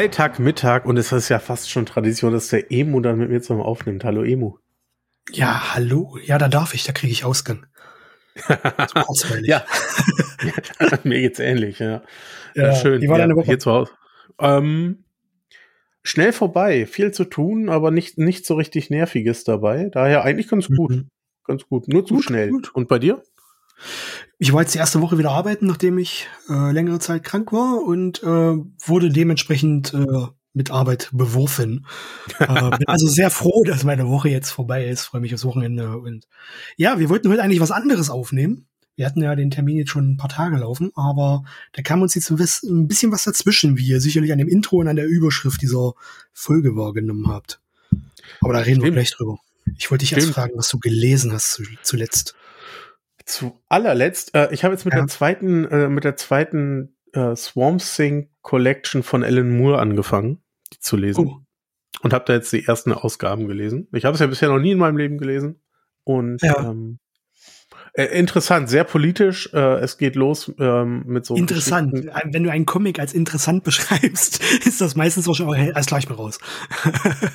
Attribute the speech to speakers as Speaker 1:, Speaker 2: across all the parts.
Speaker 1: Freitagmittag und es ist ja fast schon Tradition, dass der Emu dann mit mir zusammen aufnimmt. Hallo Emu.
Speaker 2: Ja, hallo. Ja, da darf ich, da kriege ich Ausgang.
Speaker 1: Ja. mir geht's ähnlich, ja.
Speaker 2: ja schön.
Speaker 1: Wie war ja, deine Woche? Hier zu Hause. Ähm, schnell vorbei, viel zu tun, aber nicht, nicht so richtig Nerviges dabei. Daher eigentlich ganz gut. Mhm. Ganz gut. Nur zu gut, schnell. Gut. Und bei dir?
Speaker 2: Ich war jetzt die erste Woche wieder arbeiten, nachdem ich äh, längere Zeit krank war und äh, wurde dementsprechend äh, mit Arbeit beworfen. äh, bin also sehr froh, dass meine Woche jetzt vorbei ist. Freue mich aufs Wochenende. Und ja, wir wollten heute eigentlich was anderes aufnehmen. Wir hatten ja den Termin jetzt schon ein paar Tage laufen, aber da kam uns jetzt ein bisschen was dazwischen, wie ihr sicherlich an dem Intro und an der Überschrift dieser Folge wahrgenommen habt. Aber da reden Stimmt. wir gleich drüber. Ich wollte dich Stimmt. erst fragen, was du gelesen hast zuletzt.
Speaker 1: Zu allerletzt, äh, ich habe jetzt mit ja. der zweiten, äh, mit der zweiten äh, Swamp Thing Collection von Alan Moore angefangen, die zu lesen. Oh. Und habe da jetzt die ersten Ausgaben gelesen. Ich habe es ja bisher noch nie in meinem Leben gelesen. Und ja. ähm, äh, interessant, sehr politisch. Äh, es geht los ähm, mit so.
Speaker 2: Interessant. Wenn du einen Comic als interessant beschreibst, ist das meistens auch schon oh, als gleich mal raus.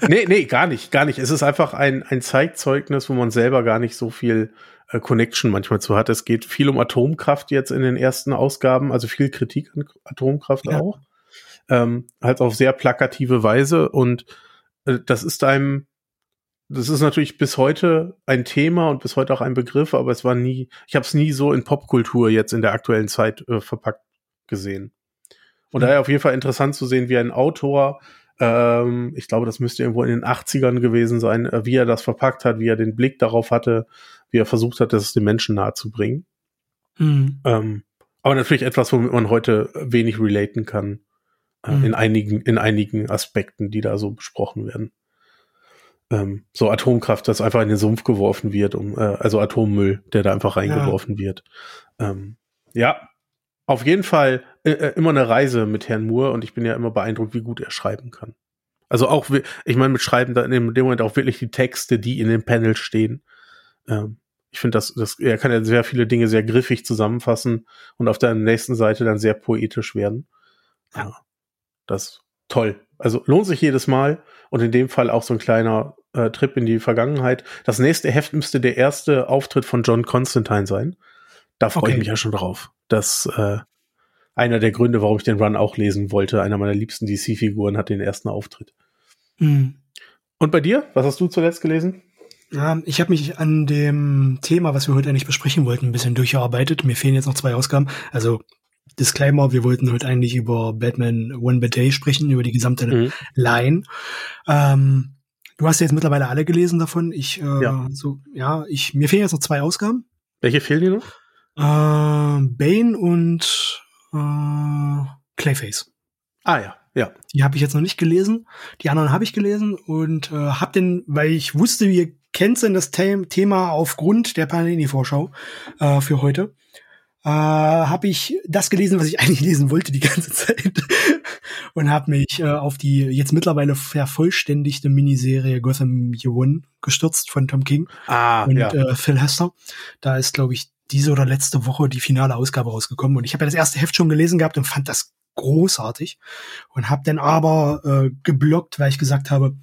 Speaker 1: nee, nee, gar nicht, gar nicht. Es ist einfach ein, ein Zeitzeugnis, wo man selber gar nicht so viel äh, Connection manchmal zu hat. Es geht viel um Atomkraft jetzt in den ersten Ausgaben, also viel Kritik an Atomkraft ja. auch. Ähm, halt auf sehr plakative Weise und äh, das ist einem, das ist natürlich bis heute ein Thema und bis heute auch ein Begriff, aber es war nie, ich habe es nie so in Popkultur jetzt in der aktuellen Zeit äh, verpackt gesehen. Und mhm. daher auf jeden Fall interessant zu sehen, wie ein Autor ähm, ich glaube, das müsste irgendwo in den 80ern gewesen sein, äh, wie er das verpackt hat, wie er den Blick darauf hatte, wie er versucht hat, das den Menschen nahe zu bringen. Mhm. Ähm, aber natürlich etwas, womit man heute wenig relaten kann, äh, mhm. in einigen, in einigen Aspekten, die da so besprochen werden. Ähm, so Atomkraft, das einfach in den Sumpf geworfen wird, um, äh, also Atommüll, der da einfach reingeworfen ja. wird. Ähm, ja, auf jeden Fall äh, äh, immer eine Reise mit Herrn Moore und ich bin ja immer beeindruckt, wie gut er schreiben kann. Also auch, ich meine, mit Schreiben da in dem Moment auch wirklich die Texte, die in den Panels stehen. Ähm, ich finde, das, das, er kann ja sehr viele Dinge sehr griffig zusammenfassen und auf der nächsten Seite dann sehr poetisch werden. Ja, das toll. Also lohnt sich jedes Mal und in dem Fall auch so ein kleiner äh, Trip in die Vergangenheit. Das nächste Heft müsste der erste Auftritt von John Constantine sein. Da freue okay. ich mich ja schon drauf. Das äh, einer der Gründe, warum ich den Run auch lesen wollte. Einer meiner liebsten DC-Figuren hat den ersten Auftritt. Mhm. Und bei dir? Was hast du zuletzt gelesen?
Speaker 2: Ja, ich habe mich an dem Thema, was wir heute eigentlich besprechen wollten, ein bisschen durchgearbeitet. Mir fehlen jetzt noch zwei Ausgaben. Also Disclaimer, wir wollten heute eigentlich über Batman One Bad Day sprechen, über die gesamte mhm. Line. Ähm, du hast ja jetzt mittlerweile alle gelesen davon. Ich, äh, ja. so, ja, ich, mir fehlen jetzt noch zwei Ausgaben.
Speaker 1: Welche fehlen dir noch?
Speaker 2: Äh, Bane und äh, Clayface.
Speaker 1: Ah ja, ja.
Speaker 2: Die habe ich jetzt noch nicht gelesen. Die anderen habe ich gelesen und äh, habe den, weil ich wusste, ihr kennt denn das The Thema aufgrund der Panini-Vorschau äh, für heute, äh, habe ich das gelesen, was ich eigentlich lesen wollte die ganze Zeit und habe mich äh, auf die jetzt mittlerweile vervollständigte Miniserie Gotham Year One gestürzt von Tom King
Speaker 1: ah,
Speaker 2: und
Speaker 1: ja.
Speaker 2: äh, Phil Hester. Da ist, glaube ich, diese oder letzte Woche die finale Ausgabe rausgekommen und ich habe ja das erste Heft schon gelesen gehabt und fand das großartig und habe dann aber äh, geblockt, weil ich gesagt habe,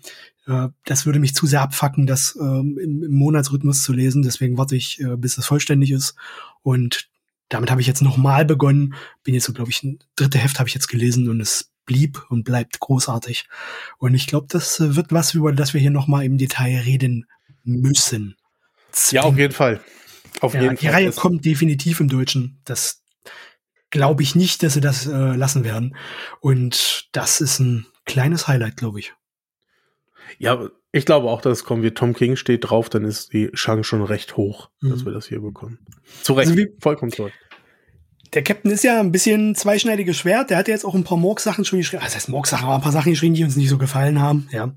Speaker 2: das würde mich zu sehr abfacken, das ähm, im, im, Monatsrhythmus zu lesen. Deswegen warte ich, äh, bis es vollständig ist. Und damit habe ich jetzt nochmal begonnen. Bin jetzt so, glaube ich, ein dritte Heft habe ich jetzt gelesen und es blieb und bleibt großartig. Und ich glaube, das wird was, über das wir hier nochmal im Detail reden müssen.
Speaker 1: Ja, auf jeden Fall. Auf
Speaker 2: ja,
Speaker 1: jeden
Speaker 2: die Fall. Reihe kommt definitiv im Deutschen. Das glaube ich nicht, dass sie das äh, lassen werden. Und das ist ein kleines Highlight, glaube ich.
Speaker 1: Ja, ich glaube auch, dass es kommen wird. Tom King steht drauf, dann ist die Chance schon recht hoch, mhm. dass wir das hier bekommen. Zu Recht, also vollkommen toll.
Speaker 2: Der Captain ist ja ein bisschen zweischneidiges Schwert. Der hat ja jetzt auch ein paar Morg-Sachen schon geschrieben. Also das heißt Morg-Sachen, aber ein paar Sachen geschrieben, die uns nicht so gefallen haben. Ja,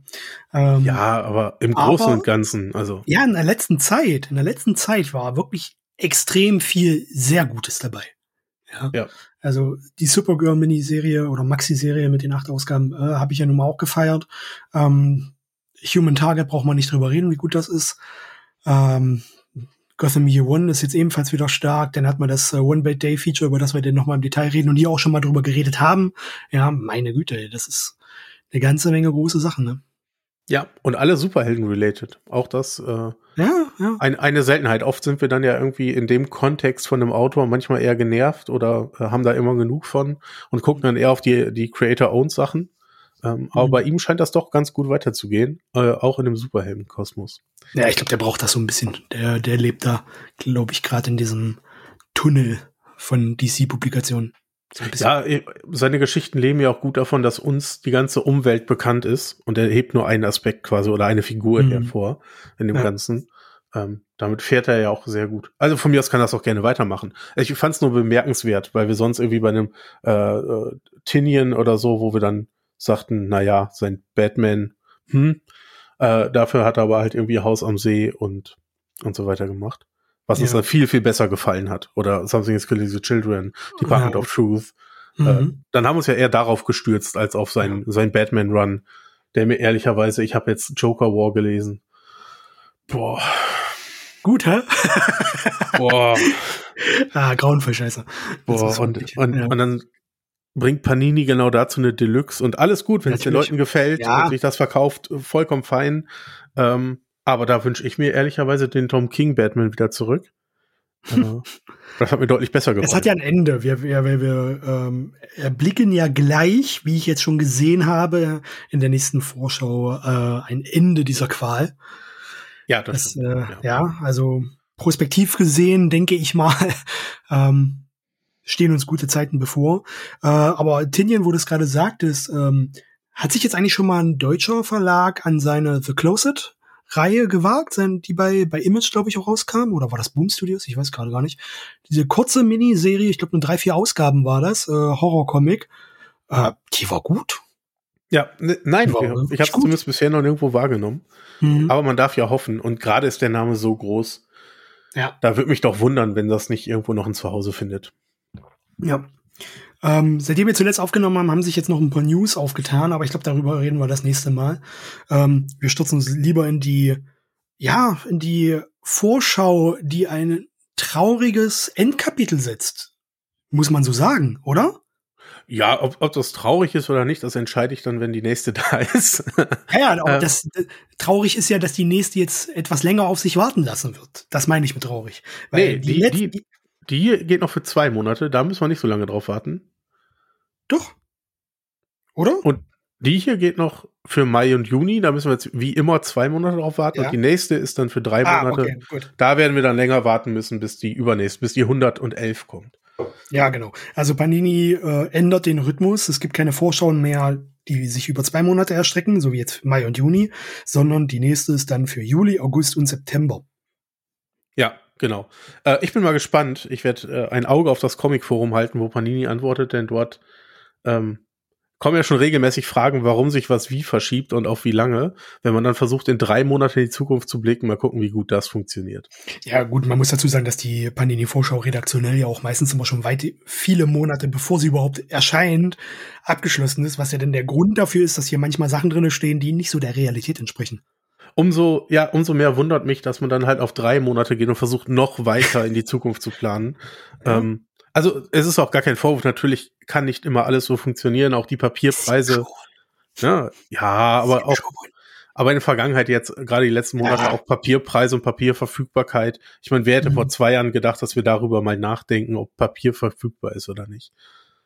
Speaker 1: ähm, ja aber im Großen aber, und Ganzen, also.
Speaker 2: Ja, in der letzten Zeit, in der letzten Zeit war wirklich extrem viel sehr Gutes dabei. Ja. ja. Also die Supergirl-Miniserie oder Maxi-Serie mit den acht Ausgaben äh, habe ich ja nun mal auch gefeiert. Ähm, Human Target braucht man nicht drüber reden, wie gut das ist. Ähm, Gotham Year One ist jetzt ebenfalls wieder stark. Dann hat man das äh, One Bad Day Feature, über das wir dann nochmal im Detail reden und hier auch schon mal drüber geredet haben. Ja, meine Güte, das ist eine ganze Menge große Sachen, ne?
Speaker 1: Ja, und alle Superhelden-related. Auch das äh,
Speaker 2: Ja, ja.
Speaker 1: ein, eine Seltenheit. Oft sind wir dann ja irgendwie in dem Kontext von einem Autor manchmal eher genervt oder äh, haben da immer genug von und gucken dann eher auf die, die Creator-Owned-Sachen. Ähm, Aber
Speaker 2: Mhm.
Speaker 1: bei ihm scheint das doch ganz gut weiterzugehen, äh, auch in dem Superhelden-Kosmos.
Speaker 2: Ja, ich glaube, der braucht das so ein bisschen. Der, der lebt da, glaube ich, gerade in diesem Tunnel von DC-Publikationen. So.
Speaker 1: Ja, eh, seine Geschichten leben ja auch gut davon, dass uns die ganze Umwelt bekannt ist und er hebt nur einen Aspekt quasi oder eine Figur
Speaker 2: Mhm.
Speaker 1: hervor in dem
Speaker 2: Ja.
Speaker 1: Ganzen. Ähm, damit fährt er ja auch sehr gut. Also von mir aus kann er das auch gerne weitermachen. Ich fand es nur bemerkenswert, weil wir sonst irgendwie bei einem äh, äh, Tinian oder so, wo wir dann sagten, na ja, sein Batman, hm, äh, dafür hat er aber halt irgendwie Haus am See und und so weiter gemacht. Was uns
Speaker 2: Ja.
Speaker 1: dann viel, viel besser gefallen hat. Oder Something is Killing the Children, Department
Speaker 2: Ja.
Speaker 1: of Truth.
Speaker 2: Mhm.
Speaker 1: Äh, dann haben wir uns ja eher darauf gestürzt, als auf seinen, seinen Batman-Run, der mir ehrlicherweise, ich habe jetzt Joker War gelesen. Boah.
Speaker 2: Gut, hä?
Speaker 1: Boah.
Speaker 2: ah, grauenvoll scheiße.
Speaker 1: Boah. Und, und,
Speaker 2: ja.
Speaker 1: und dann bringt Panini genau dazu eine Deluxe und alles gut, wenn es den. Leuten gefällt
Speaker 2: Ja.
Speaker 1: und sich das verkauft, vollkommen fein. Ähm, aber da wünsche ich mir ehrlicherweise den Tom King Batman wieder zurück. Äh, das hat mir deutlich besser gefallen.
Speaker 2: Es hat ja ein Ende. Wir, wir, wir, wir ähm, erblicken ja gleich, wie ich jetzt schon gesehen habe, in der nächsten Vorschau äh, ein Ende dieser Qual.
Speaker 1: ja, das,
Speaker 2: Das, äh,
Speaker 1: ja.
Speaker 2: ja. also prospektiv gesehen, denke ich mal, ähm, stehen uns gute Zeiten bevor. Äh, aber Tinian, wo du es gerade sagtest, ähm, hat sich jetzt eigentlich schon mal ein deutscher Verlag an seine The Closet Reihe gewagt, die bei, bei Image, glaube ich, auch rauskam? Oder war das Boom Studios? Ich weiß gerade gar nicht. Diese kurze Miniserie, ich glaube, nur drei, vier Ausgaben war das, äh, Horror-Comic. Äh, die war gut.
Speaker 1: Ja, ne, nein,
Speaker 2: War
Speaker 1: ich, ich habe es zumindest bisher noch nirgendwo wahrgenommen.
Speaker 2: Mhm.
Speaker 1: Aber man darf ja hoffen. Und gerade ist der Name so groß.
Speaker 2: Ja.
Speaker 1: Da würde mich doch wundern, wenn das nicht irgendwo noch ein Zuhause findet.
Speaker 2: Ja. Ähm, seitdem wir zuletzt aufgenommen haben, haben sich jetzt noch ein paar News aufgetan, aber ich glaube, darüber reden wir das nächste Mal. Ähm, wir stürzen uns lieber in die, ja, in die Vorschau, die ein trauriges Endkapitel setzt. Muss man so sagen, oder?
Speaker 1: Ja, ob, ob das traurig ist oder nicht, das entscheide ich dann, wenn die nächste da ist.
Speaker 2: Ja, ja
Speaker 1: Ähm.
Speaker 2: das, äh, traurig ist ja, dass die nächste jetzt etwas länger auf sich warten lassen wird. Das meine ich mit traurig.
Speaker 1: Nee, die-
Speaker 2: letzte-
Speaker 1: die- die hier geht noch für zwei Monate, da müssen wir nicht so lange drauf warten.
Speaker 2: doch. Oder?
Speaker 1: Und die hier geht noch für Mai und Juni, da müssen wir jetzt wie immer zwei Monate drauf warten.
Speaker 2: Ja.
Speaker 1: Und die nächste ist dann für drei
Speaker 2: ah,
Speaker 1: Monate.
Speaker 2: okay, gut.
Speaker 1: Da werden wir dann länger warten müssen, bis die übernächste, bis die 111 kommt.
Speaker 2: Ja, genau. Also Panini äh, ändert den Rhythmus. Es gibt keine Vorschauen mehr, die sich über zwei Monate erstrecken, so wie jetzt Mai und Juni, sondern die nächste ist dann für Juli, August und September.
Speaker 1: Genau. Äh, ich bin mal gespannt. Ich werde äh, ein Auge auf das Comic-Forum halten, wo Panini antwortet, denn dort ähm, kommen ja schon regelmäßig Fragen, warum sich was wie verschiebt und auf wie lange. Wenn man dann versucht, in drei Monate in die Zukunft zu blicken, mal gucken, wie gut das funktioniert.
Speaker 2: Ja, gut, man muss dazu sagen, dass die Panini-Vorschau redaktionell ja auch meistens immer schon weit viele Monate, bevor sie überhaupt erscheint, abgeschlossen ist, was ja dann der Grund dafür ist, dass hier manchmal Sachen drinne stehen, die nicht so der Realität entsprechen.
Speaker 1: Umso, ja, umso mehr wundert mich, dass man dann halt auf drei Monate geht und versucht, noch weiter in die Zukunft zu planen.
Speaker 2: Ja.
Speaker 1: Ähm, also, es ist auch gar kein Vorwurf. Natürlich kann nicht immer alles so funktionieren. Auch die Papierpreise. Ja, ja aber auch Aber in der Vergangenheit jetzt, gerade die letzten Monate,
Speaker 2: Ja.
Speaker 1: auch Papierpreise und Papierverfügbarkeit. Ich meine, wer hätte
Speaker 2: Mhm.
Speaker 1: vor zwei Jahren gedacht, dass wir darüber mal nachdenken, ob Papier verfügbar ist oder nicht?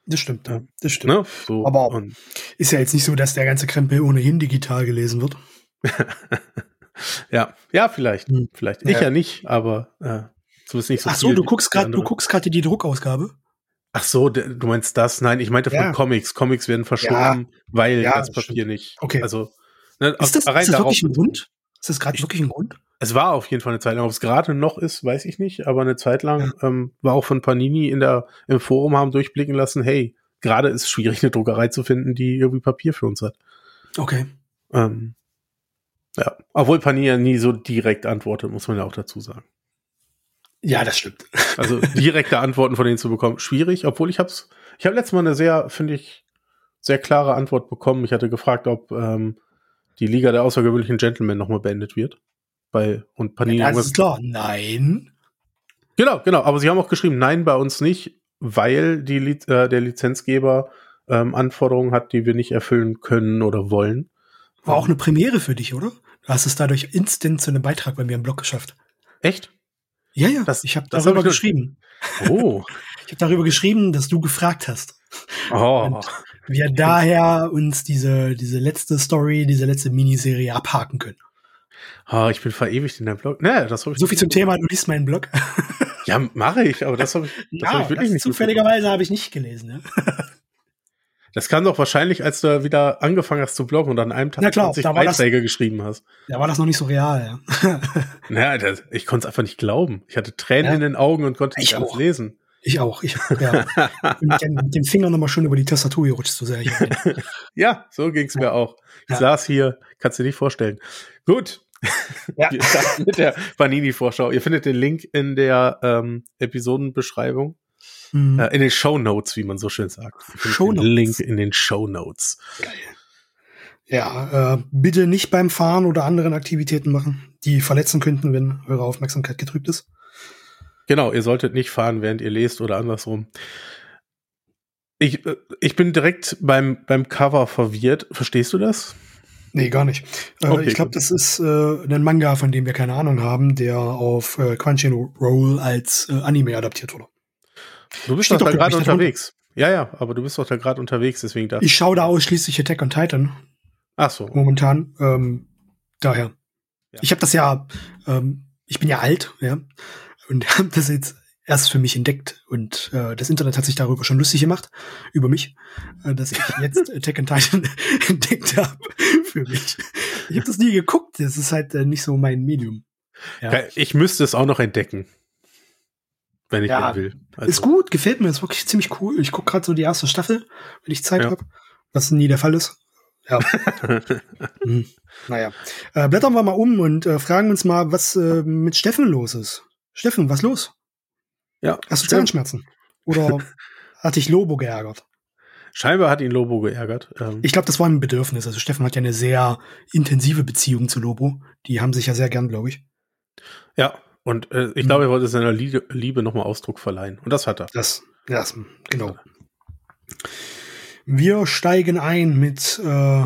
Speaker 2: Das stimmt,
Speaker 1: Ja.
Speaker 2: das stimmt.
Speaker 1: Ne? So,
Speaker 2: Aber- Ist ja jetzt nicht so, dass der ganze Krempel ohnehin digital gelesen wird.
Speaker 1: ja, ja, vielleicht,
Speaker 2: Hm.
Speaker 1: vielleicht.
Speaker 2: Ja.
Speaker 1: Ich ja nicht, aber äh, zumindest nicht so
Speaker 2: Ach so,
Speaker 1: viel
Speaker 2: du guckst gerade, du guckst gerade die Druckausgabe.
Speaker 1: Ach so, du meinst das? Nein, ich meinte von
Speaker 2: Ja.
Speaker 1: Comics. Comics werden verschoben, weil
Speaker 2: Ja,
Speaker 1: das
Speaker 2: das
Speaker 1: Papier nicht.
Speaker 2: Okay.
Speaker 1: Also, ne,
Speaker 2: Ist das,
Speaker 1: rein
Speaker 2: ist das wirklich ein. Grund? Ist das gerade wirklich ein Grund?
Speaker 1: Es war auf jeden Fall eine Zeit lang. Ob es gerade noch ist, weiß ich nicht. Aber eine Zeit lang ähm, war auch von Panini in der, im Forum haben durchblicken lassen, hey, gerade ist es schwierig, eine Druckerei zu finden, die irgendwie Papier für uns hat.
Speaker 2: Okay.
Speaker 1: Ähm, ja, obwohl Panini ja nie so direkt antwortet, muss man ja auch dazu sagen.
Speaker 2: Ja, das stimmt.
Speaker 1: Also direkte Antworten von denen zu bekommen, schwierig, obwohl ich hab's, ich habe letztes Mal eine sehr, finde ich, sehr klare Antwort bekommen. Ich hatte gefragt, ob ähm, die Liga der außergewöhnlichen Gentlemen nochmal beendet wird. Bei, und Panini
Speaker 2: Ja, das ist klar. Nein.
Speaker 1: Genau, genau. Aber sie haben auch geschrieben, nein, bei uns nicht, weil die, äh, der Lizenzgeber ähm, Anforderungen hat, die wir nicht erfüllen können oder wollen.
Speaker 2: War auch eine Premiere für dich, oder? Hast es dadurch instant zu einem Beitrag bei mir im Blog geschafft.
Speaker 1: Echt?
Speaker 2: Ja, ja.
Speaker 1: Das-
Speaker 2: ich habe
Speaker 1: das
Speaker 2: darüber
Speaker 1: hab ich
Speaker 2: geschrieben.
Speaker 1: Oh.
Speaker 2: Ich habe darüber geschrieben, dass du gefragt hast.
Speaker 1: oh.
Speaker 2: Und wir daher uns diese, diese letzte Story, diese letzte Miniserie abhaken können.
Speaker 1: Ah, ich bin verewigt in der Blog. Ne, das habe ich.
Speaker 2: So viel zum Thema, du liest meinen Blog.
Speaker 1: Ja, mache ich, aber das habe ich, das hab ich wirklich nicht.
Speaker 2: zufälligerweise habe ich nicht gelesen. Ne?
Speaker 1: Das kam doch wahrscheinlich, als du wieder angefangen hast zu bloggen und an einem Tag
Speaker 2: Na klar,
Speaker 1: 20
Speaker 2: da war das-
Speaker 1: Beiträge geschrieben hast.
Speaker 2: Da war das noch nicht so real. Ja.
Speaker 1: Naja, das, ich konnte es einfach nicht glauben. Ich hatte Tränen
Speaker 2: Ja.
Speaker 1: in den Augen und konnte
Speaker 2: Ich
Speaker 1: nicht alles lesen.
Speaker 2: Ich auch. Ich, ja. Bin mit, den Fingern nochmal schön über die Tastatur gerutscht, so sehr ich.
Speaker 1: Ja, so ging's mir auch. Ich
Speaker 2: Ja.
Speaker 1: saß hier, kannst du dir nicht vorstellen. Gut.
Speaker 2: Ja.
Speaker 1: Mit der Panini-Vorschau. Ihr findet den Link in der ähm, Episodenbeschreibung.
Speaker 2: Mhm.
Speaker 1: Äh, in den Show Notes, wie man so schön sagt.
Speaker 2: Show
Speaker 1: den
Speaker 2: Notes.
Speaker 1: Link in den Show Notes.
Speaker 2: Ja, äh, bitte nicht beim Fahren oder anderen Aktivitäten machen, die verletzen könnten, wenn eure Aufmerksamkeit getrübt ist.
Speaker 1: Genau, ihr solltet nicht fahren, während ihr lest oder andersrum. Ich, äh, ich bin direkt beim, beim Cover verwirrt. Verstehst du das?
Speaker 2: Nee, gar nicht. Äh,
Speaker 1: Okay,
Speaker 2: ich glaube, das ist äh, ein Manga, von dem wir keine Ahnung haben, der auf äh, Crunchyroll als äh, Anime adaptiert wurde.
Speaker 1: Du bist
Speaker 2: Steht
Speaker 1: doch da gerade unterwegs. Ja, ja, aber du bist doch da gerade unterwegs, deswegen da.
Speaker 2: Ich schaue da ausschließlich Attack on Titan
Speaker 1: Ach so.
Speaker 2: momentan. Ähm, daher.
Speaker 1: Ja.
Speaker 2: Ich habe das ja, ähm, ich bin ja alt, ja, und habe das jetzt erst für mich entdeckt und äh, das Internet hat sich darüber schon lustig gemacht über mich, äh, dass ich jetzt Attack on Titan entdeckt habe für mich. Ich habe das nie geguckt, das ist halt äh, nicht so mein Medium. Ja.
Speaker 1: Ich müsste es auch noch entdecken. Wenn ich
Speaker 2: Ja,
Speaker 1: will. Also,
Speaker 2: Ist gut, gefällt mir, ist wirklich ziemlich cool. Ich gucke gerade so die erste Staffel, wenn ich Zeit
Speaker 1: Ja.
Speaker 2: habe, was nie der Fall ist. Ja. hm. Naja. Äh, blättern wir mal um und äh, fragen uns mal, was äh, mit Steffen los ist. Steffen, was los?
Speaker 1: ja,
Speaker 2: Hast du. Zahnschmerzen? Oder hat dich Lobo geärgert?
Speaker 1: Scheinbar hat ihn Lobo geärgert. Ähm,
Speaker 2: Ich glaube, das war ein Bedürfnis. Also Steffen hat ja eine sehr intensive Beziehung zu Lobo. Die haben sich ja sehr gern, glaube ich.
Speaker 1: ja, und äh, ich glaube, er wollte seiner Liebe, Liebe nochmal Ausdruck verleihen. Und das hat er.
Speaker 2: Das, das genau. Wir steigen ein mit äh,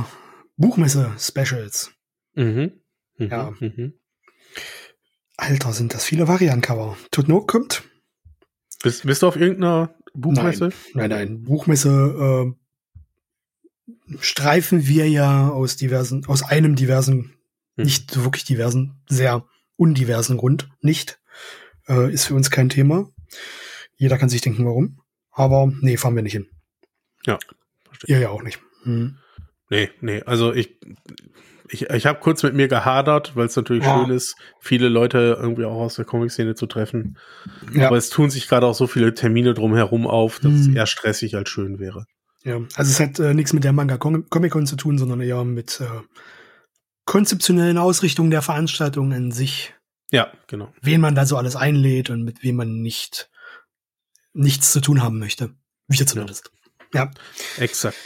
Speaker 2: Buchmesse-Specials.
Speaker 1: Mhm. Mhm.
Speaker 2: Ja.
Speaker 1: Mhm.
Speaker 2: Alter, sind das viele Variantencover. Tutno kommt?
Speaker 1: Bist, bist du auf irgendeiner Buchmesse?
Speaker 2: Nein, nein. Buchmesse äh, streifen wir ja aus diversen, aus einem diversen,
Speaker 1: Hm.
Speaker 2: nicht wirklich diversen, sehr undiversen Grund nicht. Äh, ist für uns kein Thema. Jeder kann sich denken, warum. Aber nee, fahren wir nicht hin.
Speaker 1: Ja, verstehe.
Speaker 2: Ihr ja auch nicht. Hm.
Speaker 1: Nee, nee, also ich, ich, ich habe kurz mit mir gehadert, weil es natürlich
Speaker 2: Ja.
Speaker 1: schön ist, viele Leute irgendwie auch aus der Comic-Szene zu treffen.
Speaker 2: Ja.
Speaker 1: Aber es tun sich gerade auch so viele Termine drumherum auf, dass es
Speaker 2: Hm.
Speaker 1: eher stressig als schön wäre.
Speaker 2: Ja, also es hat äh, nichts mit der Manga Com- Comic Con zu tun, sondern eher mit äh, konzeptionellen Ausrichtungen der Veranstaltung an sich,
Speaker 1: Ja, genau.
Speaker 2: wen man da so alles einlädt und mit wem man nicht nichts zu tun haben möchte. Wie jetzt zumindest. Ja.
Speaker 1: Exakt.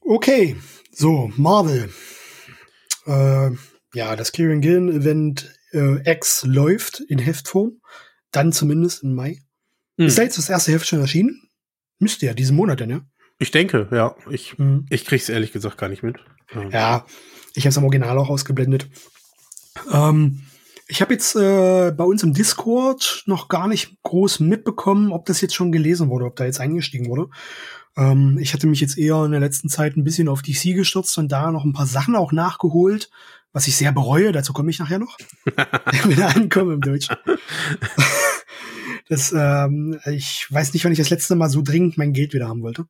Speaker 2: Okay, so, Marvel. Äh, ja, das Kieran Gillen Event äh, X läuft in Heftform. Dann zumindest im Mai.
Speaker 1: Hm.
Speaker 2: Ist da jetzt das erste Heft schon erschienen? Müsste ja, diesen Monat denn, ja?
Speaker 1: Ich denke, ja. Ich,
Speaker 2: Mhm.
Speaker 1: ich krieg's ehrlich gesagt gar nicht mit. Ähm,
Speaker 2: Ja, ich habe es am Original auch ausgeblendet. Ähm, ich habe jetzt äh, bei uns im Discord noch gar nicht groß mitbekommen, ob das jetzt schon gelesen wurde, ob da jetzt eingestiegen wurde. Ähm, ich hatte mich jetzt eher in der letzten Zeit ein bisschen auf DC gestürzt und da noch ein paar Sachen auch nachgeholt, was ich sehr bereue. Dazu komme ich nachher noch, wenn wir ankommen im Deutschen. Das, ähm, ich weiß nicht, wann ich das letzte Mal so dringend mein Geld wieder haben wollte.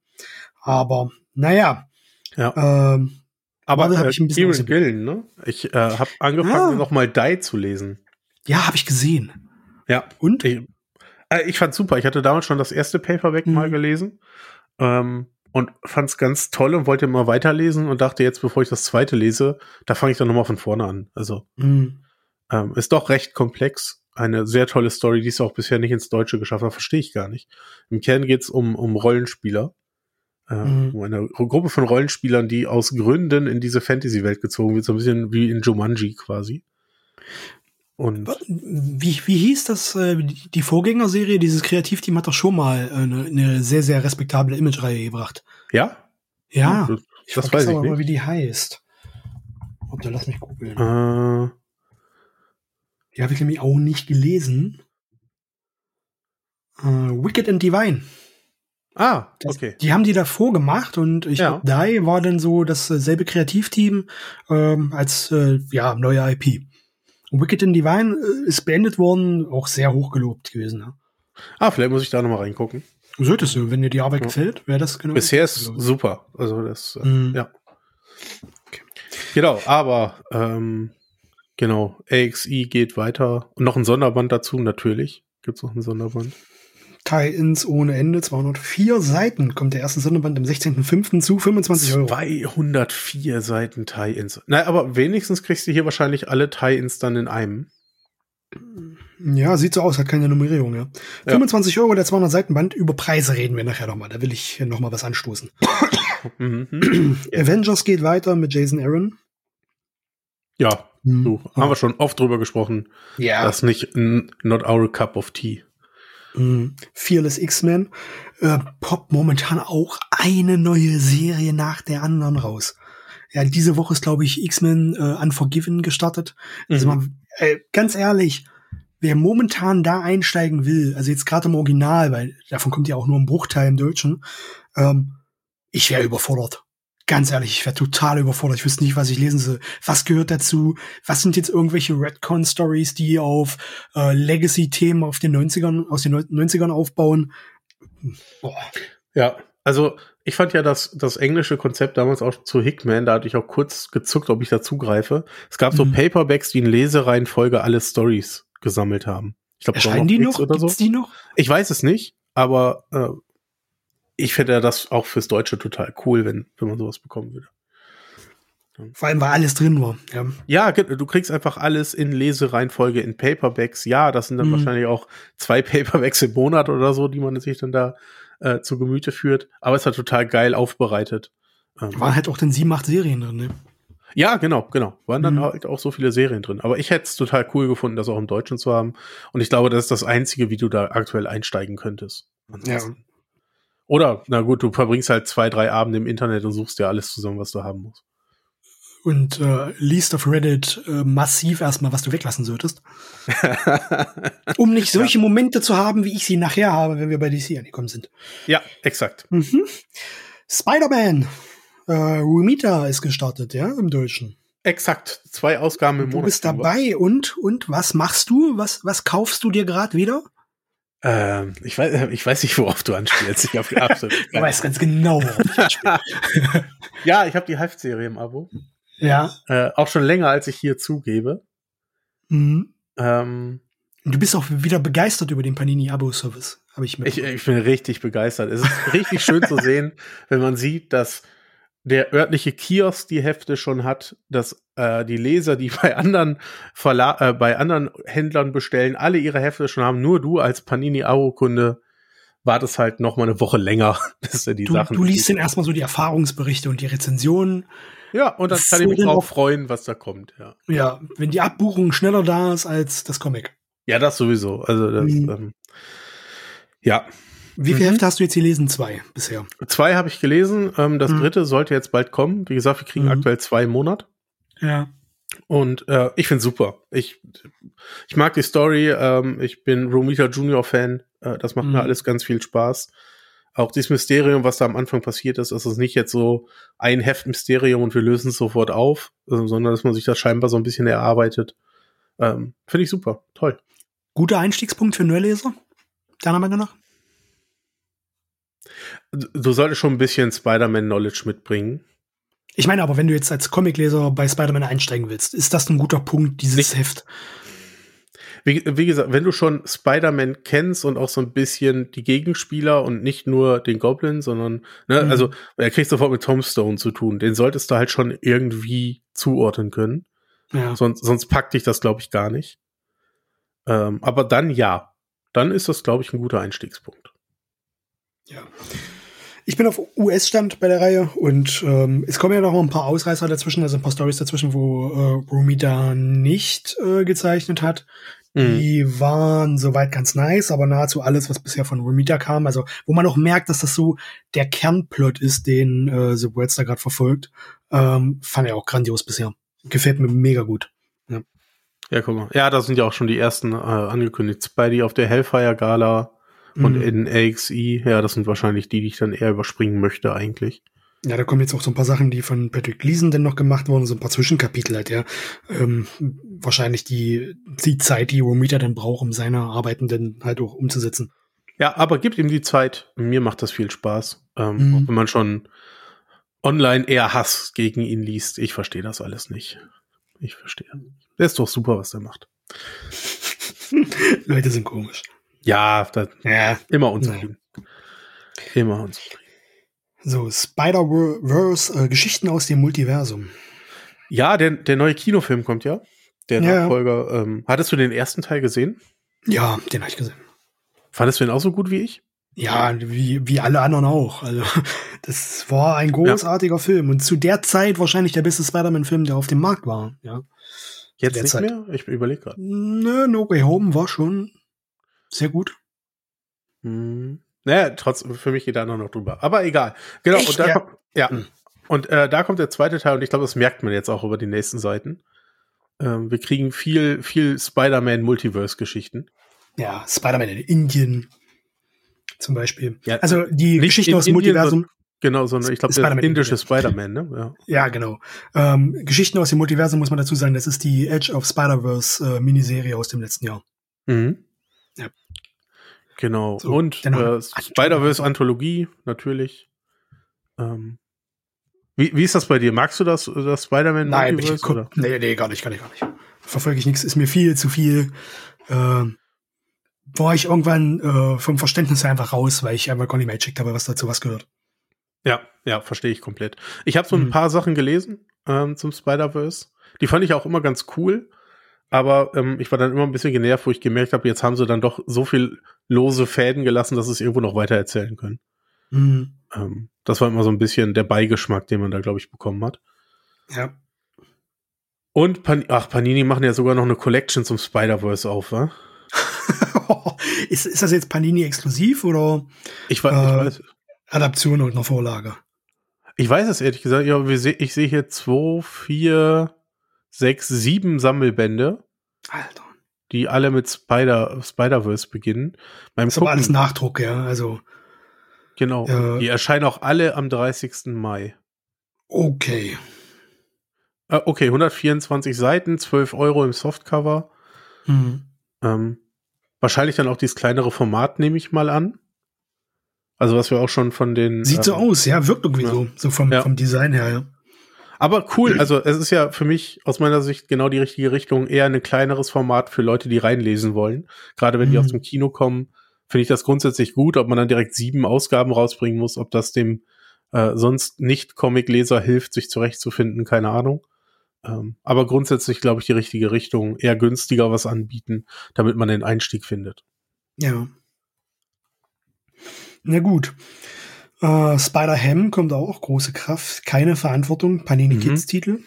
Speaker 2: Aber naja.
Speaker 1: Ja.
Speaker 2: Ähm,
Speaker 1: Aber
Speaker 2: Marvel
Speaker 1: äh,
Speaker 2: ich ein bisschen
Speaker 1: Kieran. Gillen, ne? Ich äh, habe angefangen,
Speaker 2: Ah.
Speaker 1: noch mal Die zu lesen.
Speaker 2: Ja, habe ich gesehen.
Speaker 1: Ja.
Speaker 2: Und?
Speaker 1: Ich, äh, ich fand's super. Ich hatte damals schon das erste Paperback
Speaker 2: Mhm.
Speaker 1: mal gelesen. Ähm, und fand's ganz toll und wollte immer weiterlesen und dachte jetzt, bevor ich das zweite lese, da fange ich dann nochmal von vorne an. Also
Speaker 2: Hm.
Speaker 1: ähm, ist doch recht komplex. Eine sehr tolle Story, die es auch bisher nicht ins Deutsche geschafft hat, verstehe ich gar nicht. Im Kern geht's um, um Rollenspieler. Äh,
Speaker 2: Mhm.
Speaker 1: Um eine Gruppe von Rollenspielern, die aus Gründen in diese Fantasy-Welt gezogen wird, so ein bisschen wie in Jumanji quasi. Und
Speaker 2: wie, wie hieß das, äh, die Vorgängerserie? Dieses Kreativteam hat doch schon mal eine, eine sehr, sehr respektable Imagereihe gebracht.
Speaker 1: Ja?
Speaker 2: Ja.
Speaker 1: Das,
Speaker 2: ich
Speaker 1: das
Speaker 2: weiß
Speaker 1: ich
Speaker 2: aber mal,
Speaker 1: nicht.
Speaker 2: wie die heißt. Ob da lass mich googeln.
Speaker 1: Äh,
Speaker 2: Die habe ich nämlich auch nicht gelesen. Äh, Wicked and Divine.
Speaker 1: Ah,
Speaker 2: Das,
Speaker 1: okay.
Speaker 2: Die haben die davor gemacht und ich
Speaker 1: Ja.
Speaker 2: Die war dann so dasselbe Kreativteam ähm, als äh, ja, neue IP. Und Wicked and Divine äh, ist beendet worden, auch sehr hoch gelobt gewesen. Ja.
Speaker 1: Ah, vielleicht muss ich da nochmal reingucken.
Speaker 2: Solltest du, wenn dir die Arbeit
Speaker 1: Ja.
Speaker 2: gefällt, wäre das genau.
Speaker 1: Bisher ist
Speaker 2: ich.
Speaker 1: super. Also das, äh,
Speaker 2: Mhm.
Speaker 1: ja. Genau, aber ähm, genau, AXI geht weiter. Und noch ein Sonderband dazu, natürlich. Gibt es noch ein Sonderband.
Speaker 2: Tie-Ins ohne Ende, 204 Seiten, kommt der erste Sonderband am 16.05. zu 25 Euro.
Speaker 1: 204 Seiten Tie-Ins. Na, aber wenigstens kriegst du hier wahrscheinlich alle Tie-Ins dann in einem.
Speaker 2: Ja, sieht so aus, hat keine Nummerierung, ja.
Speaker 1: Ja.
Speaker 2: 25 Euro der 200 Seitenband. Über Preise reden wir nachher nochmal. Da will ich nochmal was anstoßen.
Speaker 1: Mhm. mhm.
Speaker 2: Avengers geht weiter mit Jason Aaron.
Speaker 1: Ja,
Speaker 2: Hm.
Speaker 1: du, haben wir schon oft drüber gesprochen.
Speaker 2: Ja.
Speaker 1: Das ist nicht not our cup of tea.
Speaker 2: Mhm. Fearless X-Men. Äh, poppt momentan auch eine neue Serie nach der anderen raus. Ja, diese Woche ist, glaube ich, X-Men äh, Unforgiven gestartet. Also
Speaker 1: Mhm.
Speaker 2: man, äh, ganz ehrlich, wer momentan da einsteigen will, also jetzt gerade im Original, weil davon kommt ja auch nur ein Bruchteil im Deutschen, ähm, ich wäre überfordert. Ganz ehrlich, ich wäre total überfordert. Ich wüsste nicht, was ich lesen soll. Was gehört dazu? Was sind jetzt irgendwelche Redcon-Stories, die auf äh, Legacy-Themen auf den 90ern, aus den 90ern aufbauen? Boah.
Speaker 1: Ja, also ich fand ja das, das englische Konzept damals auch zu Hickman, da hatte ich auch kurz gezuckt, ob ich da zugreife. Es gab so
Speaker 2: Mhm.
Speaker 1: Paperbacks, die in Lesereihenfolge alle Stories gesammelt haben. Ich glaube,
Speaker 2: Erscheinen die noch?
Speaker 1: oder so.
Speaker 2: Die noch?
Speaker 1: Ich weiß es nicht, aber äh, ich fände das auch fürs Deutsche total cool, wenn, wenn man sowas bekommen würde.
Speaker 2: Vor allem, weil alles drin war. Ja.
Speaker 1: Ja, du kriegst einfach alles in Lesereihenfolge in Paperbacks. Ja, das sind dann
Speaker 2: Mhm.
Speaker 1: wahrscheinlich auch zwei Paperbacks im Monat oder so, die man sich dann da äh, zu Gemüte führt. Aber es hat total geil aufbereitet. Ähm,
Speaker 2: Waren halt auch dann sieben, acht Serien drin, ne?
Speaker 1: ja, genau, genau. Waren dann
Speaker 2: Mhm.
Speaker 1: halt auch so viele Serien drin. Aber ich hätte es total cool gefunden, das auch im Deutschen zu haben. Und ich glaube, das ist das Einzige, wie du da aktuell einsteigen könntest. Ansonsten- Oder, na gut, du verbringst halt zwei, drei Abende im Internet und suchst dir alles zusammen, was du haben musst.
Speaker 2: Und äh, liest auf Reddit äh, massiv erstmal, was du weglassen solltest. Um nicht solche Momente zu haben, wie ich sie nachher habe, wenn wir bei DC angekommen sind.
Speaker 1: ja, exakt.
Speaker 2: Mhm. Spider-Man. Äh, Rumita ist gestartet, ja, im Deutschen.
Speaker 1: Exakt. Zwei Ausgaben im
Speaker 2: Du
Speaker 1: Monat.
Speaker 2: bist dabei und, und was machst du? Was, was kaufst du dir gerade wieder?
Speaker 1: Ähm, ich, weiß, ich weiß nicht, worauf du anspielst. Ich habe absolut.
Speaker 2: Du weißt ganz genau, worauf ich anspiele.
Speaker 1: ja, ich habe die Hive-Serie im Abo.
Speaker 2: Ja.
Speaker 1: Äh, auch schon länger, als ich hier zugebe.
Speaker 2: Mhm.
Speaker 1: Ähm,
Speaker 2: du bist auch wieder begeistert über den Panini-Abo-Service, habe ich mir.
Speaker 1: ich, ich bin richtig begeistert. Es ist richtig schön zu sehen, wenn man sieht, dass der örtliche Kiosk die Hefte schon hat, dass äh, die Leser, die bei anderen Verla äh, bei anderen Händlern bestellen, alle ihre Hefte schon haben. Nur du als Panini-Abo-Kunde wartest halt noch mal eine Woche länger, bis du die
Speaker 2: du,
Speaker 1: Sachen.
Speaker 2: du liest dann erstmal so die Erfahrungsberichte und die Rezensionen.
Speaker 1: ja, und dann kann ich mich drauf
Speaker 2: auch-
Speaker 1: freuen, was da kommt. Ja.
Speaker 2: Ja, wenn die Abbuchung schneller da ist als das Comic.
Speaker 1: Ja, das sowieso. Also das,
Speaker 2: Mhm.
Speaker 1: ähm, ja.
Speaker 2: Wie viele
Speaker 1: Mhm.
Speaker 2: Hefte hast du jetzt gelesen? Zwei bisher.
Speaker 1: Zwei habe ich gelesen. Ähm, das
Speaker 2: Mhm.
Speaker 1: dritte sollte jetzt bald kommen. Wie gesagt, wir kriegen
Speaker 2: Mhm.
Speaker 1: aktuell zwei im Monat.
Speaker 2: Ja.
Speaker 1: Und äh, ich finde super. Ich, ich mag die Story. Ähm, ich bin Romita Junior Fan. Äh, das macht
Speaker 2: Mhm.
Speaker 1: mir alles ganz viel Spaß. Auch dieses Mysterium, was da am Anfang passiert ist, ist es nicht jetzt so ein Heft-Mysterium und wir lösen es sofort auf, äh, sondern dass man sich das scheinbar so ein bisschen erarbeitet. Ähm, finde ich super. Toll.
Speaker 2: Guter Einstiegspunkt für Neuleser? Deiner Meinung nach?
Speaker 1: Du solltest schon ein bisschen Spider-Man-Knowledge mitbringen.
Speaker 2: Ich meine aber, wenn du jetzt als Comicleser bei Spider-Man einsteigen willst, ist das ein guter Punkt, dieses
Speaker 1: Nicht-
Speaker 2: Heft?
Speaker 1: Wie, wie gesagt, wenn du schon Spider-Man kennst und auch so ein bisschen die Gegenspieler und nicht nur den Goblin, sondern, ne,
Speaker 2: Mhm.
Speaker 1: also er kriegt sofort mit Tom Stone zu tun. Den solltest du halt schon irgendwie zuordnen können.
Speaker 2: Ja.
Speaker 1: Sonst, sonst packt dich das, glaube ich, gar nicht. Ähm, aber dann ja. Dann ist das, glaube ich, ein guter Einstiegspunkt.
Speaker 2: Ja. Ich bin auf US-Stand bei der Reihe und ähm, es kommen ja noch ein paar Ausreißer dazwischen, also ein paar Stories dazwischen, wo äh, Romita nicht äh, gezeichnet hat. Mhm. Die waren soweit ganz nice, aber nahezu alles, was bisher von Romita kam, also wo man auch merkt, dass das so der Kernplot ist, den äh, The Worlds da gerade verfolgt, ähm, fand ich auch grandios bisher. Gefällt mir mega gut. Ja.
Speaker 1: ja, guck mal. Ja, da sind ja auch schon die ersten äh, angekündigt. Spidey auf der Hellfire Gala und mhm. in AXI. Ja, das sind wahrscheinlich die, die ich dann eher überspringen möchte eigentlich.
Speaker 2: Ja, da kommen jetzt auch so ein paar Sachen, die von Patrick Gleason denn noch gemacht wurden, so ein paar Zwischenkapitel halt, ja. Ähm, wahrscheinlich die, die Zeit, die Romita dann braucht, um seine Arbeiten dann halt auch umzusetzen.
Speaker 1: Ja, aber gibt ihm die Zeit. Mir macht das viel Spaß. Ähm, mhm. wenn man schon online eher Hass gegen ihn liest. Ich verstehe das alles nicht. Ich verstehe. Der ist doch super, was der macht.
Speaker 2: Leute sind komisch.
Speaker 1: Ja, das, ja. immer unzufrieden. Ja. Immer unzufrieden.
Speaker 2: So, Spider-Verse, äh, Geschichten aus dem Multiversum.
Speaker 1: Ja, der, der neue Kinofilm kommt ja. Der Nachfolger. Ja. Ähm, hattest du den ersten Teil gesehen?
Speaker 2: Ja, den habe ich gesehen.
Speaker 1: Fandest du den auch so gut wie ich?
Speaker 2: Ja, wie, wie alle anderen auch. Also, das war ein großartiger ja. Film und zu der Zeit wahrscheinlich der beste Spider-Man-Film, der auf dem Markt war. Ja.
Speaker 1: Jetzt nicht Zeit. mehr? Ich überlege gerade.
Speaker 2: Nö, No Way Home war schon sehr gut.
Speaker 1: Hm. Naja, trotzdem, für mich geht da noch drüber. Aber egal. Genau, Echt? und da ja. kommt, ja. Hm. Und äh, da kommt der zweite Teil und ich glaube, das merkt man jetzt auch über die nächsten Seiten. Ähm, wir kriegen viel, viel Spider-Man-Multiverse-Geschichten.
Speaker 2: Ja, Spider-Man in Indien zum Beispiel. Ja, also die Geschichten aus dem Multiversum.
Speaker 1: Genau, sondern ich glaube, der indische Spider-Man, ne?
Speaker 2: Ja, ja genau. Ähm, Geschichten aus dem Multiversum muss man dazu sagen, das ist die Edge of Spider-Verse äh, Miniserie aus dem letzten Jahr.
Speaker 1: Mhm. Genau. So, Und äh, Spider-Verse-Anthologie, natürlich. Ähm, wie, wie ist das bei dir? Magst du das, das Spider-Man
Speaker 2: Nein, ich guck, oder? Nee, nee, gar nicht, gar nicht, gar nicht. Verfolge ich nichts, ist mir viel zu viel. Äh, war ich irgendwann äh, vom Verständnis her einfach raus, weil ich einfach gar nicht mehr gecheckt habe, was dazu was gehört.
Speaker 1: Ja, ja, verstehe ich komplett. Ich habe so ein mhm. paar Sachen gelesen ähm, zum Spider-Verse. Die fand ich auch immer ganz cool. Aber ähm, ich war dann immer ein bisschen genervt, wo ich gemerkt habe, jetzt haben sie dann doch so viel lose Fäden gelassen, dass sie es irgendwo noch weiter erzählen können. Mhm. Ähm, das war immer so ein bisschen der Beigeschmack, den man da, glaube ich, bekommen hat.
Speaker 2: Ja.
Speaker 1: Und Pan ach, Panini machen ja sogar noch eine Collection zum Spider-Verse auf, wa?
Speaker 2: ist, ist das jetzt Panini exklusiv oder
Speaker 1: ich weiß, äh, ich weiß.
Speaker 2: Adaption und eine Vorlage?
Speaker 1: Ich weiß es ehrlich gesagt. Ja, ich sehe hier zwei, vier, sechs, sieben Sammelbände.
Speaker 2: Alter.
Speaker 1: Die alle mit Spider, Spider-Verse beginnen.
Speaker 2: Beim das ist aber alles Nachdruck, ja. Also.
Speaker 1: Genau. Äh, die erscheinen auch alle am 30. Mai.
Speaker 2: Okay.
Speaker 1: Äh, okay, 124 Seiten, 12 Euro im Softcover. Mhm. Ähm, wahrscheinlich dann auch dieses kleinere Format, nehme ich mal an. Also was wir auch schon von den.
Speaker 2: Sieht so ähm, aus, ja, wirkt irgendwie ja. so, so vom, ja. vom Design her, ja.
Speaker 1: Aber cool, also es ist ja für mich aus meiner Sicht genau die richtige Richtung, eher ein kleineres Format für Leute, die reinlesen wollen. Gerade wenn mhm. die aus dem Kino kommen, finde ich das grundsätzlich gut, ob man dann direkt sieben Ausgaben rausbringen muss, ob das dem äh, sonst nicht Comic-Leser hilft, sich zurechtzufinden, keine Ahnung. Ähm, aber grundsätzlich glaube ich die richtige Richtung, eher günstiger was anbieten, damit man den Einstieg findet.
Speaker 2: Ja. Na gut. Uh, Spider-Ham kommt auch, große Kraft, keine Verantwortung, Panini mhm. Kids Titel.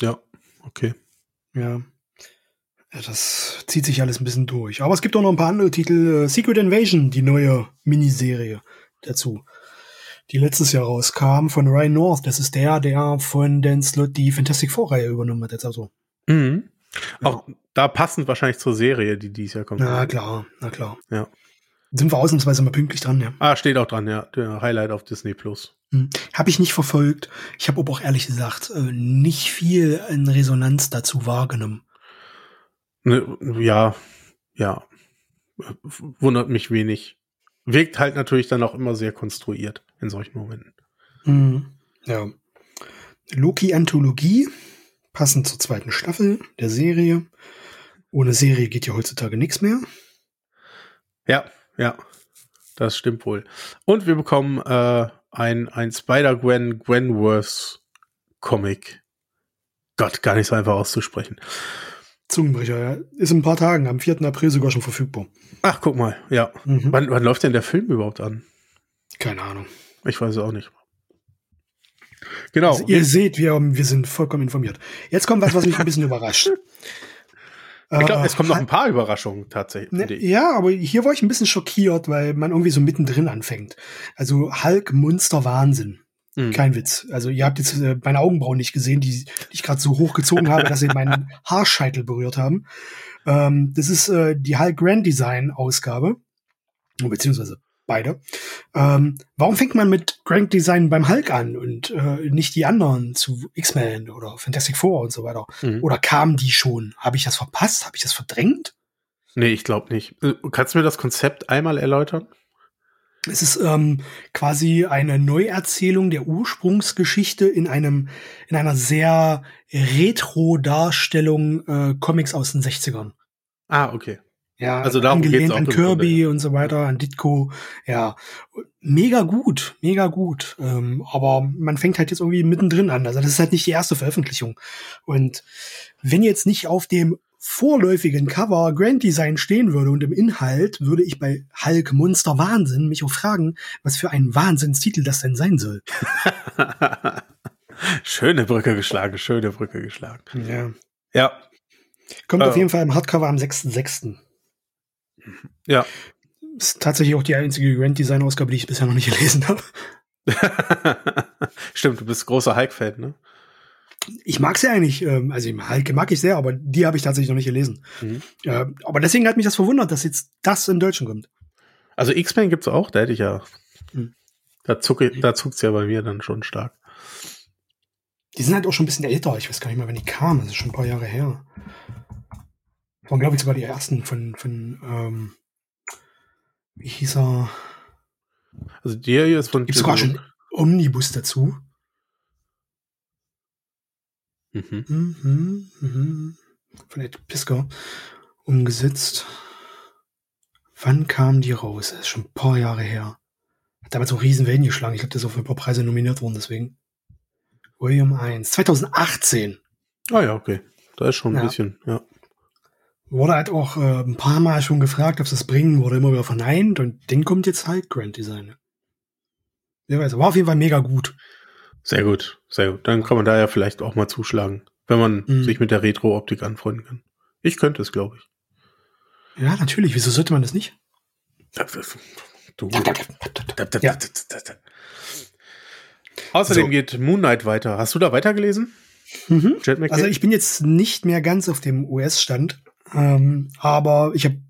Speaker 1: Ja, okay.
Speaker 2: Ja. ja. Das zieht sich alles ein bisschen durch. Aber es gibt auch noch ein paar andere Titel. Uh, Secret Invasion, die neue Miniserie dazu die letztes Jahr rauskam von Ryan North. Das ist der, der von Dan Slott die Fantastic Four-Reihe übernommen hat, jetzt also.
Speaker 1: Mhm. Auch ja. da passend wahrscheinlich zur Serie, die dieses Jahr kommt.
Speaker 2: Na klar, na klar.
Speaker 1: Ja.
Speaker 2: Sind wir ausnahmsweise mal pünktlich dran, ja.
Speaker 1: Ah, steht auch dran, ja. Der Highlight auf Disney Plus.
Speaker 2: Hm. Habe ich nicht verfolgt. Ich habe aber auch ehrlich gesagt äh, nicht viel in Resonanz dazu wahrgenommen.
Speaker 1: Ne, ja, ja. Wundert mich wenig wirkt halt natürlich dann auch immer sehr konstruiert in solchen Momenten.
Speaker 2: Mhm. Ja. Loki-Anthologie, passend zur zweiten Staffel der Serie. Ohne Serie geht ja heutzutage nichts mehr.
Speaker 1: Ja, ja, das stimmt wohl. Und wir bekommen äh, ein, ein Spider-Gwen Gwenworth Comic. Gott, gar nicht so einfach auszusprechen.
Speaker 2: Zungenbrecher, ja. Ist in ein paar Tagen, am 4. April sogar schon verfügbar.
Speaker 1: Ach, guck mal, ja. Mhm. Wann, wann läuft denn der Film überhaupt an?
Speaker 2: Keine Ahnung.
Speaker 1: Ich weiß es auch nicht. Genau.
Speaker 2: Also ihr seht, wir, wir sind vollkommen informiert. Jetzt kommt was, was mich ein bisschen überrascht.
Speaker 1: Ich glaube, es kommen noch ein paar Überraschungen tatsächlich.
Speaker 2: Ne, ja, aber hier war ich ein bisschen schockiert, weil man irgendwie so mittendrin anfängt. Also Hulk, Monster, Wahnsinn. Mhm. Kein Witz. Also ihr habt jetzt äh, meine Augenbrauen nicht gesehen, die, die ich gerade so hochgezogen habe, dass sie meinen Haarscheitel berührt haben. Ähm, das ist äh, die Hulk Grand Design Ausgabe, beziehungsweise beide. Ähm, warum fängt man mit Grand Design beim Hulk an und äh, nicht die anderen zu X-Men oder Fantastic Four und so weiter? Mhm. Oder kamen die schon? Habe ich das verpasst? Habe ich das verdrängt?
Speaker 1: Nee, ich glaube nicht. Äh, kannst du mir das Konzept einmal erläutern?
Speaker 2: Es ist ähm, quasi eine Neuerzählung der Ursprungsgeschichte in einem in einer sehr Retro-Darstellung äh, Comics aus den 60ern.
Speaker 1: Ah, okay.
Speaker 2: Ja, also darum angelehnt an Kirby und so weiter, an Ditko. Ja, mega gut, mega gut. Ähm, aber man fängt halt jetzt irgendwie mittendrin an. Also das ist halt nicht die erste Veröffentlichung. Und wenn jetzt nicht auf dem vorläufigen Cover Grand Design stehen würde und im Inhalt würde ich bei Hulk Monster Wahnsinn mich auch fragen, was für ein Wahnsinnstitel das denn sein soll.
Speaker 1: schöne Brücke geschlagen, schöne Brücke geschlagen.
Speaker 2: Ja.
Speaker 1: Ja.
Speaker 2: Kommt äh, auf jeden Fall im Hardcover am 6.6.
Speaker 1: Ja.
Speaker 2: Ist tatsächlich auch die einzige Grand Design Ausgabe, die ich bisher noch nicht gelesen habe.
Speaker 1: Stimmt, du bist großer Hulk-Fan, ne?
Speaker 2: Ich mag sie eigentlich, ähm, also Hulk mag ich sehr, aber die habe ich tatsächlich noch nicht gelesen. Mhm. Äh, aber deswegen hat mich das verwundert, dass jetzt das im Deutschen kommt.
Speaker 1: Also X-Men gibt's auch, da hätte ich ja. Mhm. Da, zucke, da zuckt's ja bei mir dann schon stark.
Speaker 2: Die sind halt auch schon ein bisschen älter. Ich weiß gar nicht mehr, wann die kamen. Das ist schon ein paar Jahre her. Waren, glaube ich, sogar die ersten von, von ähm, wie hieß er?
Speaker 1: Also der hier ist von.
Speaker 2: Gibt sogar schon Omnibus dazu. Mhm. Mhm, mhm. Von Ed Pisker umgesetzt. Wann kam die raus? Das ist schon ein paar Jahre her. Hat damals auch riesen Wellen geschlagen. Ich glaube, der ist für ein paar Preise nominiert worden, deswegen. William 1. 2018.
Speaker 1: Ah ja, okay. Da ist schon ein ja. bisschen, ja.
Speaker 2: Wurde halt auch äh, ein paar Mal schon gefragt, ob sie es bringen, wurde immer wieder verneint und den kommt jetzt halt Grand Design. Wer weiß, war auf jeden Fall mega gut.
Speaker 1: Sehr gut, sehr gut. Dann kann man da ja vielleicht auch mal zuschlagen, wenn man mhm. sich mit der Retro-Optik anfreunden kann. Ich könnte es, glaube ich.
Speaker 2: Ja, natürlich. Wieso sollte man das nicht?
Speaker 1: Du. Ja. Außerdem so. geht Moon Knight weiter. Hast du da weitergelesen?
Speaker 2: Mhm. Also ich bin jetzt nicht mehr ganz auf dem US-Stand, ähm, aber ich habe,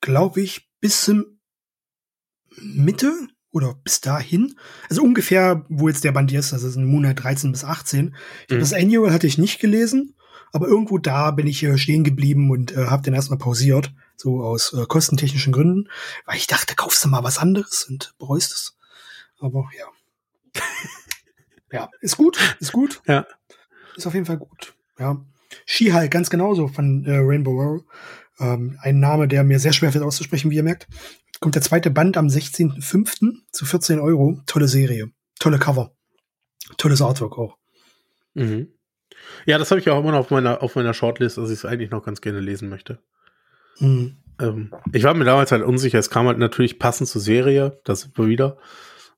Speaker 2: glaube ich, bis zum Mitte oder bis dahin, also ungefähr, wo jetzt der Band ist, also ist ein Monat 13 bis 18. Mhm. Das Annual hatte ich nicht gelesen, aber irgendwo da bin ich äh, stehen geblieben und äh, habe den erstmal pausiert, so aus äh, kostentechnischen Gründen, weil ich dachte, kaufst du mal was anderes und bereust es. Aber ja. ja, ist gut, ist gut.
Speaker 1: Ja.
Speaker 2: Ist auf jeden Fall gut. Ja. She-Hulk, ganz genauso von äh, Rainbow Row. Ähm, ein Name, der mir sehr schwer fällt auszusprechen, wie ihr merkt. Kommt der zweite Band am 16.05. zu 14 Euro. Tolle Serie. Tolle Cover. Tolles Artwork auch.
Speaker 1: Mhm. Ja, das habe ich auch immer noch auf meiner, auf meiner Shortlist, dass ich es eigentlich noch ganz gerne lesen möchte. Mhm. Ähm, ich war mir damals halt unsicher. Es kam halt natürlich passend zur Serie, das war wieder.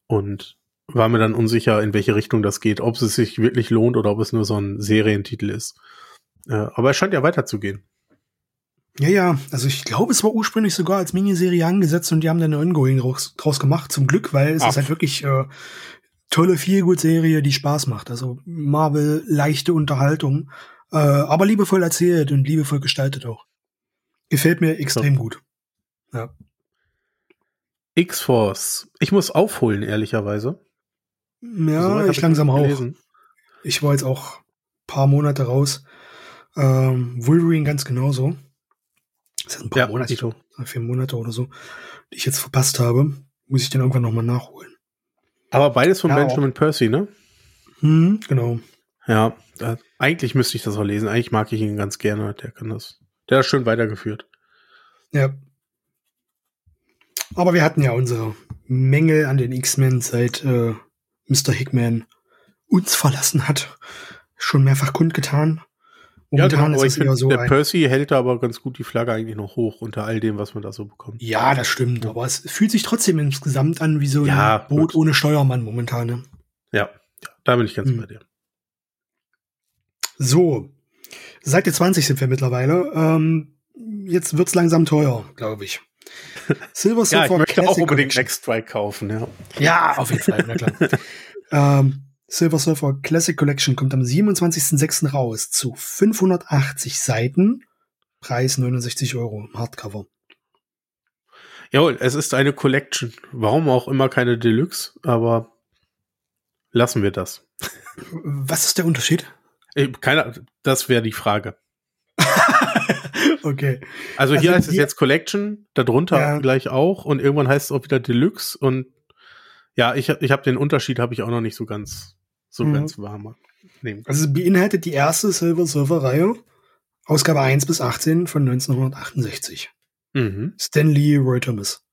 Speaker 1: Und war mir dann unsicher, in welche Richtung das geht, ob es sich wirklich lohnt oder ob es nur so ein Serientitel ist. Aber es scheint ja weiterzugehen.
Speaker 2: Ja, ja, also ich glaube, es war ursprünglich sogar als Miniserie angesetzt und die haben dann eine Ongoing draus, draus gemacht, zum Glück, weil es Ach. ist halt wirklich äh, tolle Feelgood-Serie, die Spaß macht. Also Marvel, leichte Unterhaltung, äh, aber liebevoll erzählt und liebevoll gestaltet auch. Gefällt mir extrem so. gut. Ja.
Speaker 1: X-Force. Ich muss aufholen, ehrlicherweise.
Speaker 2: Ja, so ich langsam auch. Ich war jetzt auch paar Monate raus. Ähm, Wolverine ganz genauso. Das sind ein paar ja, Monate, so. vier Monate oder so, die ich jetzt verpasst habe. Muss ich den irgendwann nochmal nachholen.
Speaker 1: Aber beides von ja, Benjamin auch. Percy, ne?
Speaker 2: Hm, genau.
Speaker 1: Ja, da, eigentlich müsste ich das auch lesen. Eigentlich mag ich ihn ganz gerne. Der kann das. Der hat schön weitergeführt.
Speaker 2: Ja. Aber wir hatten ja unsere Mängel an den X-Men seit äh, Mr. Hickman uns verlassen hat. Schon mehrfach kundgetan.
Speaker 1: Momentan ja, genau, ist es eher so. Der Percy hält da aber ganz gut die Flagge eigentlich noch hoch unter all dem, was man da so bekommt.
Speaker 2: Ja, das stimmt. Aber es fühlt sich trotzdem insgesamt an wie so ein ja, Boot gut. ohne Steuermann momentan. Ne?
Speaker 1: Ja, da bin ich ganz hm. bei dir.
Speaker 2: So, Seite 20 sind wir mittlerweile. Ähm, jetzt wird's langsam teuer, glaube ich.
Speaker 1: Silver Surfer ja, ich möchte Classic auch unbedingt Next Strike kaufen, ja.
Speaker 2: Ja, auf jeden Fall, na klar. ähm, Silver Surfer Classic Collection kommt am 27.06. raus zu 580 Seiten. Preis 69 Euro im Hardcover.
Speaker 1: Jawohl, es ist eine Collection. Warum auch immer keine Deluxe, aber lassen wir das.
Speaker 2: Was ist der Unterschied?
Speaker 1: Keine, das wäre die Frage.
Speaker 2: okay.
Speaker 1: Also hier also heißt es jetzt Collection, darunter ja. gleich auch und irgendwann heißt es auch wieder Deluxe und ja, ich, ich habe den Unterschied habe ich auch noch nicht so ganz so mhm. ganz warm
Speaker 2: nehmen. Also es beinhaltet die erste Silver Surfer Reihe, Ausgabe 1 bis 18 von 1968. Mhm. Stanley Roy Thomas.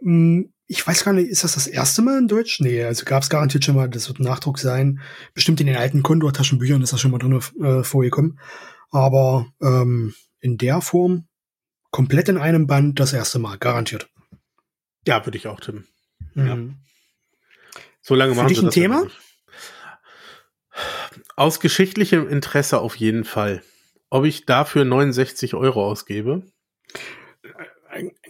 Speaker 2: Hm, ich weiß gar nicht, ist das das erste Mal in Deutsch? Nee, also gab es garantiert schon mal, das wird ein Nachdruck sein. Bestimmt in den alten Kondor-Taschenbüchern ist das schon mal drin äh, vorgekommen. Aber ähm, in der Form, komplett in einem Band, das erste Mal, garantiert.
Speaker 1: Ja, würde ich auch tippen. Mhm. Ja. So lange
Speaker 2: machen Für dich ein Thema?
Speaker 1: Aus geschichtlichem Interesse auf jeden Fall. Ob ich dafür 69 Euro ausgebe?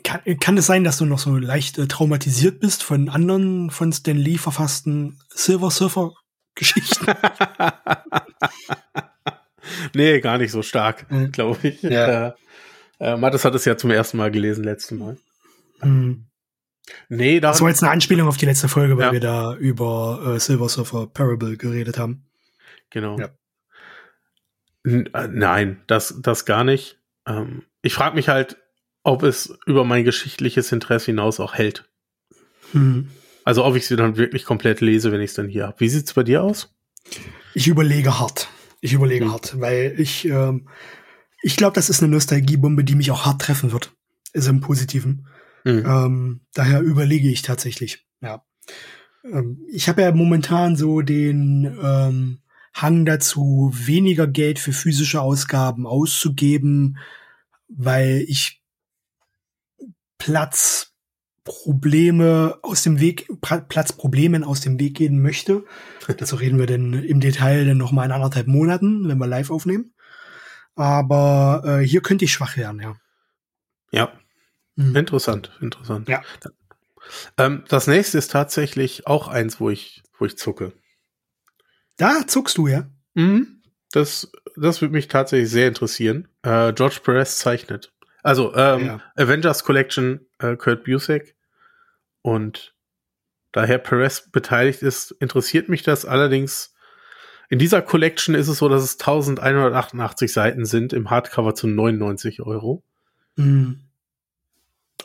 Speaker 2: Kann, kann es sein, dass du noch so leicht äh, traumatisiert bist von anderen von Stan Lee verfassten Silver Surfer Geschichten?
Speaker 1: nee, gar nicht so stark, mhm. glaube ich. Ja. Äh, äh, Mattes hat es ja zum ersten Mal gelesen, letztes Mal. Mhm.
Speaker 2: Nee, da. Das war jetzt eine Anspielung auf die letzte Folge, weil ja. wir da über äh, Silver Surfer Parable geredet haben.
Speaker 1: Genau. Ja. Äh, nein, das, das gar nicht. Ähm, ich frage mich halt, ob es über mein geschichtliches Interesse hinaus auch hält. Hm. Also ob ich sie dann wirklich komplett lese, wenn ich es dann hier habe. Wie sieht's bei dir aus?
Speaker 2: Ich überlege hart. Ich überlege hm. hart, weil ich, ähm, ich glaube, das ist eine Nostalgiebombe, die mich auch hart treffen wird. Ist im Positiven. Hm. Ähm, daher überlege ich tatsächlich. Ja. Ähm, ich habe ja momentan so den ähm, Hang dazu, weniger Geld für physische Ausgaben auszugeben, weil ich Platzprobleme aus dem Weg, Platzproblemen aus dem Weg gehen möchte. Dazu reden wir dann im Detail dann noch mal in anderthalb Monaten, wenn wir live aufnehmen. Aber äh, hier könnte ich schwach werden, ja.
Speaker 1: Ja. Mhm. Interessant, interessant.
Speaker 2: Ja.
Speaker 1: Ähm, das nächste ist tatsächlich auch eins, wo ich, wo ich zucke.
Speaker 2: Da zuckst du, ja?
Speaker 1: Mhm. Das, das würde mich tatsächlich sehr interessieren. Äh, George Perez zeichnet. Also ähm, ja. Avengers Collection äh, Kurt Busiek und daher Perez beteiligt ist, interessiert mich das allerdings. In dieser Collection ist es so, dass es 1188 Seiten sind, im Hardcover zu 99 Euro. Mhm.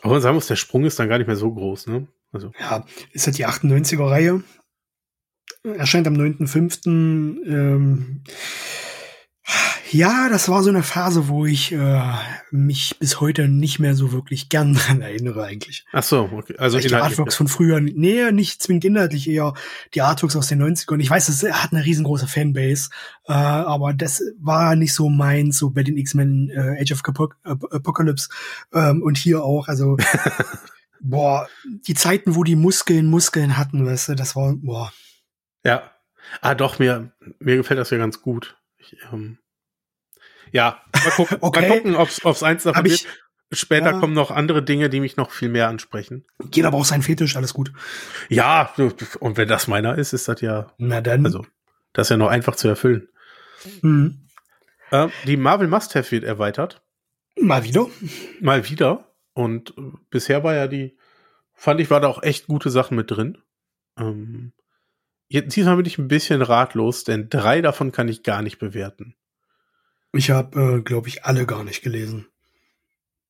Speaker 1: Aber man sagen muss, der Sprung ist dann gar nicht mehr so groß, ne?
Speaker 2: Also. Ja, ist halt die 98er Reihe. Erscheint am 9.5. Ähm, ja, das war so eine Phase, wo ich äh, mich bis heute nicht mehr so wirklich gern dran erinnere eigentlich.
Speaker 1: Ach so, okay. Also
Speaker 2: die Artworks von früher, nee, nicht zwingend inhaltlich, eher die Artworks aus den 90ern. Ich weiß, es hat eine riesengroße Fanbase, äh, aber das war nicht so meins, so bei den X-Men äh, Age of Apocalypse ähm, und hier auch, also boah, die Zeiten, wo die Muskeln Muskeln hatten, weißt du, das war, boah.
Speaker 1: Ja. Ah, doch, mir, mir gefällt das ja ganz gut. Ich, ähm ja, mal gucken, okay. mal gucken ob's, ob's eins davon wird. Später ja. kommen noch andere Dinge, die mich noch viel mehr ansprechen.
Speaker 2: Jeder braucht seinen Fetisch, alles gut.
Speaker 1: Ja, und wenn das meiner ist, ist das ja.
Speaker 2: Na dann.
Speaker 1: Also, das ist ja noch einfach zu erfüllen. Mhm. Äh, die Marvel Must-Have wird erweitert.
Speaker 2: Mal wieder.
Speaker 1: Mal wieder. Und äh, bisher war ja die, fand ich, war da auch echt gute Sachen mit drin. Ähm, jetzt, diesmal bin ich ein bisschen ratlos, denn drei davon kann ich gar nicht bewerten.
Speaker 2: Ich habe, äh, glaube ich, alle gar nicht gelesen.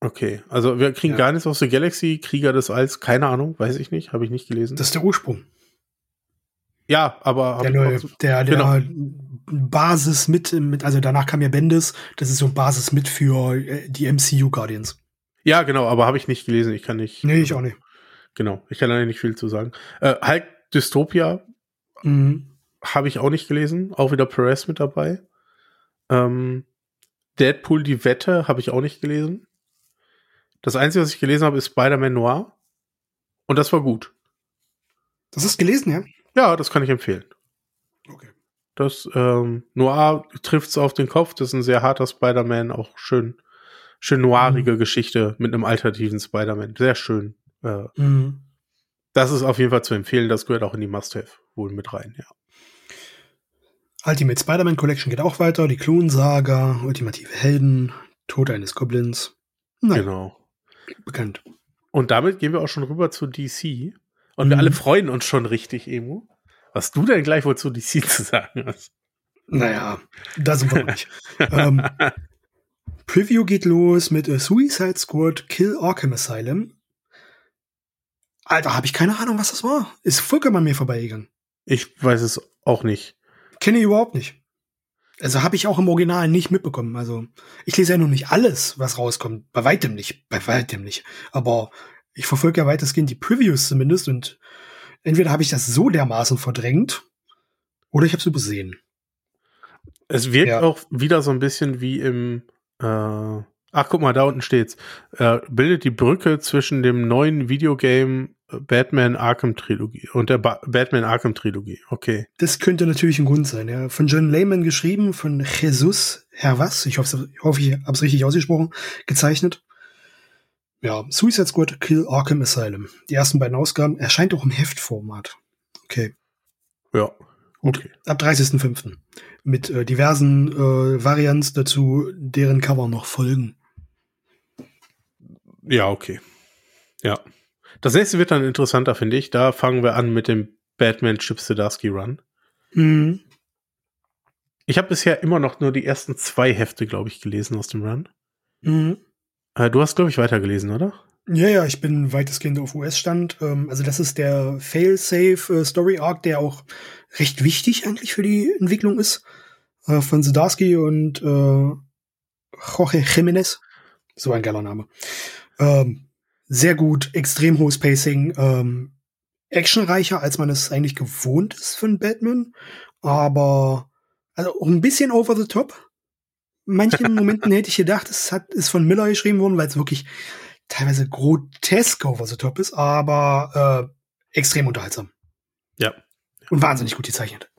Speaker 1: Okay, also wir kriegen ja. Guardians of the Galaxy, Krieger des Alls, keine Ahnung, weiß ich nicht, habe ich nicht gelesen.
Speaker 2: Das ist der Ursprung.
Speaker 1: Ja, aber
Speaker 2: der, neue, der, der genau. Basis mit, mit, also danach kam ja Bendis, das ist so Basis mit für äh, die MCU Guardians.
Speaker 1: Ja, genau, aber habe ich nicht gelesen, ich kann nicht.
Speaker 2: Nee, ich auch nicht.
Speaker 1: Genau, ich kann da nicht viel zu sagen. Äh, Hulk Dystopia mhm. habe ich auch nicht gelesen, auch wieder Perez mit dabei. Ähm, Deadpool, die Wette, habe ich auch nicht gelesen. Das Einzige, was ich gelesen habe, ist Spider-Man Noir. Und das war gut.
Speaker 2: Das ist gelesen, ja?
Speaker 1: Ja, das kann ich empfehlen.
Speaker 2: Okay.
Speaker 1: Das ähm, Noir trifft es auf den Kopf. Das ist ein sehr harter Spider-Man, auch schön, schön noirige mhm. Geschichte mit einem alternativen Spider-Man. Sehr schön. Äh, mhm. Das ist auf jeden Fall zu empfehlen. Das gehört auch in die Must-Have wohl mit rein, ja.
Speaker 2: Ultimate Spider-Man Collection geht auch weiter. Die Klonsaga, Ultimative Helden, Tod eines Goblins.
Speaker 1: Nein, genau.
Speaker 2: Bekannt.
Speaker 1: Und damit gehen wir auch schon rüber zu DC. Und mhm. wir alle freuen uns schon richtig, Emo. Was du denn gleich wohl zu DC zu sagen hast.
Speaker 2: Naja, da sind wir nicht. ähm, Preview geht los mit A Suicide Squad Kill Arkham Asylum. Alter, habe ich keine Ahnung, was das war. Ist vollkommen an mir vorbeigegangen.
Speaker 1: Ich weiß es auch nicht.
Speaker 2: Kenne ich überhaupt nicht. Also habe ich auch im Original nicht mitbekommen. Also ich lese ja noch nicht alles, was rauskommt. Bei weitem nicht. Bei weitem nicht. Aber ich verfolge ja weitestgehend die Previews zumindest und entweder habe ich das so dermaßen verdrängt oder ich habe es übersehen.
Speaker 1: Es wirkt ja. auch wieder so ein bisschen wie im äh, Ach, guck mal, da unten steht's. Äh, bildet die Brücke zwischen dem neuen Videogame Batman Arkham Trilogie und der ba Batman Arkham Trilogie. Okay.
Speaker 2: Das könnte natürlich ein Grund sein, ja. Von John Layman geschrieben, von Jesus Hervas, ich hoffe, ich, hoffe, ich habe es richtig ausgesprochen, gezeichnet. Ja, Suicide Squad Kill Arkham Asylum. Die ersten beiden Ausgaben erscheint auch im Heftformat. Okay.
Speaker 1: Ja.
Speaker 2: Okay. Und ab 30.05. Mit äh, diversen äh, Varianten dazu, deren Cover noch folgen.
Speaker 1: Ja, okay. Ja. Das nächste wird dann interessanter, finde ich. Da fangen wir an mit dem Batman Chip Zdarsky Run. Mhm. Ich habe bisher immer noch nur die ersten zwei Hefte, glaube ich, gelesen aus dem Run. Mhm. Äh, du hast, glaube ich, weitergelesen, oder?
Speaker 2: Ja, ja, ich bin weitestgehend auf US-Stand. Ähm, also das ist der Fail-Safe äh, Story Arc, der auch recht wichtig eigentlich für die Entwicklung ist. Äh, von Zdarsky und äh, Jorge Jiménez. So ein geiler Name. Ähm, sehr gut, extrem hohes Pacing, ähm, actionreicher, als man es eigentlich gewohnt ist von Batman, aber also auch ein bisschen over the top. Manchen Momenten hätte ich gedacht, es hat, ist von Miller geschrieben worden, weil es wirklich teilweise grotesk over the top ist, aber äh, extrem unterhaltsam.
Speaker 1: Ja.
Speaker 2: Und wahnsinnig gut gezeichnet.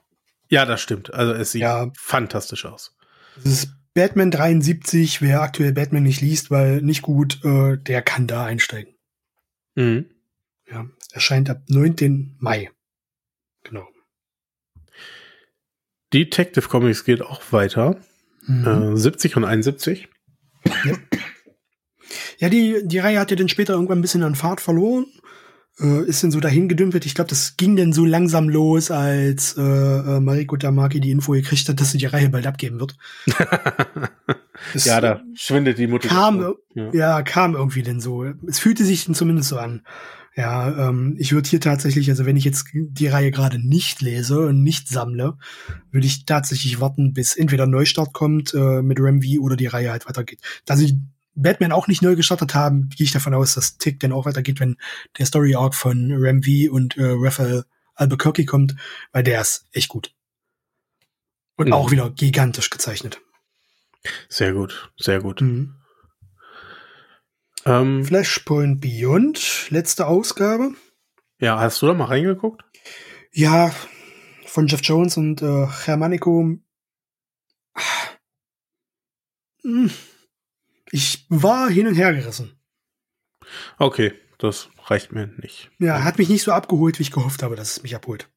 Speaker 1: Ja, das stimmt. Also es sieht ja. fantastisch aus.
Speaker 2: Es ist Batman 73, wer aktuell Batman nicht liest, weil nicht gut, äh, der kann da einsteigen. Mhm. Ja, erscheint ab 9. Mai. Genau.
Speaker 1: Detective Comics geht auch weiter. Mhm. Äh, 70 und 71.
Speaker 2: Ja. ja, die, die Reihe hat ja dann später irgendwann ein bisschen an Fahrt verloren äh, ist denn so dahin gedümpelt. Ich glaube, das ging denn so langsam los, als äh, äh, Mariko Tamaki die Info gekriegt hat, dass sie die Reihe bald abgeben wird.
Speaker 1: ja, da schwindet die Mutter.
Speaker 2: Kam, ja. ja. kam irgendwie denn so. Es fühlte sich denn zumindest so an. Ja, ähm, ich würde hier tatsächlich, also wenn ich jetzt die Reihe gerade nicht lese und nicht sammle, würde ich tatsächlich warten, bis entweder Neustart kommt äh, mit RemV oder die Reihe halt weitergeht. Da sie Batman auch nicht neu gestartet haben, gehe ich davon aus, dass Tick dann auch weitergeht, wenn der Story Arc von Ram V und äh, Raphael Albuquerque kommt, weil der ist echt gut. Und mhm. auch wieder gigantisch gezeichnet.
Speaker 1: Sehr gut, sehr gut.
Speaker 2: Mhm. Ähm, Flashpoint Beyond, letzte Ausgabe.
Speaker 1: Ja, hast du da mal reingeguckt?
Speaker 2: Ja, von Jeff Jones und äh, Germanico. Hm ich war hin und her gerissen.
Speaker 1: Okay, das reicht mir nicht.
Speaker 2: Ja, hat mich nicht so abgeholt, wie ich gehofft habe, dass es mich abholt.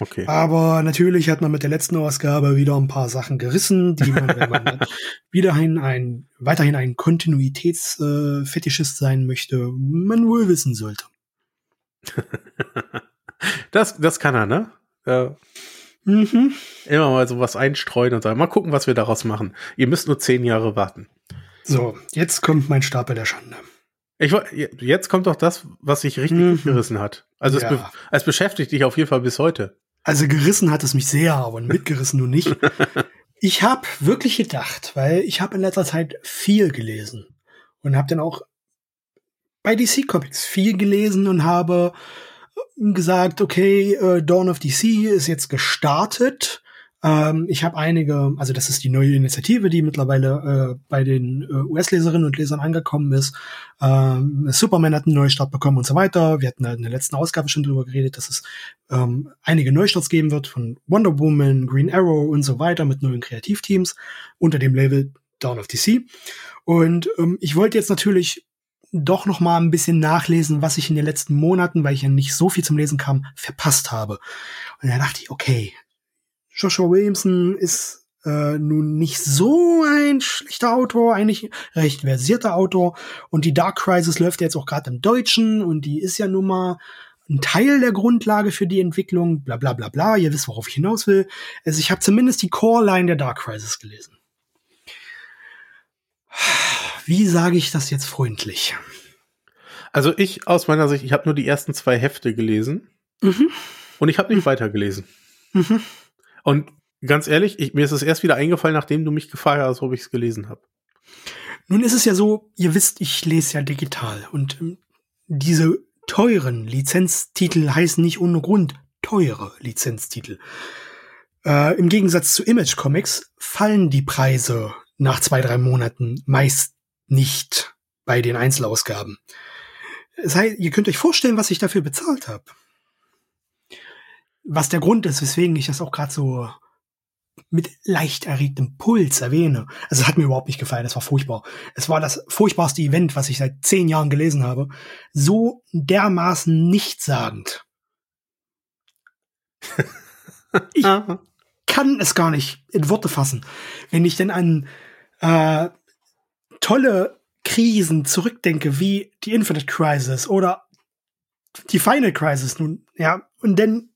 Speaker 1: Okay.
Speaker 2: Aber natürlich hat man mit der letzten Ausgabe wieder ein paar Sachen gerissen, die man, wenn man wiederhin ein, weiterhin ein Kontinuitätsfetischist äh, sein möchte, man wohl wissen sollte.
Speaker 1: das, das kann er, ne? Ja. Mhm. Immer mal sowas einstreuen und sagen, mal gucken, was wir daraus machen. Ihr müsst nur zehn Jahre warten.
Speaker 2: So, jetzt kommt mein Stapel der Schande.
Speaker 1: Ich, jetzt kommt doch das, was sich richtig mhm. gerissen hat. Also ja. es, be es, beschäftigt dich auf jeden Fall bis heute.
Speaker 2: Also gerissen hat es mich sehr, aber mitgerissen nur nicht. ich habe wirklich gedacht, weil ich habe in letzter Zeit viel gelesen und habe dann auch bei DC Comics viel gelesen und habe gesagt, okay, äh, Dawn of DC ist jetzt gestartet Ähm, ich habe einige, also das ist die neue Initiative, die mittlerweile äh, bei den äh, US-Leserinnen und Lesern angekommen ist. Ähm, Superman hat einen Neustart bekommen und so weiter. Wir hatten in der letzten Ausgabe schon drüber geredet, dass es ähm, einige Neustarts geben wird von Wonder Woman, Green Arrow und so weiter mit neuen Kreativteams unter dem Label Dawn of DC. Und ähm, ich wollte jetzt natürlich doch noch mal ein bisschen nachlesen, was ich in den letzten Monaten, weil ich ja nicht so viel zum Lesen kam, verpasst habe. Und da dachte ich, okay, Joshua Williamson ist äh, nun nicht so ein schlechter Autor, eigentlich recht versierter Autor. Und die Dark Crisis läuft jetzt auch gerade im Deutschen und die ist ja nun mal ein Teil der Grundlage für die Entwicklung, bla bla bla bla. Ihr wisst, worauf ich hinaus will. Also ich habe zumindest die Core-Line der Dark Crisis gelesen. Wie sage ich das jetzt freundlich?
Speaker 1: Also ich aus meiner Sicht, ich habe nur die ersten zwei Hefte gelesen mhm. und ich habe nicht mhm. weitergelesen. Mhm. Und ganz ehrlich, ich, mir ist es erst wieder eingefallen, nachdem du mich gefragt hast, ob ich es gelesen habe.
Speaker 2: Nun ist es ja so, ihr wisst, ich lese ja digital und ähm, diese teuren Lizenztitel heißen nicht ohne Grund teure Lizenztitel. Äh, Im Gegensatz zu Image Comics fallen die Preise nach zwei, drei Monaten meist nicht bei den Einzelausgaben. Das heißt, ihr könnt euch vorstellen, was ich dafür bezahlt habe. Was der Grund ist, weswegen ich das auch gerade so mit leicht erregtem Puls erwähne. Also es hat mir überhaupt nicht gefallen, es war furchtbar. Es war das furchtbarste Event, was ich seit zehn Jahren gelesen habe. So dermaßen nichtssagend. ich kann es gar nicht in Worte fassen. Wenn ich denn an äh, tolle Krisen zurückdenke, wie die Infinite Crisis oder die Final Crisis nun, ja, und dann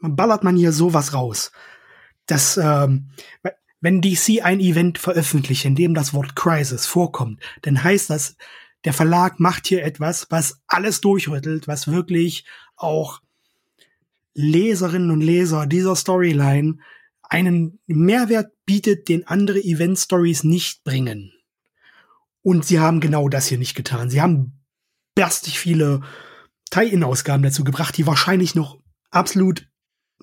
Speaker 2: ballert man hier sowas raus. Das, ähm, wenn DC ein Event veröffentlicht, in dem das Wort Crisis vorkommt, dann heißt das, der Verlag macht hier etwas, was alles durchrüttelt, was wirklich auch Leserinnen und Leser dieser Storyline einen Mehrwert bietet, den andere Event-Stories nicht bringen. Und sie haben genau das hier nicht getan. Sie haben berstig viele Tie-In-Ausgaben dazu gebracht, die wahrscheinlich noch absolut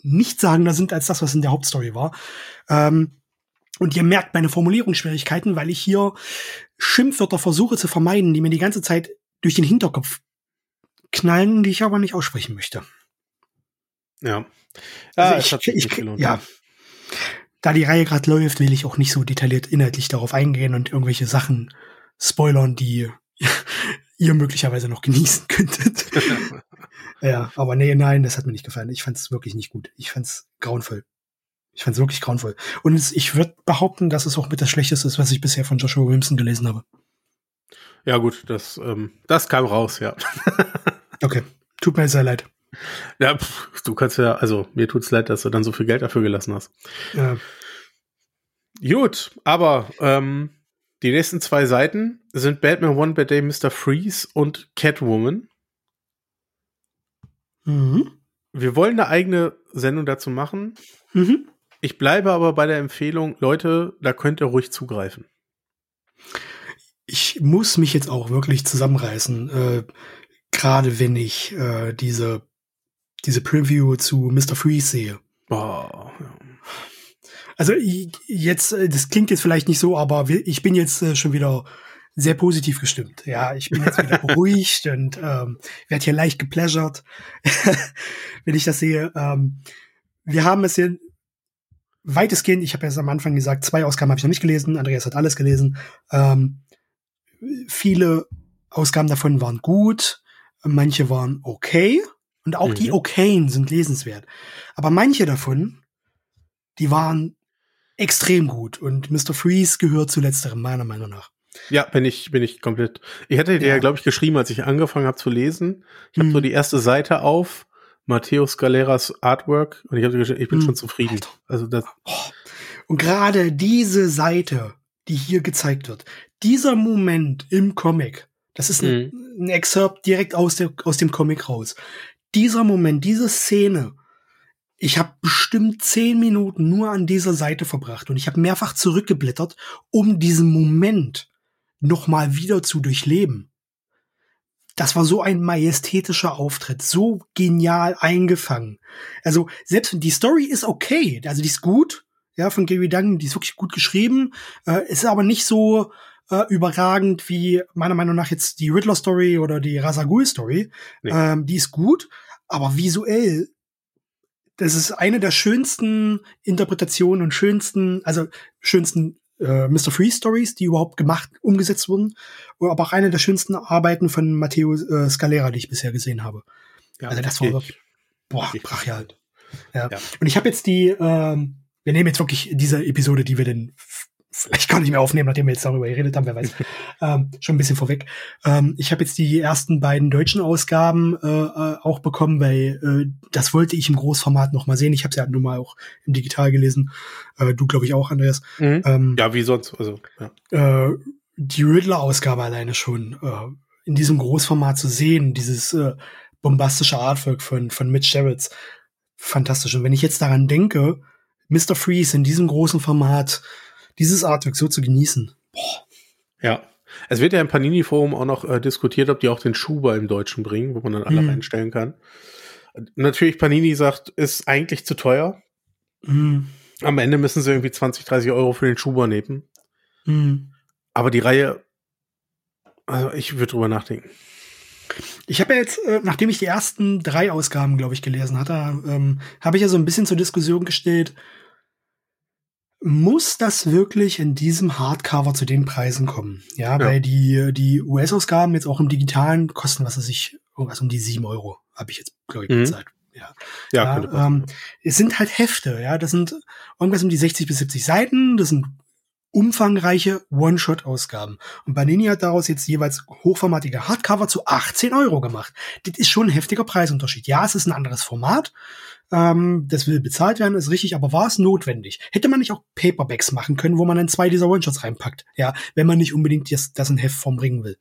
Speaker 2: nichtssagender sind als das, was in der Hauptstory war. Ähm, und ihr merkt meine Formulierungsschwierigkeiten, weil ich hier Schimpfwörter versuche zu vermeiden, die mir die ganze Zeit durch den Hinterkopf knallen, die ich aber nicht aussprechen möchte.
Speaker 1: Ja.
Speaker 2: Also ich, ich, ich ja. Da die Reihe gerade läuft, will ich auch nicht so detailliert inhaltlich darauf eingehen und irgendwelche Sachen spoilern, die ihr möglicherweise noch genießen könntet. ja, aber nee, nein, das hat mir nicht gefallen. Ich fand es wirklich nicht gut. Ich fand es grauenvoll. Ich fand es wirklich grauenvoll. Und es, ich würde behaupten, dass es auch mit das Schlechteste ist, was ich bisher von Joshua Williamson gelesen habe.
Speaker 1: Ja, gut, das, ähm, das kam raus, ja.
Speaker 2: okay, tut mir sehr leid.
Speaker 1: Ja, pff, du kannst ja, also mir tut's leid, dass du dann so viel Geld dafür gelassen hast. Ja. Gut, aber ähm, die nächsten zwei Seiten sind Batman One Bad Day, Mr. Freeze und Catwoman. Mhm. Wir wollen eine eigene Sendung dazu machen. Mhm. Ich bleibe aber bei der Empfehlung, Leute, da könnt ihr ruhig zugreifen.
Speaker 2: Ich muss mich jetzt auch wirklich zusammenreißen, äh, gerade wenn ich äh, diese, diese Preview zu Mr. Freeze sehe. Oh, ja. Also jetzt, äh, das klingt jetzt vielleicht nicht so, aber ich bin jetzt äh, schon wieder sehr positiv gestimmt. Ja, ich bin jetzt wieder beruhigt und ähm, werde hier leicht gepleasured, wenn ich das sehe. Ähm, wir haben es hier weitestgehend, ich habe ja am Anfang gesagt, zwei Ausgaben habe ich noch nicht gelesen, Andreas hat alles gelesen. Ähm, viele Ausgaben davon waren gut, manche waren okay und auch mhm. die okayen sind lesenswert. Aber manche davon, die waren extrem gut. Und Mr. Freeze gehört zu letzterem, meiner Meinung nach.
Speaker 1: Ja, bin ich, bin ich komplett. Ich hatte dir ja, glaube ich, geschrieben, als ich angefangen habe zu lesen. Ich habe hm. so die erste Seite auf, Matthäus Galeras Artwork, und ich habe geschrieben, ich bin hm. schon zufrieden. Alter. Also das. Oh.
Speaker 2: Und gerade diese Seite, die hier gezeigt wird, dieser Moment im Comic, das ist ein, hm. ein Excerpt direkt aus, der, aus dem Comic raus. Dieser Moment, diese Szene, ich habe bestimmt zehn Minuten nur an dieser Seite verbracht und ich habe mehrfach zurückgeblättert, um diesen Moment nochmal wieder zu durchleben. Das war so ein majestätischer Auftritt, so genial eingefangen. Also selbst die Story ist okay, also die ist gut, ja, von Gary Duncan, die ist wirklich gut geschrieben, äh, ist aber nicht so äh, überragend wie meiner Meinung nach jetzt die Riddler-Story oder die Rasagul-Story. Nee. Ähm, die ist gut, aber visuell das ist eine der schönsten Interpretationen und schönsten, also schönsten äh, Mr. Freeze Stories, die überhaupt gemacht, umgesetzt wurden, aber auch eine der schönsten Arbeiten von Matteo äh, Scalera, die ich bisher gesehen habe. Ja, also das war wirklich, boah, brachial. Ja. ja. Und ich habe jetzt die, ähm, wir nehmen jetzt wirklich diese Episode, die wir denn vielleicht gar nicht mehr aufnehmen, nachdem wir jetzt darüber geredet haben, wer weiß. ähm, schon ein bisschen vorweg. Ähm, ich habe jetzt die ersten beiden deutschen Ausgaben äh, äh, auch bekommen, weil äh, das wollte ich im Großformat noch mal sehen. Ich habe es ja nun mal auch im Digital gelesen. Äh, du, glaube ich, auch, Andreas.
Speaker 1: Mhm. Ähm, ja, wie sonst. Also, ja.
Speaker 2: äh, die Riddler-Ausgabe alleine schon äh, in diesem Großformat zu sehen, dieses äh, bombastische Artwork von, von Mitch Sherritts, fantastisch. Und wenn ich jetzt daran denke, Mr. Freeze in diesem großen Format, dieses Artwork so zu genießen. Boah.
Speaker 1: Ja. Es wird ja im Panini-Forum auch noch äh, diskutiert, ob die auch den Schuber im Deutschen bringen, wo man dann alle mhm. reinstellen kann. Natürlich, Panini sagt, ist eigentlich zu teuer. Mhm. Am Ende müssen sie irgendwie 20, 30 Euro für den Schuber nehmen. Mhm. Aber die Reihe, also ich würde drüber nachdenken.
Speaker 2: Ich habe ja jetzt, äh, nachdem ich die ersten drei Ausgaben, glaube ich, gelesen hatte, ähm, habe ich ja so ein bisschen zur Diskussion gestellt, muss das wirklich in diesem Hardcover zu den Preisen kommen? Ja, ja. weil die, die US-Ausgaben jetzt auch im Digitalen kosten, was weiß ich, irgendwas um die sieben Euro, habe ich jetzt, glaube ich, mhm. bezahlt. Ja, ja, ja ähm, es sind halt Hefte, ja, das sind irgendwas um die 60 bis 70 Seiten, das sind umfangreiche One-Shot-Ausgaben. Und Banini hat daraus jetzt jeweils hochformatige Hardcover zu 18 Euro gemacht. Das ist schon ein heftiger Preisunterschied. Ja, es ist ein anderes Format, ähm, das will bezahlt werden, ist richtig, aber war es notwendig? Hätte man nicht auch Paperbacks machen können, wo man dann zwei dieser One-Shots reinpackt? Ja, wenn man nicht unbedingt das, das in Heftform bringen will.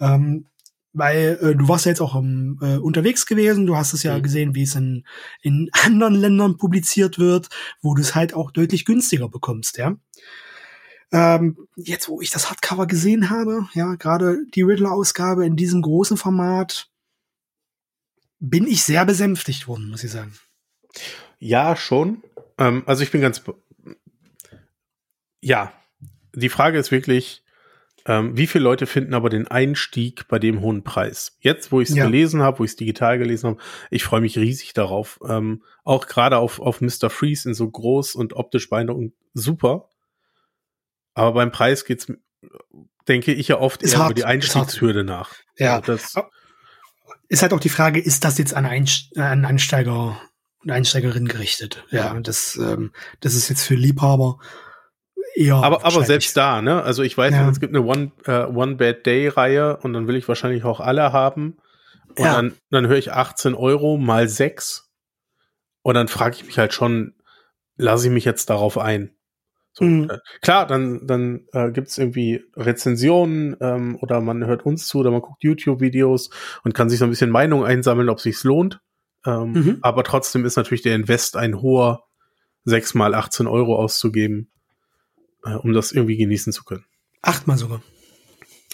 Speaker 2: Ähm, weil äh, du warst ja jetzt auch um, äh, unterwegs gewesen, du hast es ja mhm. gesehen, wie es in, in anderen Ländern publiziert wird, wo du es halt auch deutlich günstiger bekommst, ja. Ähm, jetzt, wo ich das Hardcover gesehen habe, ja, gerade die Riddler-Ausgabe in diesem großen Format, bin ich sehr besänftigt worden, muss ich sagen.
Speaker 1: Ja, schon. Ähm, also ich bin ganz. Ja, die Frage ist wirklich, ähm, wie viele Leute finden aber den Einstieg bei dem hohen Preis? Jetzt, wo ich es ja. gelesen habe, wo ich es digital gelesen habe, ich freue mich riesig darauf. Ähm, auch gerade auf, auf Mr. Freeze in so groß und optisch beeindruckend super. Aber beim Preis geht's, denke ich ja oft ist eher hart, über die Einstiegshürde nach.
Speaker 2: Ja. Also das ist halt auch die Frage, ist das jetzt an, Einst an Einsteiger und Einsteigerinnen gerichtet. Ja, das, ähm, das ist jetzt für Liebhaber eher.
Speaker 1: Aber, aber selbst da, ne? Also ich weiß, ja. es gibt eine One, äh, One Bad Day Reihe und dann will ich wahrscheinlich auch alle haben. Und ja. dann, dann höre ich 18 Euro mal 6. Und dann frage ich mich halt schon, lasse ich mich jetzt darauf ein? So, mhm. äh, klar, dann, dann äh, gibt es irgendwie Rezensionen ähm, oder man hört uns zu oder man guckt YouTube-Videos und kann sich so ein bisschen Meinung einsammeln, ob sich's lohnt. Ähm, mhm. Aber trotzdem ist natürlich der Invest ein hoher, 6 mal 18 Euro auszugeben, äh, um das irgendwie genießen zu können.
Speaker 2: Achtmal sogar.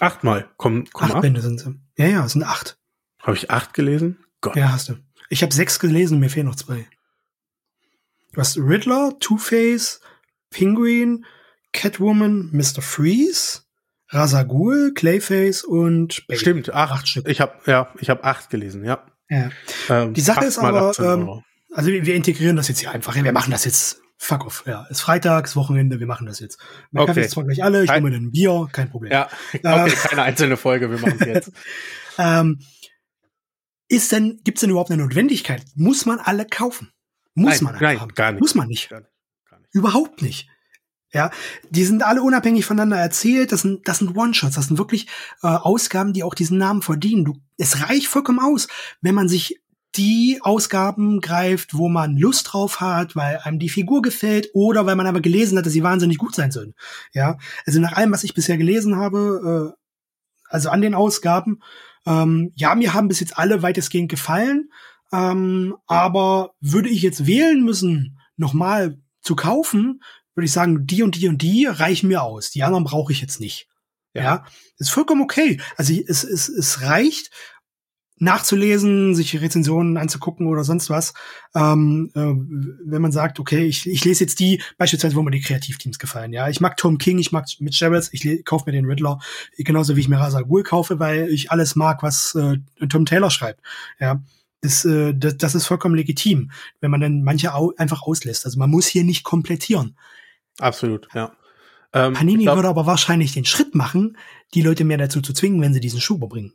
Speaker 1: Achtmal. Komm, komm
Speaker 2: acht ab. Bände sind sie. Ja, ja, es sind acht.
Speaker 1: Habe ich acht gelesen?
Speaker 2: Gott. Ja, hast du. Ich habe sechs gelesen, mir fehlen noch zwei. Du hast Riddler, Two-Face, Penguin, Catwoman, Mr. Freeze, Rasagul, Clayface und
Speaker 1: Bane. Stimmt, acht, acht Stück. Ich habe ja, ich habe acht gelesen, ja.
Speaker 2: Ja. Ähm, die Sache ist aber, ähm, also wir, wir, integrieren das jetzt hier einfach. Wir machen das jetzt. Fuck off. Ja, ist Freitags, Wochenende, wir machen das jetzt. Man okay. jetzt zwar gleich alle, ich nehme mir ein Bier, kein Problem.
Speaker 1: Ja, okay, äh, keine einzelne Folge, wir machen es jetzt.
Speaker 2: ähm, ist denn, gibt's denn überhaupt eine Notwendigkeit? Muss man alle kaufen? Muss nein, man
Speaker 1: nein, haben? gar nicht.
Speaker 2: Muss man nicht. Gar nicht. Gar nicht. Überhaupt nicht. Ja, die sind alle unabhängig voneinander erzählt. Das sind, das sind One-Shots. Das sind wirklich äh, Ausgaben, die auch diesen Namen verdienen. Du, es reicht vollkommen aus, wenn man sich die Ausgaben greift, wo man Lust drauf hat, weil einem die Figur gefällt oder weil man aber gelesen hat, dass sie wahnsinnig gut sein sollen. Ja, also nach allem, was ich bisher gelesen habe, äh, also an den Ausgaben, ähm, ja, mir haben bis jetzt alle weitestgehend gefallen, ähm, aber würde ich jetzt wählen müssen, nochmal zu kaufen, würde ich sagen, die und die und die reichen mir aus. Die anderen brauche ich jetzt nicht. Ja. ja. Ist vollkommen okay. Also es, es, es reicht nachzulesen, sich Rezensionen anzugucken oder sonst was. Ähm, äh, wenn man sagt, okay, ich, ich lese jetzt die, beispielsweise, wo mir die Kreativteams gefallen. Ja, ich mag Tom King, ich mag Mitch Gerrits, ich kaufe mir den Riddler, genauso wie ich mir Rasa Ghul kaufe, weil ich alles mag, was äh, Tom Taylor schreibt. Ja. Das, äh, das, das ist vollkommen legitim, wenn man dann manche au einfach auslässt. Also man muss hier nicht komplettieren.
Speaker 1: Absolut, ja.
Speaker 2: Ähm, Panini glaub, würde aber wahrscheinlich den Schritt machen, die Leute mehr dazu zu zwingen, wenn sie diesen Schuh bringen.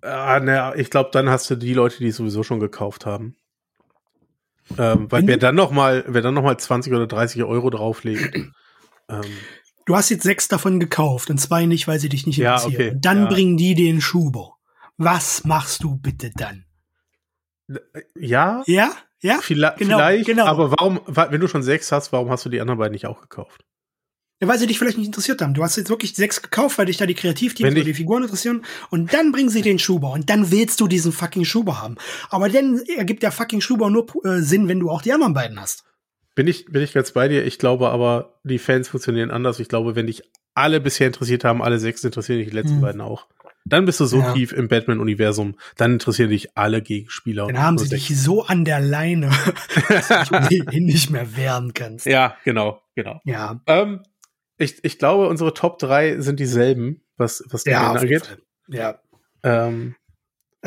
Speaker 1: Ah, naja, ich glaube, dann hast du die Leute, die es sowieso schon gekauft haben. Ähm, weil wer dann noch mal, wer dann noch mal 20 oder 30 Euro drauflegt. ähm,
Speaker 2: du hast jetzt sechs davon gekauft und zwei nicht, weil sie dich nicht interessieren. Ja, okay, dann ja. bringen die den Schuber. Was machst du bitte dann?
Speaker 1: Ja?
Speaker 2: Ja? Ja?
Speaker 1: Vielleicht, genau, vielleicht genau. aber warum, wenn du schon sechs hast, warum hast du die anderen beiden nicht auch gekauft?
Speaker 2: Ja, weil sie dich vielleicht nicht interessiert haben. Du hast jetzt wirklich sechs gekauft, weil dich da die Kreativteams oder die Figuren interessieren. Und dann bringen sie den Schuber. Und dann willst du diesen fucking Schuber haben. Aber dann ergibt der fucking Schuber nur äh, Sinn, wenn du auch die anderen beiden hast.
Speaker 1: Bin ich, bin ich ganz bei dir. Ich glaube aber, die Fans funktionieren anders. Ich glaube, wenn dich alle bisher interessiert haben, alle sechs interessieren dich die letzten hm. beiden auch. Dann bist du so ja. tief im Batman-Universum, dann interessieren dich alle Gegenspieler.
Speaker 2: Dann haben sie dich so an der Leine, dass du dich nicht mehr wehren kannst.
Speaker 1: Ja, genau, genau.
Speaker 2: Ja.
Speaker 1: Ähm, ich, ich glaube, unsere Top 3 sind dieselben, was, was
Speaker 2: ja, angeht. Ja.
Speaker 1: Ähm,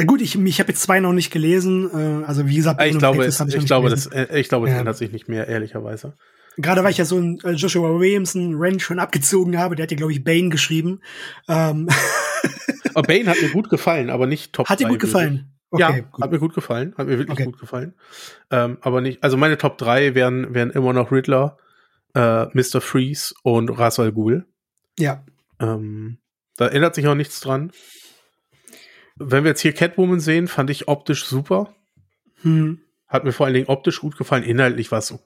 Speaker 2: Gut, ich, ich habe jetzt zwei noch nicht gelesen. Äh, also wie gesagt,
Speaker 1: ich glaube, es, ich, ich glaube, das, äh, ich glaube, es ja. ändert sich nicht mehr, ehrlicherweise.
Speaker 2: Gerade weil ich ja so ein äh, Joshua Williamson Rent schon abgezogen habe, der hat ja, glaube ich, Bane geschrieben. Ähm.
Speaker 1: oh, Bane hat mir gut gefallen, aber nicht Top
Speaker 2: Hat dir gut gefallen?
Speaker 1: Okay, ja, gut. hat mir gut gefallen. Hat mir wirklich okay. gut gefallen. Ähm, aber nicht, also meine Top 3 wären, wären immer noch Riddler, äh, Mr. Freeze und Ras Al Ghul.
Speaker 2: Ja.
Speaker 1: Ähm, da ändert sich auch nichts dran. Wenn wir jetzt hier Catwoman sehen, fand ich optisch super.
Speaker 2: Hm.
Speaker 1: Hat mir vor allen Dingen optisch gut gefallen. Inhaltlich war es so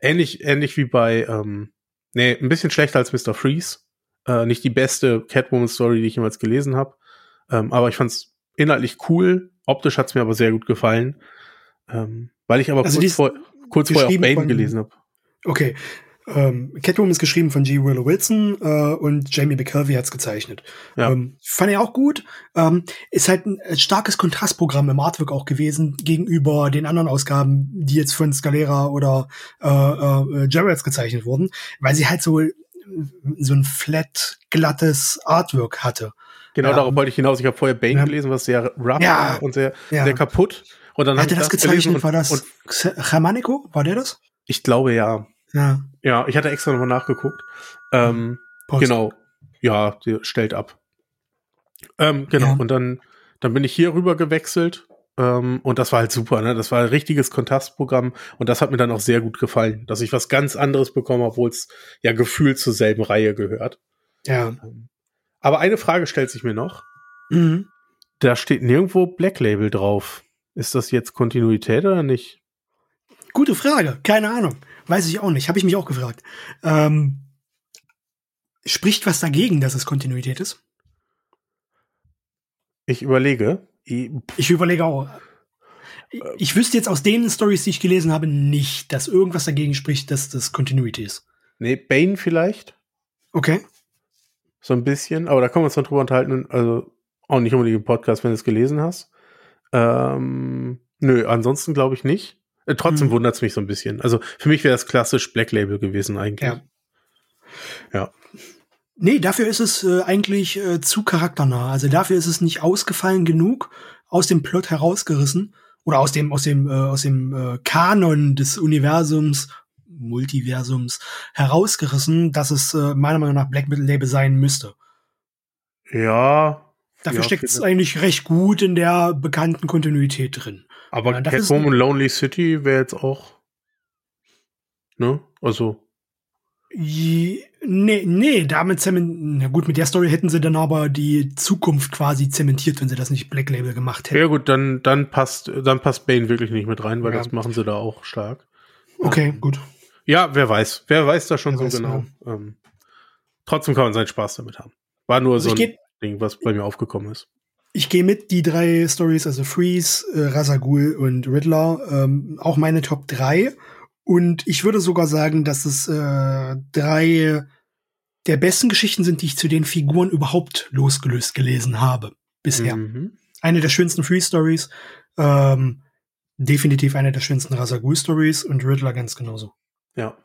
Speaker 1: ähnlich, ähnlich wie bei, ähm, nee, ein bisschen schlechter als Mr. Freeze. Äh, nicht die beste Catwoman-Story, die ich jemals gelesen habe. Ähm, aber ich fand es inhaltlich cool. Optisch hat es mir aber sehr gut gefallen. Ähm, weil ich aber also kurz, vor, kurz vorher auch Bane gelesen habe.
Speaker 2: Okay. Ähm, Catwoman ist geschrieben von G. Willow Wilson äh, und Jamie McKelvey hat's gezeichnet.
Speaker 1: Ja.
Speaker 2: Ähm, fand ich auch gut. Ähm, ist halt ein, ein starkes Kontrastprogramm im Artwork auch gewesen gegenüber den anderen Ausgaben, die jetzt von Scalera oder äh, äh, Jarretts gezeichnet wurden, weil sie halt so so ein flat, glattes Artwork hatte.
Speaker 1: Genau, ja. darauf wollte ich hinaus. Ich habe vorher Bane ja. gelesen, was sehr rough ja. und sehr, sehr kaputt. Und dann
Speaker 2: hatte das, das gezeichnet, und, war das Germanico? War der das?
Speaker 1: Ich glaube ja.
Speaker 2: Ja.
Speaker 1: Ja, ich hatte extra nochmal nachgeguckt. Ähm, genau. Ja, die stellt ab. Ähm, genau. Ja. Und dann, dann bin ich hier rüber gewechselt. Ähm, und das war halt super, ne? Das war ein richtiges Kontrastprogramm und das hat mir dann auch sehr gut gefallen, dass ich was ganz anderes bekomme, obwohl es ja gefühlt zur selben Reihe gehört.
Speaker 2: Ja.
Speaker 1: Ähm, aber eine Frage stellt sich mir noch.
Speaker 2: Mhm.
Speaker 1: Da steht nirgendwo Black Label drauf. Ist das jetzt Kontinuität oder nicht?
Speaker 2: Gute Frage, keine Ahnung. Weiß ich auch nicht, habe ich mich auch gefragt. Ähm, spricht was dagegen, dass es Kontinuität ist?
Speaker 1: Ich überlege.
Speaker 2: Ich überlege auch. Ich wüsste jetzt aus den Stories, die ich gelesen habe, nicht, dass irgendwas dagegen spricht, dass das Continuity ist.
Speaker 1: Nee, Bane vielleicht.
Speaker 2: Okay.
Speaker 1: So ein bisschen, aber da können wir uns dann drüber unterhalten. Also auch nicht unbedingt im Podcast, wenn du es gelesen hast. Ähm, nö, ansonsten glaube ich nicht. Äh, trotzdem hm. wundert es mich so ein bisschen. Also für mich wäre das klassisch Black Label gewesen eigentlich.
Speaker 2: Ja.
Speaker 1: ja.
Speaker 2: Nee, dafür ist es äh, eigentlich äh, zu charakternah. Also dafür ist es nicht ausgefallen genug, aus dem Plot herausgerissen oder aus dem aus dem äh, aus dem äh, Kanon des Universums Multiversums herausgerissen, dass es äh, meiner Meinung nach Black Label sein müsste.
Speaker 1: Ja.
Speaker 2: Dafür ja, steckt es eigentlich recht gut in der bekannten Kontinuität drin.
Speaker 1: Aber ja, Catwoman und Lonely City wäre jetzt auch. Ne? Also.
Speaker 2: nee, nee, damit zementiert. Na gut, mit der Story hätten sie dann aber die Zukunft quasi zementiert, wenn sie das nicht Black Label gemacht hätten.
Speaker 1: Ja, gut, dann, dann passt, dann passt Bane wirklich nicht mit rein, weil ja. das machen sie da auch stark.
Speaker 2: Okay, um, gut.
Speaker 1: Ja, wer weiß. Wer weiß das schon wer so genau. Ähm, trotzdem kann man seinen Spaß damit haben. War nur also so ein Ding, was bei mir aufgekommen ist
Speaker 2: ich gehe mit, die drei Stories, also Freeze, äh, Razagul und Riddler, ähm, auch meine Top 3. Und ich würde sogar sagen, dass es äh, drei der besten Geschichten sind, die ich zu den Figuren überhaupt losgelöst gelesen habe. bisher. Mhm. Eine der schönsten Free Stories, ähm, definitiv eine der schönsten Rasagul Stories und Riddler ganz genauso.
Speaker 1: Ja.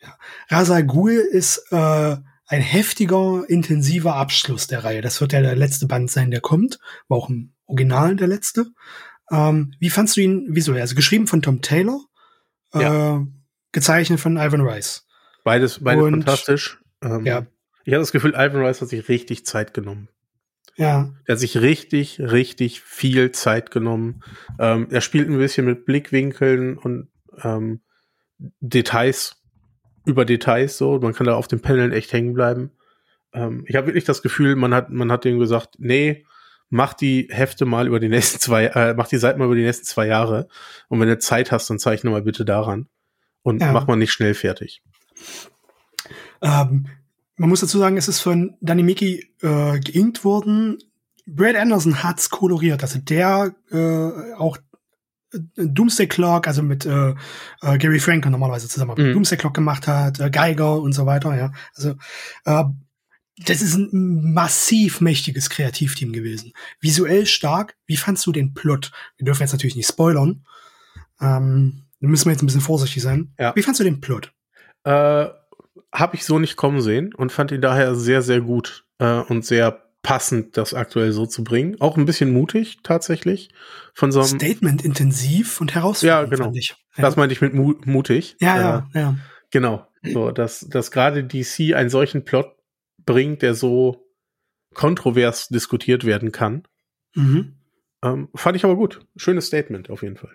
Speaker 2: ja. Rasagul ist äh, ein heftiger, intensiver Abschluss der Reihe. Das wird ja der letzte Band sein, der kommt. War auch im Original der letzte. Ähm, wie fandst du ihn visuell? Also geschrieben von Tom Taylor, ja. äh, gezeichnet von Ivan Rice.
Speaker 1: Beides, beides Und, fantastisch. Ähm, ja. Ich habe das Gefühl, Ivan Rice hat sich richtig Zeit genommen.
Speaker 2: Ja.
Speaker 1: Er hat sich richtig, richtig viel Zeit genommen. Ähm, er spielt ein bisschen mit Blickwinkeln und ähm, Details über Details so. Man kann da auf den Paneln echt hängen bleiben. Ähm, ich habe wirklich das Gefühl, man hat, man hat dem gesagt, nee, mach die Hefte mal über die nächsten zwei, äh, mach die Seiten mal über die nächsten zwei Jahre. Und wenn du Zeit hast, dann zeichne mal bitte daran. Und ja. mach mal nicht schnell fertig.
Speaker 2: Ähm, man muss dazu sagen, es ist von Danny Mickey äh, geinkt worden. Brad Anderson hat's koloriert, also der äh, auch Doomsday Clock, also mit äh, äh, Gary Franker normalerweise zusammen mhm. Doomsday Clock gemacht hat, äh, Geiger und so weiter, ja. Also äh, das ist ein massiv mächtiges Kreativteam gewesen. Visuell stark. Wie fandst du den Plot? Wir dürfen jetzt natürlich nicht spoilern. Ähm, da müssen wir jetzt ein bisschen vorsichtig sein. Ja. Wie fandst du den Plot?
Speaker 1: Äh, habe ich so nicht kommen sehen und fand ihn daher sehr, sehr gut äh, und sehr passend, das aktuell so zu bringen. Auch ein bisschen mutig tatsächlich. Von so einem
Speaker 2: Statement intensiv und herausfordernd.
Speaker 1: Ja, genau. Ja. Das meinte ich mit mu mutig.
Speaker 2: Ja, äh, ja, ja.
Speaker 1: Genau. So, dass, dass gerade DC einen solchen Plot bringt, der so kontrovers diskutiert werden kann. Mhm. Ähm, fand ich aber gut. Schönes Statement auf jeden Fall.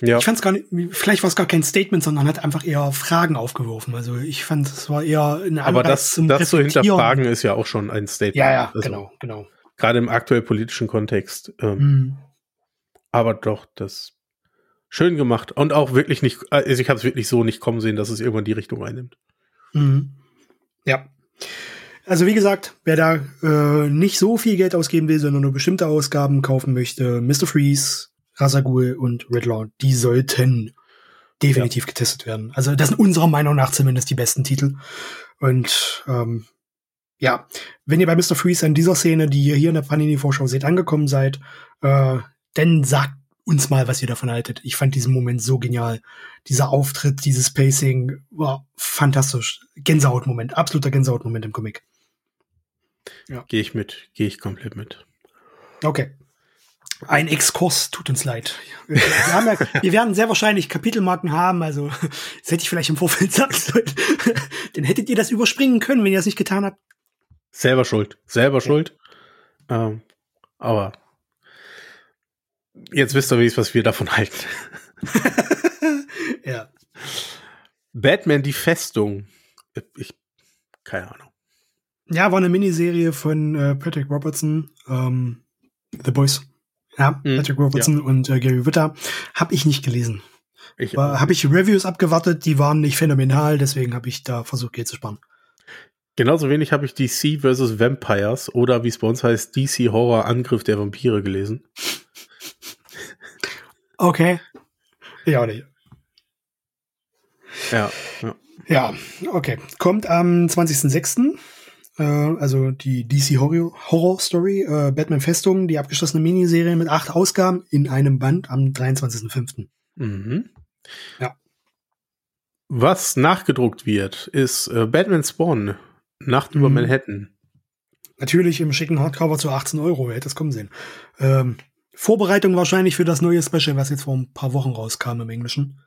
Speaker 2: Ja. Ich fand es gar nicht, vielleicht war es gar kein Statement, sondern hat einfach eher Fragen aufgeworfen. Also ich fand, es war eher
Speaker 1: eine Aber das, zum das zu hinterfragen ist ja auch schon ein Statement.
Speaker 2: Ja, ja, also, genau, genau.
Speaker 1: Gerade im aktuell politischen Kontext. Ähm, mhm. Aber doch, das schön gemacht. Und auch wirklich nicht, also ich habe es wirklich so nicht kommen sehen, dass es irgendwann die Richtung einnimmt.
Speaker 2: Mhm. Ja. Also wie gesagt, wer da äh, nicht so viel Geld ausgeben will, sondern nur bestimmte Ausgaben kaufen möchte, Mr. Freeze, Rasagul und Riddler, die sollten definitiv ja. getestet werden. Also das sind unserer Meinung nach zumindest die besten Titel. Und ähm, ja, wenn ihr bei Mr. Freeze an dieser Szene, die ihr hier in der Panini-Vorschau seht, angekommen seid, äh, dann sagt uns mal, was ihr davon haltet. Ich fand diesen Moment so genial. Dieser Auftritt, dieses Pacing war fantastisch. Gänsehautmoment, absoluter Gänsehautmoment im Comic.
Speaker 1: Ja. Gehe ich mit, gehe ich komplett mit.
Speaker 2: Okay. Ein Exkurs, tut uns leid. Wir, ja, wir, werden sehr wahrscheinlich Kapitelmarken haben, also das hätte ich vielleicht im Vorfeld sagen sollen. Dann hättet ihr das überspringen können, wenn ihr das nicht getan habt.
Speaker 1: Selber schuld, selber ja. schuld. Ähm, aber jetzt wisst ihr, wie was wir davon halten.
Speaker 2: ja.
Speaker 1: Batman, die Festung. Ich, keine Ahnung.
Speaker 2: Ja, war eine Miniserie von äh, Patrick Robertson, ähm, The Boys. Ja, mhm. Patrick Robertson ja. und äh, Gary Witter. Habe ich nicht gelesen. Ich habe ich Reviews abgewartet, die waren nicht phänomenal, deswegen habe ich da versucht, Geld zu sparen.
Speaker 1: Genauso wenig habe ich DC vs. Vampires oder wie es bei uns heißt, DC Horror Angriff der Vampire gelesen.
Speaker 2: Okay. Ja, nicht.
Speaker 1: Ja,
Speaker 2: ja. Ja, okay. Kommt am 20.06. Äh, also die DC Horror, Horror Story, äh, Batman Festung, die abgeschlossene Miniserie mit acht Ausgaben in einem Band am 23.05.
Speaker 1: Mhm. Ja. Was nachgedruckt wird, ist äh, Batman Spawn, Nacht mhm. über Manhattan.
Speaker 2: Natürlich im schicken Hardcover zu 18 Euro, wer hätte es kommen sehen. Ähm, Vorbereitung wahrscheinlich für das neue Special, was jetzt vor ein paar Wochen rauskam im Englischen.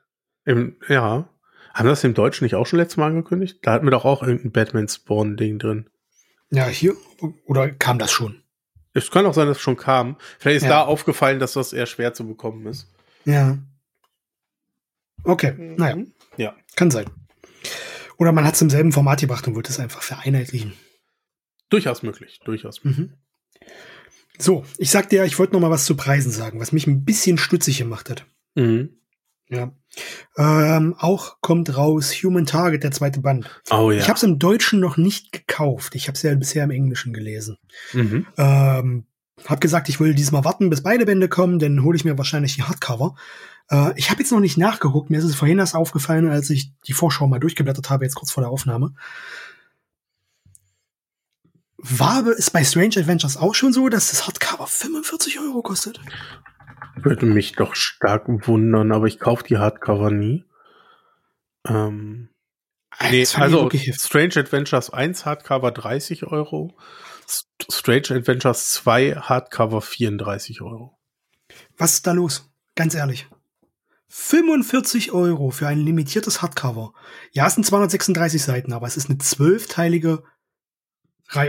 Speaker 1: Im, ja. Haben wir das im Deutschen nicht auch schon letztes Mal angekündigt? Da hatten wir doch auch irgendein Batman Spawn-Ding drin.
Speaker 2: Ja, hier, oder kam das schon?
Speaker 1: Es kann auch sein, dass es schon kam. Vielleicht ist ja. da aufgefallen, dass das eher schwer zu bekommen ist.
Speaker 2: Ja. Okay, mhm. naja. Ja. Kann sein. Oder man hat es im selben Format gebracht und wollte es einfach vereinheitlichen.
Speaker 1: Durchaus möglich, durchaus. Mhm.
Speaker 2: So, ich sagte ja, ich wollte noch mal was zu Preisen sagen, was mich ein bisschen stutzig gemacht hat. Mhm. Ja. Ähm, auch kommt raus Human Target, der zweite Band.
Speaker 1: Oh ja.
Speaker 2: Ich habe es im Deutschen noch nicht gekauft. Ich habe es ja bisher im Englischen gelesen. Mhm. Ähm, hab gesagt, ich will diesmal warten, bis beide Bände kommen, dann hole ich mir wahrscheinlich die Hardcover. Äh, ich habe jetzt noch nicht nachgeguckt. Mir ist es vorhin erst aufgefallen, als ich die Vorschau mal durchgeblättert habe, jetzt kurz vor der Aufnahme. War es bei Strange Adventures auch schon so, dass das Hardcover 45 Euro kostet?
Speaker 1: Würde mich doch stark wundern, aber ich kaufe die Hardcover nie. Ähm, nee, also Strange Adventures 1 Hardcover 30 Euro, Strange Adventures 2 Hardcover 34 Euro.
Speaker 2: Was ist da los? Ganz ehrlich. 45 Euro für ein limitiertes Hardcover. Ja, es sind 236 Seiten, aber es ist eine zwölfteilige.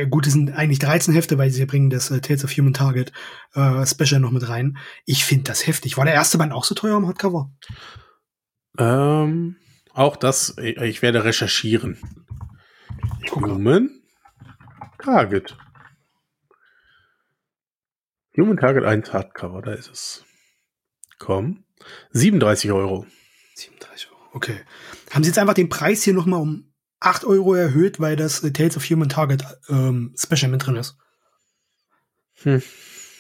Speaker 2: Gut, es sind eigentlich 13 Hefte, weil sie bringen das äh, Tales of Human Target äh, Special noch mit rein. Ich finde das heftig. War der erste Band auch so teuer am Hardcover?
Speaker 1: Ähm, auch das, ich werde recherchieren. Human Target. Human Target 1 Hardcover, da ist es. Komm. 37 Euro.
Speaker 2: 37 Euro, okay. Haben Sie jetzt einfach den Preis hier nochmal um 8 Euro erhöht, weil das äh, Tales of Human Target ähm, Special mit drin ist?
Speaker 1: Hm.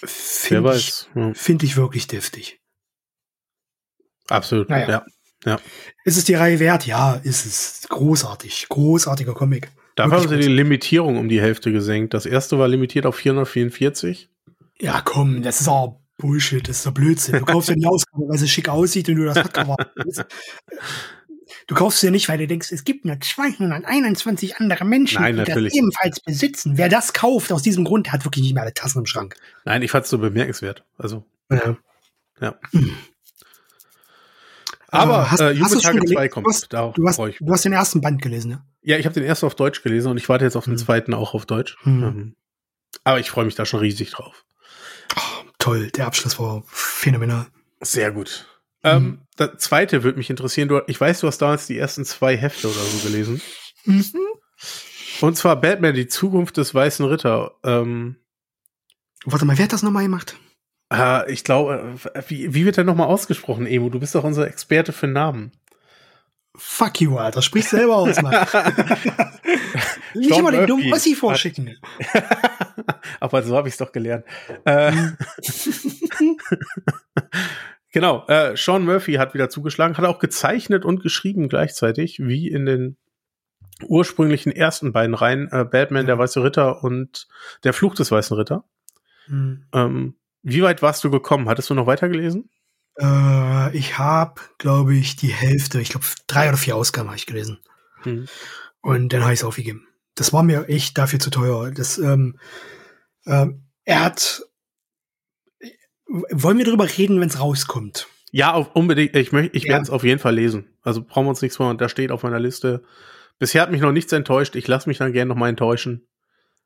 Speaker 2: Finde ich, ja. find ich wirklich deftig.
Speaker 1: Absolut, naja. ja. Ja.
Speaker 2: Ist es die Reihe wert? Ja, ist es. Großartig. Großartiger Comic.
Speaker 1: Dafür haben sie die Limitierung um die Hälfte gesenkt. Das erste war limitiert auf 444.
Speaker 2: Ja, komm, das ist auch Bullshit, das ist doch Blödsinn. Du kaufst ja die Ausgabe, weil sie schick aussieht und du das Hardcover hast. Du kaufst sie ja nicht, weil du denkst, es gibt nur 221 andere Menschen,
Speaker 1: Nein,
Speaker 2: die das ebenfalls besitzen. Wer das kauft aus diesem Grund, der hat wirklich nicht mehr alle Tassen im Schrank.
Speaker 1: Nein, ich fand es so bemerkenswert. Also.
Speaker 2: Ja.
Speaker 1: Ja. Hm. Aber
Speaker 2: hast,
Speaker 1: äh,
Speaker 2: hast
Speaker 1: Tage 2 kommt.
Speaker 2: Du hast, du, hast, du hast den ersten Band gelesen, ja?
Speaker 1: Ja, ich habe den ersten auf Deutsch gelesen und ich warte jetzt auf den hm. zweiten auch auf Deutsch.
Speaker 2: Hm. Ähm,
Speaker 1: aber ich freue mich da schon riesig drauf.
Speaker 2: Oh, toll, der Abschluss war phänomenal.
Speaker 1: Sehr gut. Mhm. Ähm, das zweite würde mich interessieren. Du, ich weiß, du hast damals die ersten zwei Hefte oder so gelesen.
Speaker 2: Mhm.
Speaker 1: Und zwar Batman, die Zukunft des Weißen Ritter. Ähm,
Speaker 2: Warte mal, wer hat das nochmal gemacht?
Speaker 1: Äh, ich glaube, wie, wie wird der nochmal ausgesprochen, Emo? Du bist doch unser Experte für Namen.
Speaker 2: Fuck you, Alter. Sprich selber aus, Mann. Nicht immer den dummen Ossi vorschicken.
Speaker 1: Aber so habe ich es doch gelernt. Äh, genau, äh, Sean Murphy hat wieder zugeschlagen, hat auch gezeichnet und geschrieben gleichzeitig, wie in den ursprünglichen ersten beiden Reihen, äh, Batman, ja. der Weiße Ritter und der Fluch des Weißen Ritter. Mhm. Ähm, wie weit warst du gekommen? Hattest du noch weitergelesen?
Speaker 2: Äh, ich habe, glaube ich, die Hälfte, ich glaube drei oder vier Ausgaben habe ich gelesen. Mhm. Und dann habe ich es aufgegeben. Das war mir echt dafür zu teuer. Das, ähm, ähm, er hat. Wollen wir darüber reden, wenn es rauskommt?
Speaker 1: Ja, auf, unbedingt. Ich, möchte, ich ja. werde es auf jeden Fall lesen. Also brauchen wir uns nichts vor. Da steht auf meiner Liste. Bisher hat mich noch nichts enttäuscht. Ich lasse mich dann gerne noch mal enttäuschen.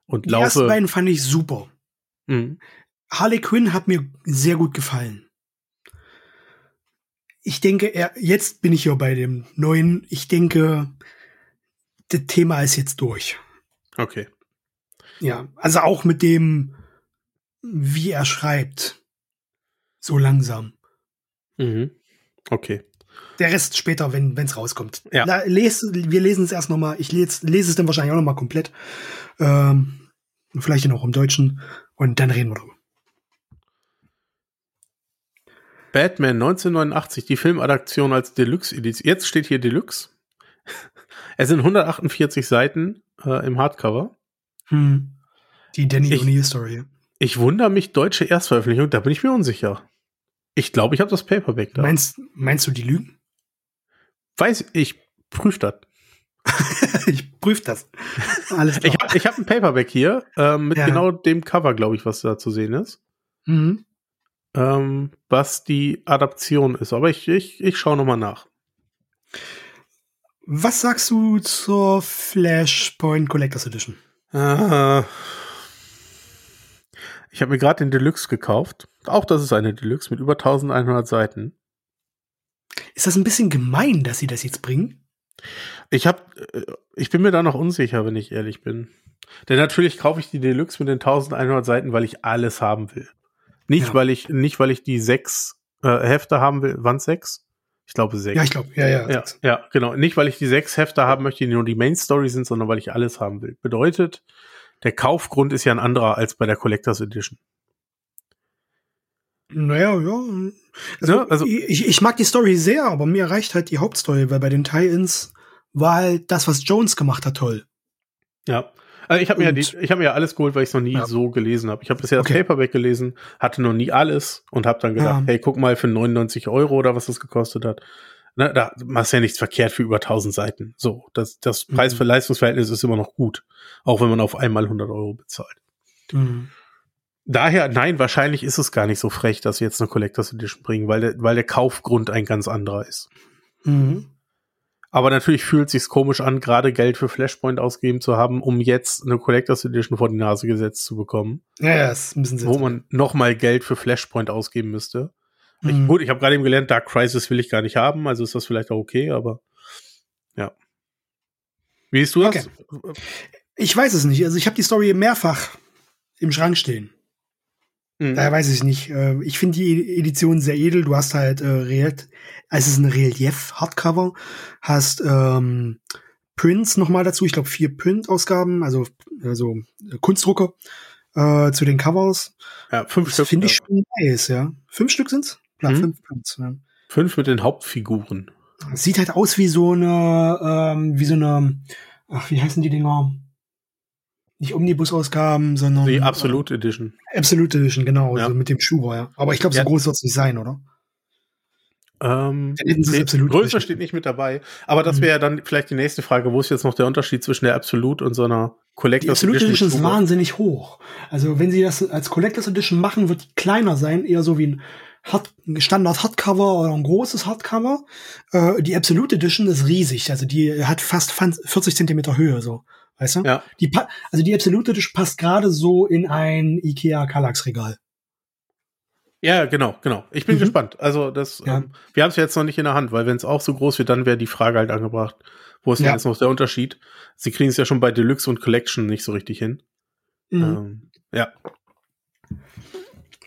Speaker 1: Und
Speaker 2: Die
Speaker 1: laufe. Die
Speaker 2: ersten beiden fand ich super.
Speaker 1: Mhm.
Speaker 2: Harley Quinn hat mir sehr gut gefallen. Ich denke, er, jetzt bin ich ja bei dem neuen. Ich denke, das Thema ist jetzt durch.
Speaker 1: Okay.
Speaker 2: Ja, also auch mit dem, wie er schreibt. So langsam.
Speaker 1: Mhm. Okay.
Speaker 2: Der Rest später, wenn es rauskommt.
Speaker 1: Ja.
Speaker 2: Na, les, wir lesen es erst noch mal. Ich lese, lese es dann wahrscheinlich auch noch mal komplett. Ähm, vielleicht noch im Deutschen. Und dann reden wir drüber.
Speaker 1: Batman 1989, die Filmadaption als Deluxe-Edition. Jetzt steht hier Deluxe. Es sind 148 Seiten äh, im Hardcover.
Speaker 2: Hm. Die Danny O'Neill Story.
Speaker 1: Ich wundere mich, deutsche Erstveröffentlichung, da bin ich mir unsicher. Ich glaube, ich habe das Paperback da.
Speaker 2: Meinst, meinst du die Lügen?
Speaker 1: Weiß ich, prüf das.
Speaker 2: ich prüf das. Alles
Speaker 1: klar. Ich habe hab ein Paperback hier äh, mit ja. genau dem Cover, glaube ich, was da zu sehen ist.
Speaker 2: Mhm.
Speaker 1: Ähm, was die Adaption ist. Aber ich, ich, ich schaue nochmal nach.
Speaker 2: Was sagst du zur Flashpoint Collectors Edition?
Speaker 1: Ah, ich habe mir gerade den Deluxe gekauft. Auch das ist eine Deluxe mit über 1100 Seiten.
Speaker 2: Ist das ein bisschen gemein, dass sie das jetzt bringen?
Speaker 1: Ich habe, äh, ich bin mir da noch unsicher, wenn ich ehrlich bin. Denn natürlich kaufe ich die Deluxe mit den 1100 Seiten, weil ich alles haben will. Nicht, ja. weil ich, nicht, weil ich die sechs äh, Hefte haben will. Wann sechs? Ich glaube sechs.
Speaker 2: Ja, ich glaube, ja, ja.
Speaker 1: Ja, ja, genau. Nicht, weil ich die sechs Hefte haben möchte, die nur die Main Story sind, sondern weil ich alles haben will. Bedeutet, der Kaufgrund ist ja ein anderer als bei der Collectors Edition.
Speaker 2: Naja, ja. Also, ja, also ich, ich mag die Story sehr, aber mir reicht halt die Hauptstory, weil bei den Tie-Ins war halt das, was Jones gemacht hat, toll.
Speaker 1: Ja. Also ich habe mir, ja ich hab mir ja alles geholt, weil ich es noch nie ja. so gelesen habe. Ich habe bisher okay. das Paperback gelesen, hatte noch nie alles und habe dann gedacht, ja. hey, guck mal für 99 Euro oder was das gekostet hat. Na, da machst ja nichts verkehrt für über 1000 Seiten. So, das, das mhm. Preis für Leistungsverhältnis ist immer noch gut, auch wenn man auf einmal 100 Euro bezahlt. Mhm. Daher, nein, wahrscheinlich ist es gar nicht so frech, dass sie jetzt eine Collectors Edition bringen, weil der, weil der Kaufgrund ein ganz anderer ist. Mhm. Aber natürlich fühlt sich's komisch an, gerade Geld für Flashpoint ausgegeben zu haben, um jetzt eine Collectors Edition vor die Nase gesetzt zu bekommen.
Speaker 2: Ja, ist ein bisschen
Speaker 1: Wo man nochmal Geld für Flashpoint ausgeben müsste. Mhm. Ich, gut, ich habe gerade eben gelernt, Dark Crisis will ich gar nicht haben, also ist das vielleicht auch okay, aber ja. Wie siehst du das? Okay.
Speaker 2: Ich weiß es nicht. Also ich habe die Story mehrfach im Schrank stehen. Mhm. Daher weiß ich nicht. Äh, ich finde die Edition sehr edel. Du hast halt äh, Real, es ist ein Relief-Hardcover, hast ähm, Prints nochmal dazu, ich glaube vier Print-Ausgaben, also, also Kunstdrucker äh, zu den Covers.
Speaker 1: Ja, fünf Stück.
Speaker 2: Finde ich schon nice, ja. Fünf Stück sind's? Ja, mhm. fünf Prints, ja.
Speaker 1: Fünf mit den Hauptfiguren.
Speaker 2: Sieht halt aus wie so eine, ähm, wie so eine, ach, wie heißen die Dinger? nicht Omnibus-Ausgaben, sondern.
Speaker 1: Die Absolute Edition.
Speaker 2: Absolute Edition, genau, ja. also mit dem Schuber, ja. Aber ich glaube, so ja. groß wird es nicht sein, oder?
Speaker 1: Ähm, nee, größer steht nicht mit dabei. Aber das mhm. wäre dann vielleicht die nächste Frage. Wo ist jetzt noch der Unterschied zwischen der Absolute und so einer Collectors
Speaker 2: Edition? Die Absolute Edition ist wahnsinnig hoch. Also wenn sie das als Collectors Edition machen, wird die kleiner sein, eher so wie ein Hard Standard Hardcover oder ein großes Hardcover. Äh, die Absolute Edition ist riesig. Also die hat fast 40 Zentimeter Höhe, so. Weißt du?
Speaker 1: Ja.
Speaker 2: Die also die Absolute passt gerade so in ein IKEA Kallax Regal.
Speaker 1: Ja, genau, genau. Ich bin mhm. gespannt. Also das, ja. ähm, wir haben es jetzt noch nicht in der Hand, weil wenn es auch so groß wird, dann wäre die Frage halt angebracht. Wo ist denn ja. jetzt noch der Unterschied? Sie kriegen es ja schon bei Deluxe und Collection nicht so richtig hin. Mhm. Ähm, ja.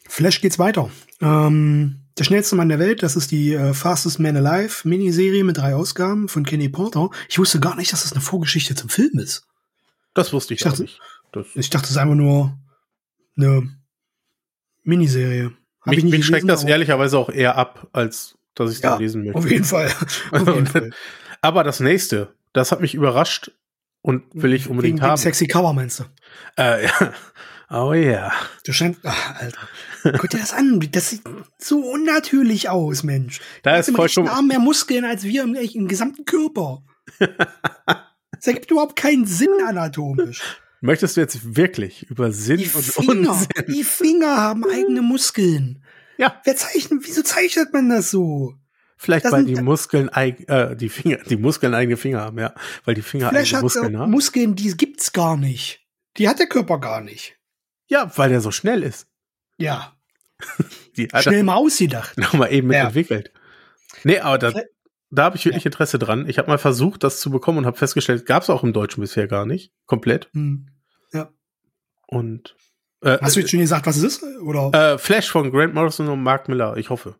Speaker 2: Flash geht's weiter. Ähm, der schnellste Mann der Welt, das ist die äh, Fastest Man Alive Miniserie mit drei Ausgaben von Kenny Porter. Ich wusste gar nicht, dass das eine Vorgeschichte zum Film ist.
Speaker 1: Das wusste ich,
Speaker 2: ich dachte, nicht. Das ich dachte, es ist einfach nur eine Miniserie.
Speaker 1: Hab mich, mich schreckt das ehrlicherweise auch eher ab, als dass ich es ja, lesen möchte.
Speaker 2: Auf jeden Fall. auf jeden
Speaker 1: Fall. Aber das nächste, das hat mich überrascht und will ich unbedingt Wegen haben.
Speaker 2: Sexy Cover meinst du?
Speaker 1: Äh, ja. Oh ja. Yeah.
Speaker 2: Du scheinst, ach, Alter. Guck dir das an. Das sieht so unnatürlich aus, Mensch.
Speaker 1: Da ist voll schon.
Speaker 2: haben mehr Muskeln als wir im, im gesamten Körper. Das ergibt überhaupt keinen Sinn anatomisch.
Speaker 1: Möchtest du jetzt wirklich über Sinn
Speaker 2: die
Speaker 1: und
Speaker 2: Finger, Unsinn? Die Finger haben eigene Muskeln.
Speaker 1: Ja.
Speaker 2: Wer zeichnet, wieso zeichnet man das so?
Speaker 1: Vielleicht, das weil die Muskeln, äh, die Finger, die Muskeln eigene Finger haben, ja. Weil die Finger
Speaker 2: eigene Muskeln haben. Muskeln, die gibt's gar nicht. Die hat der Körper gar nicht.
Speaker 1: Ja, weil der so schnell ist.
Speaker 2: Ja. die hat Schnell mal ausgedacht.
Speaker 1: Nochmal eben ja. entwickelt. Nee, aber das, da habe ich wirklich ja. Interesse dran. Ich habe mal versucht, das zu bekommen und habe festgestellt, gab es auch im Deutschen bisher gar nicht. Komplett. Hm.
Speaker 2: Ja.
Speaker 1: Und
Speaker 2: äh, Hast du jetzt schon gesagt, was es ist? Oder?
Speaker 1: Äh, Flash von Grant Morrison und Mark Miller, ich hoffe.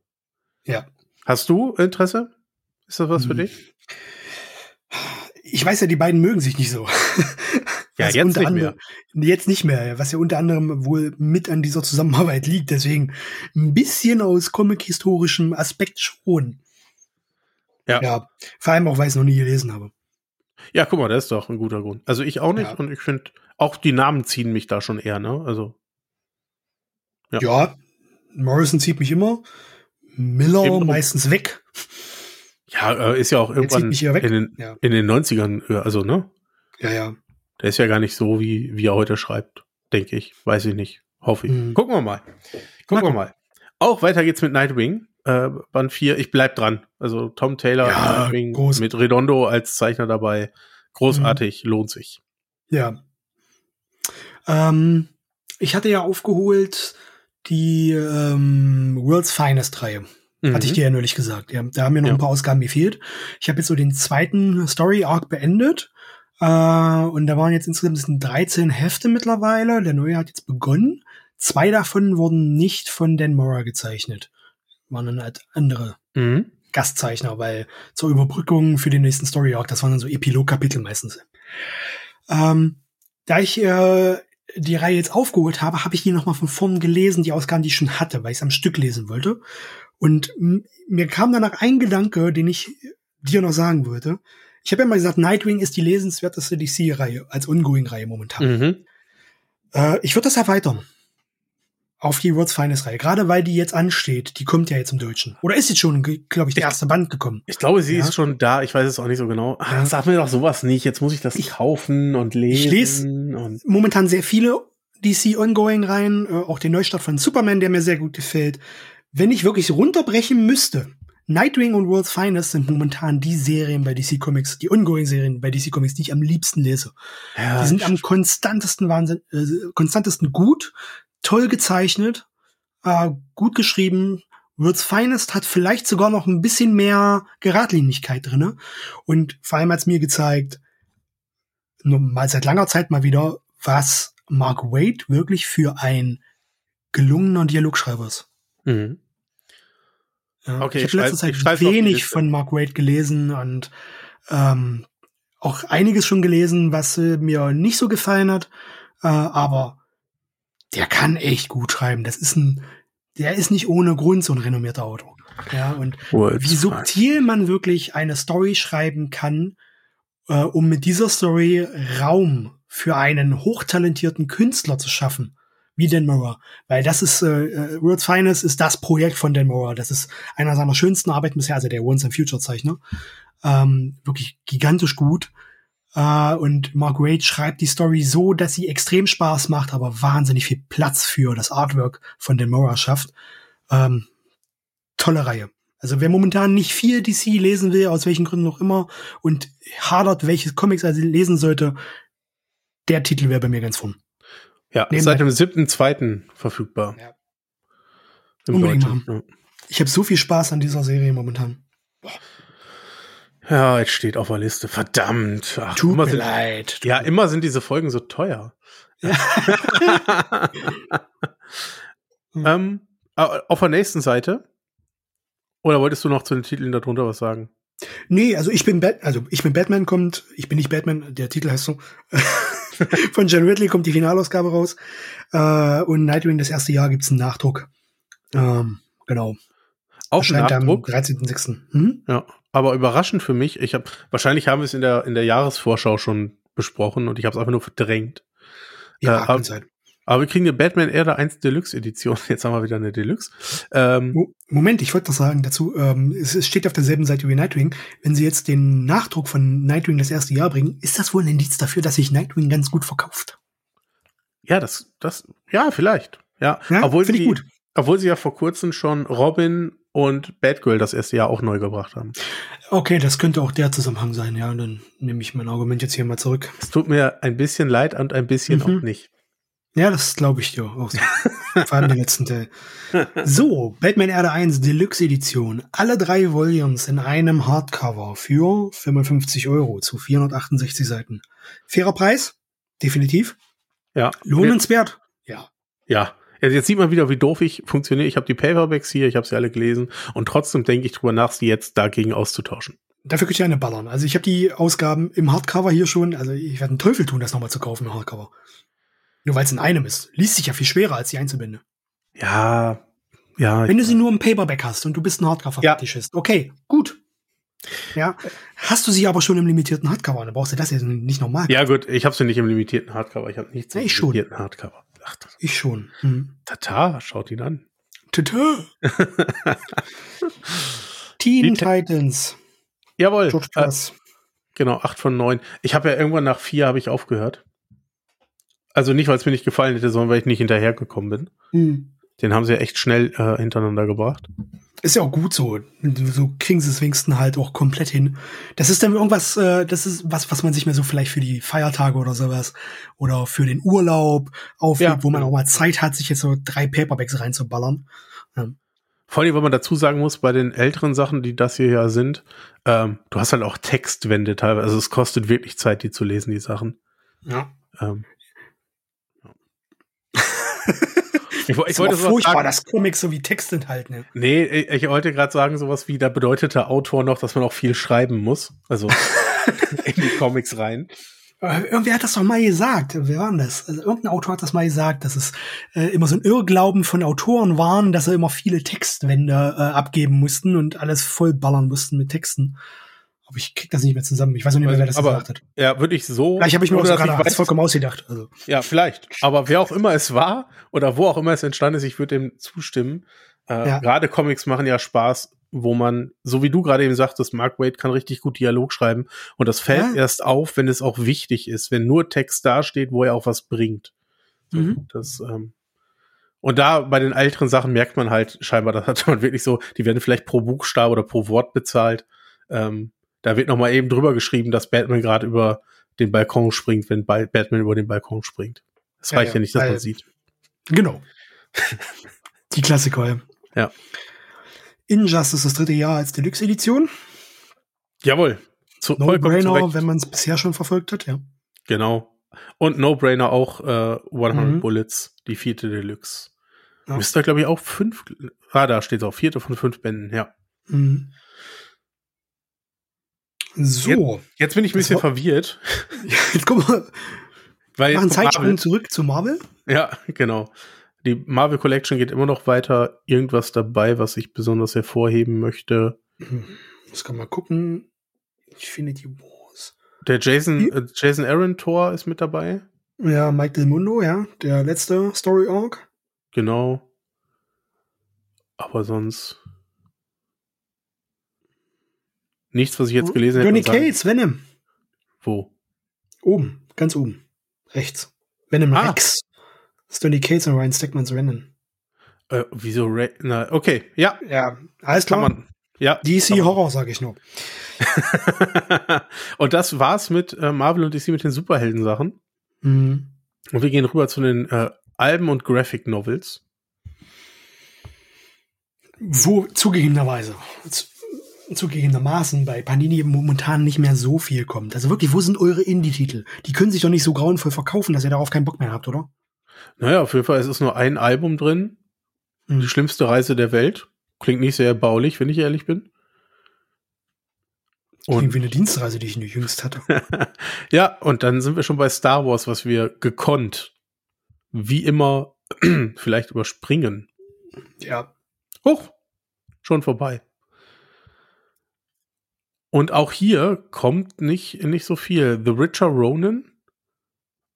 Speaker 2: Ja.
Speaker 1: Hast du Interesse? Ist das was hm. für dich?
Speaker 2: Ich weiß ja, die beiden mögen sich nicht so.
Speaker 1: ja, jetzt nicht
Speaker 2: anderem, mehr. Jetzt nicht mehr, was ja unter anderem wohl mit an dieser Zusammenarbeit liegt. Deswegen ein bisschen aus comic-historischem Aspekt schon.
Speaker 1: Ja.
Speaker 2: ja. Vor allem auch, weil ich es noch nie gelesen habe.
Speaker 1: Ja, guck mal, das ist doch ein guter Grund. Also ich auch nicht ja. und ich finde, auch die Namen ziehen mich da schon eher, ne? Also.
Speaker 2: Ja, ja Morrison zieht mich immer. Miller Eben meistens weg.
Speaker 1: Ja, äh, ist ja auch irgendwann in den, ja. in den 90ern, äh, also, ne?
Speaker 2: Ja, ja.
Speaker 1: Der ist ja gar nicht so, wie, wie er heute schreibt, denke ich. Weiß ich nicht. Hoffe ich. Mhm. Gucken wir mal. Gucken wir mal. Auch weiter geht's mit Nightwing äh, Band 4. Ich bleib dran. Also Tom Taylor
Speaker 2: ja,
Speaker 1: mit Redondo als Zeichner dabei. Großartig, mhm. lohnt sich.
Speaker 2: Ja. Ähm, ich hatte ja aufgeholt die ähm, World's Finest Reihe. Mhm. Hatte ich dir ja neulich gesagt. Ja, da haben mir noch ja. ein paar Ausgaben gefehlt. Ich habe jetzt so den zweiten Story Arc beendet. Äh, und da waren jetzt insgesamt 13 Hefte mittlerweile. Der neue hat jetzt begonnen. Zwei davon wurden nicht von Dan Mora gezeichnet waren dann halt andere mhm. Gastzeichner, weil zur Überbrückung für den nächsten Story Arc, das waren dann so Epilog-Kapitel meistens. Ähm, da ich äh, die Reihe jetzt aufgeholt habe, habe ich die nochmal von vorn gelesen, die Ausgaben, die ich schon hatte, weil ich es am Stück lesen wollte. Und mir kam danach ein Gedanke, den ich dir noch sagen wollte. Ich habe ja mal gesagt, Nightwing ist die lesenswerteste DC-Reihe als Ongoing-Reihe momentan.
Speaker 1: Mhm.
Speaker 2: Äh, ich würde das erweitern. Auf die World's Finest Reihe. Gerade weil die jetzt ansteht. Die kommt ja jetzt im Deutschen. Oder ist jetzt schon, glaube ich, der erste Band gekommen?
Speaker 1: Ich glaube, sie
Speaker 2: Ja.
Speaker 1: ist schon da. Ich weiß es auch nicht so genau. Ah,
Speaker 2: Ja.
Speaker 1: Sag mir doch sowas nicht. Jetzt muss ich das kaufen und lesen.
Speaker 2: lese-
Speaker 1: und
Speaker 2: Momentan sehr viele DC Ongoing Reihen. Äh, auch den Neustart von Superman, der mir sehr gut gefällt. Wenn ich wirklich runterbrechen müsste, Nightwing und World's Finest sind momentan die Serien bei DC Comics, die Ongoing-Serien bei DC Comics, die ich am liebsten lese.
Speaker 1: ja,
Speaker 2: Die sind am konstantesten Wahnsinn, äh, konstantesten gut, toll gezeichnet, äh, gut geschrieben. World's Finest hat vielleicht sogar noch ein bisschen mehr Geradlinigkeit drinne und vor allem hat's mir gezeigt, nur mal seit langer Zeit mal wieder, was Mark Wade wirklich für ein gelungener Dialogschreiber ist.
Speaker 1: mhm.
Speaker 2: Ja,
Speaker 1: Okay,
Speaker 2: ich habe letzte Zeit wenig von Mark Wade gelesen und ähm, auch einiges schon gelesen, was äh, mir nicht so gefallen hat. Äh, aber der kann echt gut schreiben. Das ist ein, der ist nicht ohne Grund so ein renommierter Autor. Ja, und
Speaker 1: World's
Speaker 2: wie subtil man wirklich eine Story schreiben kann, äh, um mit dieser Story Raum für einen hochtalentierten Künstler zu schaffen, wie Dan Mora. Weil das ist, äh, äh, World's Finest ist das Projekt von Dan Mora. Das ist einer seiner schönsten Arbeiten bisher, also der Once and Future Zeichner. Ähm, wirklich gigantisch gut. Äh, und Mark Wade schreibt die Story so, dass sie extrem Spaß macht, aber wahnsinnig viel Platz für das Artwork von Dan Mora schafft. Ähm, tolle Reihe. Also wer momentan nicht viel DC lesen will, aus welchen Gründen auch immer, und hadert, welches Comics er lesen sollte, der Titel wäre bei mir ganz vorn.
Speaker 1: Ja,
Speaker 2: Nehmen
Speaker 1: ist seit dem 7.2. verfügbar.
Speaker 2: Ja.
Speaker 1: Im
Speaker 2: Unbedingt
Speaker 1: Deutschen.
Speaker 2: Ich habe so viel Spaß an dieser Serie momentan.
Speaker 1: Ja, jetzt steht auf der Liste. Verdammt. Ach,
Speaker 2: Tut mir
Speaker 1: sind,
Speaker 2: leid.
Speaker 1: Ja, immer sind diese Folgen so teuer. ähm, äh, auf der nächsten Seite. Oder wolltest du noch zu den Titeln darunter was sagen?
Speaker 2: Nee, also ich bin Bat also ich bin Batman kommt, ich bin nicht Batman, der Titel heißt so. Von John Ridley kommt die Finalausgabe raus. Äh, und Nightwing das erste Jahr gibt's einen Nachdruck. Ähm, genau.
Speaker 1: Auch Nachdruck.
Speaker 2: am 13.06. Hm?
Speaker 1: Ja, aber überraschend für mich. Ich habe wahrscheinlich haben wir es in der in der Jahresvorschau schon besprochen und ich habe es einfach nur verdrängt.
Speaker 2: Ja,
Speaker 1: Äh,
Speaker 2: kann sein.
Speaker 1: Aber wir kriegen eine Batman Erde 1 Deluxe Edition. Jetzt haben wir wieder eine Deluxe. Ähm,
Speaker 2: Mo- Moment, ich wollte noch sagen dazu, ähm, es, steht auf derselben Seite wie Nightwing. Wenn sie jetzt den Nachdruck von Nightwing das erste Jahr bringen, ist das wohl ein Indiz dafür, dass sich Nightwing ganz gut verkauft.
Speaker 1: ja, das das ja vielleicht. Ja,
Speaker 2: Ja,
Speaker 1: obwohl sie
Speaker 2: gut.
Speaker 1: obwohl sie ja vor kurzem schon Robin und Batgirl das erste Jahr auch neu gebracht haben.
Speaker 2: Okay, das könnte auch der Zusammenhang sein, ja. Dann nehme ich mein Argument jetzt hier mal zurück.
Speaker 1: Es tut mir ein bisschen leid und ein bisschen
Speaker 2: Mhm.
Speaker 1: auch nicht.
Speaker 2: Ja, das glaube ich dir auch so. Vor allem den letzten Teil. So, Batman Erde 1 Deluxe Edition. Alle drei Volumes in einem Hardcover für 55 Euro zu 468 Seiten. Fairer Preis? Definitiv.
Speaker 1: Ja.
Speaker 2: Lohnenswert? Ja.
Speaker 1: Ja. Jetzt sieht man wieder, wie doof ich funktioniere. Ich habe die Paperbacks hier, ich habe sie alle gelesen und trotzdem denke ich drüber nach, sie jetzt dagegen auszutauschen.
Speaker 2: Dafür könnte ich eine ballern. Also ich habe die Ausgaben im Hardcover hier schon. Also ich werde einen Teufel tun, das nochmal zu kaufen im Hardcover. Nur weil es in einem ist. Liest sich ja viel schwerer als die Einzelbände.
Speaker 1: Ja, ja.
Speaker 2: Wenn du sie nur im Paperback hast und du bist ein Hardcover-Fetischist, okay, gut. Ja. Hast du sie aber schon im limitierten Hardcover, dann brauchst du das ja nicht normal.
Speaker 1: Ja gut, ich habe sie nicht im limitierten Hardcover. Ich habe nichts im
Speaker 2: Ich schon.
Speaker 1: limitierten Hardcover. Ach,
Speaker 2: Ich schon. Hm.
Speaker 1: tata, schaut ihn an.
Speaker 2: Tata. Teen Titans.
Speaker 1: Jawohl. Äh, genau, acht von neun. Ich habe ja irgendwann nach vier habe ich aufgehört. Also nicht, weil es mir nicht gefallen hätte, sondern weil ich nicht hinterhergekommen bin.
Speaker 2: Hm.
Speaker 1: Den haben sie ja echt schnell äh, hintereinander gebracht.
Speaker 2: Ist ja auch gut so. So kriegen sie es wenigstens halt auch komplett hin. Das ist dann irgendwas, äh, das ist was, was man sich mehr so vielleicht für die Feiertage oder sowas oder für den Urlaub aufhebt,
Speaker 1: Ja.
Speaker 2: wo man auch mal Zeit hat, sich jetzt so drei Paperbacks reinzuballern.
Speaker 1: Vor allem, wenn man dazu sagen muss, bei den älteren Sachen, die das hier ja sind, ähm, du hast halt auch Textwände teilweise. Also es kostet wirklich Zeit, die zu lesen, die Sachen.
Speaker 2: Ja.
Speaker 1: Ähm, ich, ich wollte
Speaker 2: furchtbar,
Speaker 1: sagen.
Speaker 2: dass Comics so wie Text enthalten. Ja.
Speaker 1: Nee, ich, ich wollte gerade sagen, sowas wie, da bedeutet der Autor noch, dass man auch viel schreiben muss. Also in die Comics rein.
Speaker 2: Äh, Irgendwer hat das doch mal gesagt. Wer war denn das? Also, irgendein Autor hat das mal gesagt, dass es äh, immer so ein Irrglauben von Autoren waren, dass sie immer viele Textwände äh, abgeben mussten und alles voll ballern mussten mit Texten. Aber ich krieg das nicht mehr zusammen. Ich weiß auch nicht mehr, wer das
Speaker 1: aber,
Speaker 2: gesagt hat.
Speaker 1: Ja, würde ich so.
Speaker 2: Vielleicht habe ich mir auch gerade
Speaker 1: weiß-
Speaker 2: vollkommen ausgedacht. Also.
Speaker 1: Ja, vielleicht. Aber wer auch immer es war oder wo auch immer es entstanden ist, ich würde dem zustimmen. Äh,
Speaker 2: Ja.
Speaker 1: Gerade Comics machen ja Spaß, wo man, so wie du gerade eben sagtest, Mark Wade kann richtig gut Dialog schreiben. Und das fällt
Speaker 2: Ja.
Speaker 1: erst auf, wenn es auch wichtig ist, wenn nur Text dasteht, wo er auch was bringt.
Speaker 2: Mhm.
Speaker 1: Das, ähm, und da bei den älteren Sachen merkt man halt scheinbar, da hat man wirklich so, die werden vielleicht pro Buchstabe oder pro Wort bezahlt. Ähm, da wird noch mal eben drüber geschrieben, dass Batman gerade über den Balkon springt, wenn Ba- Batman über den Balkon springt. Das
Speaker 2: Ja,
Speaker 1: reicht ja,
Speaker 2: ja,
Speaker 1: nicht, dass man sieht.
Speaker 2: Genau. Die Klassiker, ja.
Speaker 1: Ja.
Speaker 2: Injustice das dritte Jahr als Deluxe-Edition.
Speaker 1: Jawohl.
Speaker 2: No-Brainer, wenn man es bisher schon verfolgt hat, ja.
Speaker 1: Genau. Und No-Brainer auch äh, 100
Speaker 2: Mhm.
Speaker 1: Bullets, die vierte Deluxe.
Speaker 2: Ja.
Speaker 1: Müsste, glaube ich, auch fünf. Ah, da steht auch vierte von fünf Bänden, ja.
Speaker 2: Mhm. So,
Speaker 1: Jetzt bin ich ein
Speaker 2: Das
Speaker 1: bisschen verwirrt,
Speaker 2: jetzt kommen wir,
Speaker 1: weil
Speaker 2: machen
Speaker 1: jetzt
Speaker 2: Zeitsprung zurück zu Marvel.
Speaker 1: Ja, genau. Die Marvel Collection geht immer noch weiter. Irgendwas dabei, was ich besonders hervorheben möchte.
Speaker 2: Muss kann mal gucken. Infinity Wars.
Speaker 1: Der Jason, äh, Jason Aaron Tor ist mit dabei.
Speaker 2: Ja, Mike Del Mundo, ja, der letzte Story Arc.
Speaker 1: Genau. Aber sonst nichts, was ich jetzt gelesen hätte.
Speaker 2: Johnny Cates, Venom.
Speaker 1: Wo?
Speaker 2: Oben, ganz oben. Rechts. Venom
Speaker 1: Ah.
Speaker 2: Rex. Johnny Cates und Ryan Stegmans Venom.
Speaker 1: Äh, wieso? Ra Na, okay, ja,
Speaker 2: Ja, alles
Speaker 1: kann
Speaker 2: klar.
Speaker 1: man. Ja.
Speaker 2: DC
Speaker 1: kann.
Speaker 2: Horror, sage ich nur.
Speaker 1: und das war's mit äh, Marvel und DC mit den Superhelden-Sachen.
Speaker 2: Mhm.
Speaker 1: Und wir gehen rüber zu den äh, Alben und Graphic Novels.
Speaker 2: Wo zugegebenerweise, zu, zugegebenermaßen bei Panini momentan nicht mehr so viel kommt. Also wirklich, wo sind eure Indie-Titel? Die können sich doch nicht so grauenvoll verkaufen, dass ihr darauf keinen Bock mehr habt, oder?
Speaker 1: Naja, auf jeden Fall, es ist nur ein Album drin.
Speaker 2: Mhm.
Speaker 1: Die schlimmste Reise der Welt. Klingt nicht sehr baulich, wenn ich ehrlich bin. Und
Speaker 2: Irgendwie eine Dienstreise, die ich nur jüngst hatte.
Speaker 1: ja, und dann sind wir schon bei Star Wars, was wir gekonnt, wie immer, vielleicht überspringen.
Speaker 2: ja.
Speaker 1: Hoch, schon vorbei. Und auch hier kommt nicht, nicht so viel. The Richer Ronin.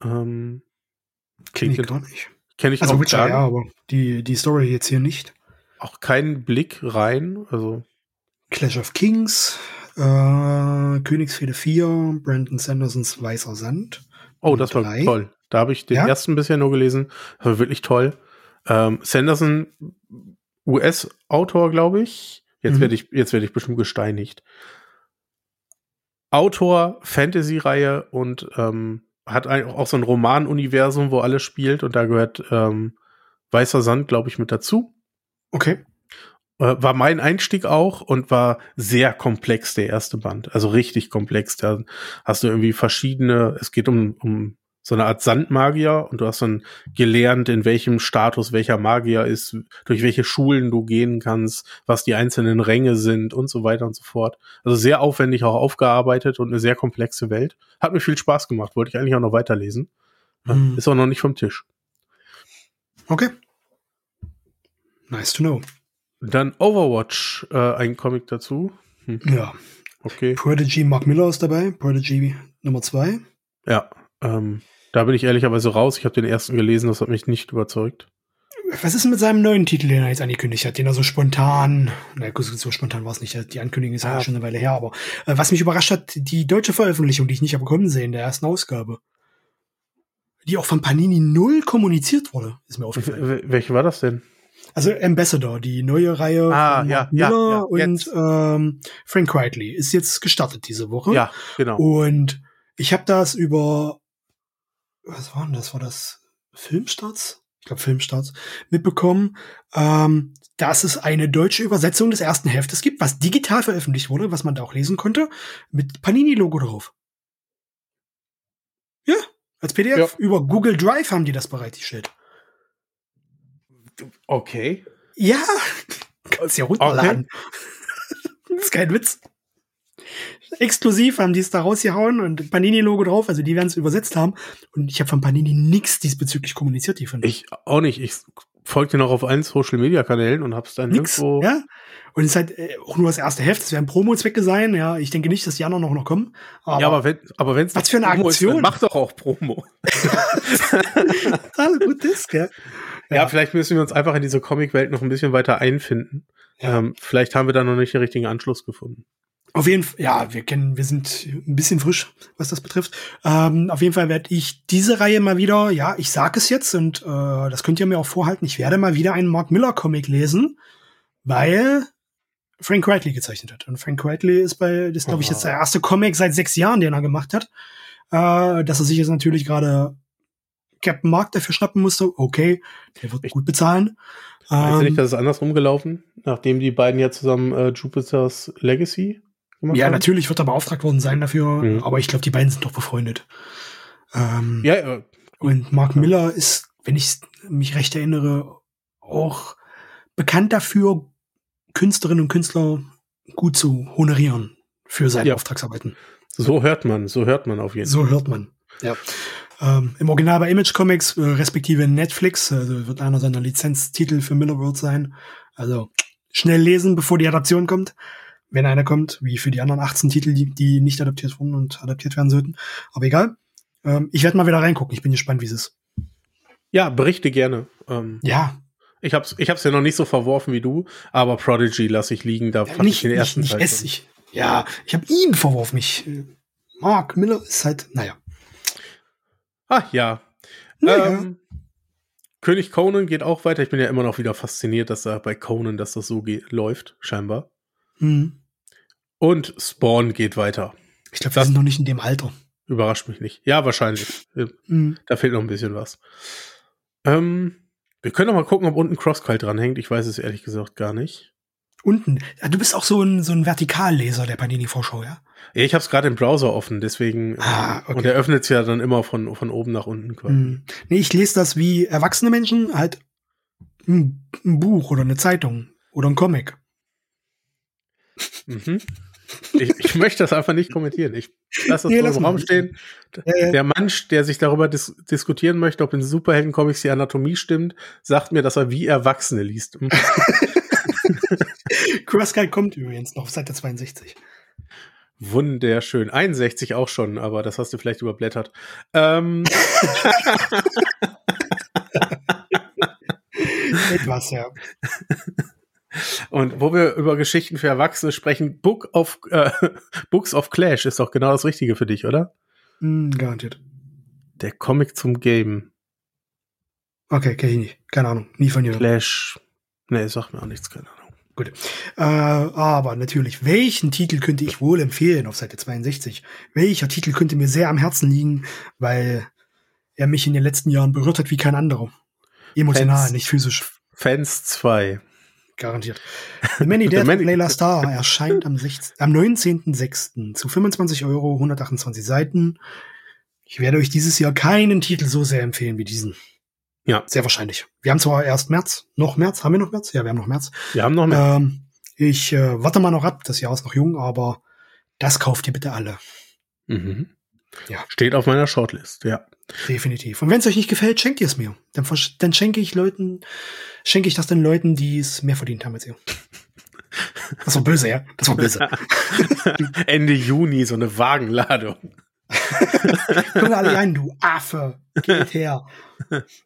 Speaker 1: Ähm,
Speaker 2: Kenn ich
Speaker 1: klingt
Speaker 2: gar nicht.
Speaker 1: kenne ich
Speaker 2: Also
Speaker 1: auch
Speaker 2: Witcher, ja, aber die, die Story jetzt hier nicht.
Speaker 1: auch keinen Blick rein. Also
Speaker 2: Clash of Kings, äh, Königsfehde 4, Brandon Sandersons Weißer Sand.
Speaker 1: Oh, das war
Speaker 2: drei.
Speaker 1: toll. Da habe ich den
Speaker 2: Ja?
Speaker 1: ersten bisher nur gelesen. Das war wirklich toll. Ähm, Sanderson, US-Autor, glaube ich. Jetzt
Speaker 2: Mhm.
Speaker 1: werde ich, jetzt werde ich bestimmt gesteinigt. Autor, Fantasy-Reihe und ähm, hat auch so ein Roman-Universum, wo alles spielt und da gehört ähm, Weißer Sand, glaube ich, mit dazu.
Speaker 2: Okay.
Speaker 1: Äh, war mein Einstieg auch und war sehr komplex, der erste Band. Also richtig komplex. Da hast du irgendwie verschiedene, es geht um, um so eine Art Sandmagier und du hast dann gelernt, in welchem Status welcher Magier ist, durch welche Schulen du gehen kannst, was die einzelnen Ränge sind und so weiter und so fort. Also sehr aufwendig auch aufgearbeitet und eine sehr komplexe Welt. Hat mir viel Spaß gemacht, wollte ich eigentlich auch noch weiterlesen. Ja,
Speaker 2: Hm.
Speaker 1: Ist auch noch nicht vom Tisch.
Speaker 2: Okay. Nice to know.
Speaker 1: Dann Overwatch, äh, ein Comic dazu. Hm,
Speaker 2: Ja.
Speaker 1: okay.
Speaker 2: Prodigy Mark Miller ist dabei. Prodigy Nummer 2.
Speaker 1: Ja, ähm, da bin ich ehrlicherweise raus. Ich habe den ersten gelesen, das hat mich nicht überzeugt.
Speaker 2: Was ist mit seinem neuen Titel, den er jetzt angekündigt hat, den er so spontan, na so spontan war es nicht, die Ankündigung ist ja
Speaker 1: Ah.
Speaker 2: schon eine Weile her, aber äh, was mich überrascht hat, die deutsche Veröffentlichung, die ich nicht habe kommen sehen, der ersten Ausgabe, die auch von Panini null kommuniziert wurde, ist mir aufgefallen.
Speaker 1: Welche war das denn?
Speaker 2: Also Ambassador, die neue Reihe
Speaker 1: Ah,
Speaker 2: von
Speaker 1: ja, ja, ja,
Speaker 2: und ähm, Frank Whiteley ist jetzt gestartet diese Woche.
Speaker 1: Ja, genau.
Speaker 2: Und ich habe das über, was war denn das? War das Filmstarts? Ich glaube Filmstarts mitbekommen, ähm, dass es eine deutsche Übersetzung des ersten Heftes gibt, was digital veröffentlicht wurde, was man da auch lesen konnte, mit Panini-Logo drauf. Ja, als PDF. Über Google Drive haben die das bereitgestellt.
Speaker 1: Okay.
Speaker 2: Ja, kannst ja runterladen. das ist kein Witz. Exklusiv haben die es da rausgehauen und Panini-Logo drauf, also die werden es übersetzt haben. Und ich habe von Panini nichts diesbezüglich kommuniziert, die von
Speaker 1: Ich auch nicht. Ich folge dir noch auf allen Social Media Kanälen und hab's dann
Speaker 2: Nix,
Speaker 1: irgendwo.
Speaker 2: ja. Und es ist halt äh, auch nur das erste Heft, es werden Promo-Zwecke sein, ja. Ich denke nicht, dass die anderen noch, noch kommen. Aber,
Speaker 1: ja, aber wenn, aber wenn's
Speaker 2: Was für eine
Speaker 1: Promo ist,
Speaker 2: Aktion.
Speaker 1: mach doch auch Promo.
Speaker 2: alles gut ist, gell?
Speaker 1: Ja. vielleicht müssen wir uns einfach in diese Comic-Welt noch ein bisschen weiter einfinden.
Speaker 2: Ja.
Speaker 1: Ähm, vielleicht haben wir da noch nicht den richtigen Anschluss gefunden.
Speaker 2: Auf jeden Fall, ja, wir kennen, wir sind ein bisschen frisch, was das betrifft. Ähm, auf jeden Fall werde ich diese Reihe mal wieder, ja, ich sag es jetzt und äh, das könnt ihr mir auch vorhalten, ich werde mal wieder einen Mark Miller Comic lesen, weil Frank Whiteley gezeichnet hat. Und Frank Whiteley ist bei, das ist, glaube ich, jetzt der erste Comic seit sechs Jahren, den er gemacht hat. Äh, dass er sich jetzt natürlich gerade Captain Mark dafür schnappen musste. Okay, der wird
Speaker 1: Ich-
Speaker 2: gut bezahlen.
Speaker 1: Meinst du nicht,
Speaker 2: Ähm,
Speaker 1: dass es andersrum gelaufen, nachdem die beiden ja zusammen äh, Jupiter's Legacy
Speaker 2: ja,
Speaker 1: haben?
Speaker 2: natürlich wird er beauftragt worden sein dafür,
Speaker 1: Mhm.
Speaker 2: aber ich glaube, die beiden sind doch befreundet. Ähm,
Speaker 1: Ja, äh,
Speaker 2: Und Mark Miller ist, wenn ich mich recht erinnere, auch bekannt dafür, Künstlerinnen und Künstler gut zu honorieren für seine
Speaker 1: Ja.
Speaker 2: Auftragsarbeiten.
Speaker 1: so hört man, so hört man auf jeden Fall.
Speaker 2: So hört man. Ja. Ähm, Im Original bei Image Comics, äh, respektive Netflix, also wird einer seiner Lizenztitel für Miller World sein. Also schnell lesen, bevor die Adaption kommt. Wenn einer kommt, wie für die anderen 18 Titel, die, die nicht adaptiert wurden und adaptiert werden sollten. Aber egal. Ähm, ich werde mal wieder reingucken. Ich bin gespannt, wie es ist.
Speaker 1: Ja, berichte gerne. Ähm,
Speaker 2: Ja,
Speaker 1: ich hab's, ich hab's ja noch nicht so verworfen wie du, aber Prodigy lasse ich liegen, da fand
Speaker 2: nicht,
Speaker 1: ich den
Speaker 2: nicht,
Speaker 1: ersten
Speaker 2: nicht
Speaker 1: Teil
Speaker 2: es. Ich, ja, ich habe ihn verworfen. Ich, äh, Mark Miller ist halt, naja.
Speaker 1: Ah, ja.
Speaker 2: naja.
Speaker 1: Ähm, König Conan geht auch weiter. Ich bin ja immer noch wieder fasziniert, dass da bei Conan, dass das so läuft, scheinbar.
Speaker 2: Hm.
Speaker 1: Und Spawn geht weiter.
Speaker 2: Ich glaube, wir
Speaker 1: das-
Speaker 2: sind noch nicht in dem Alter.
Speaker 1: Überrascht mich nicht. Ja, wahrscheinlich. Äh,
Speaker 2: Hm.
Speaker 1: Da fehlt noch ein bisschen was. Ähm, wir können noch mal gucken, ob unten Crosscut dranhängt. Ich weiß es ehrlich gesagt gar nicht.
Speaker 2: Unten. Ja, du bist auch so ein, so ein Vertikalleser der Panini-Vorschau, ja?
Speaker 1: Ja, ich habe es gerade im Browser offen, deswegen.
Speaker 2: Ah, okay.
Speaker 1: Und er öffnet es ja dann immer von, von oben nach unten quasi.
Speaker 2: Hm. Nee, ich lese das wie erwachsene Menschen, halt ein, ein Buch oder eine Zeitung oder ein Comic.
Speaker 1: Mhm. Ich, ich möchte das einfach nicht kommentieren. Ich lasse das
Speaker 2: Nee,
Speaker 1: so
Speaker 2: lass
Speaker 1: im. Raum stehen.
Speaker 2: Äh,
Speaker 1: Der Mensch, der sich darüber dis diskutieren möchte, ob in Superhelden-Comics die Anatomie stimmt, sagt mir, dass er wie Erwachsene liest. Hm.
Speaker 2: Crossguy kommt übrigens noch auf Seite 62.
Speaker 1: Wunderschön. 61 auch schon, aber das hast du vielleicht überblättert. Ähm,
Speaker 2: Etwas, ja.
Speaker 1: und wo wir über Geschichten für Erwachsene sprechen, Book of, äh, Books of Clash ist doch genau das Richtige für dich, oder?
Speaker 2: Hm, garantiert.
Speaker 1: Der Comic zum Game.
Speaker 2: Okay, kenn ich nicht. Keine Ahnung. Nie von dir.
Speaker 1: Clash. Nee, sagt mir auch nichts, keine Ahnung.
Speaker 2: Gut. Äh, aber natürlich, welchen Titel könnte ich wohl empfehlen auf Seite 62? Welcher Titel könnte mir sehr am Herzen liegen, weil er mich in den letzten Jahren berührt hat wie kein anderer? Emotional,
Speaker 1: Fans.
Speaker 2: nicht physisch.
Speaker 1: Fans 2.
Speaker 2: Garantiert. The Many
Speaker 1: The
Speaker 2: Death of Layla Star erscheint am, 16 am 19.06. zu 25 Euro, 128 Seiten. Ich werde euch dieses Jahr keinen Titel so sehr empfehlen wie diesen.
Speaker 1: Ja.
Speaker 2: Sehr wahrscheinlich. Wir haben zwar erst März, noch März, haben wir noch März? Ja, wir haben noch März.
Speaker 1: Wir haben noch mehr.
Speaker 2: Ähm, ich äh, warte mal noch ab, das Jahr ist noch jung, aber das kauft ihr bitte alle.
Speaker 1: Mhm.
Speaker 2: Ja.
Speaker 1: Steht auf meiner Shortlist, ja.
Speaker 2: Definitiv. Und wenn es euch nicht gefällt, schenkt ihr es mir. Dann, dann schenke ich Leuten, schenke ich das den Leuten, die es mehr verdient haben als ihr. Das war böse, ja? Das war böse.
Speaker 1: Ende Juni so eine Wagenladung.
Speaker 2: Komm alle rein, du Affe. Geht her.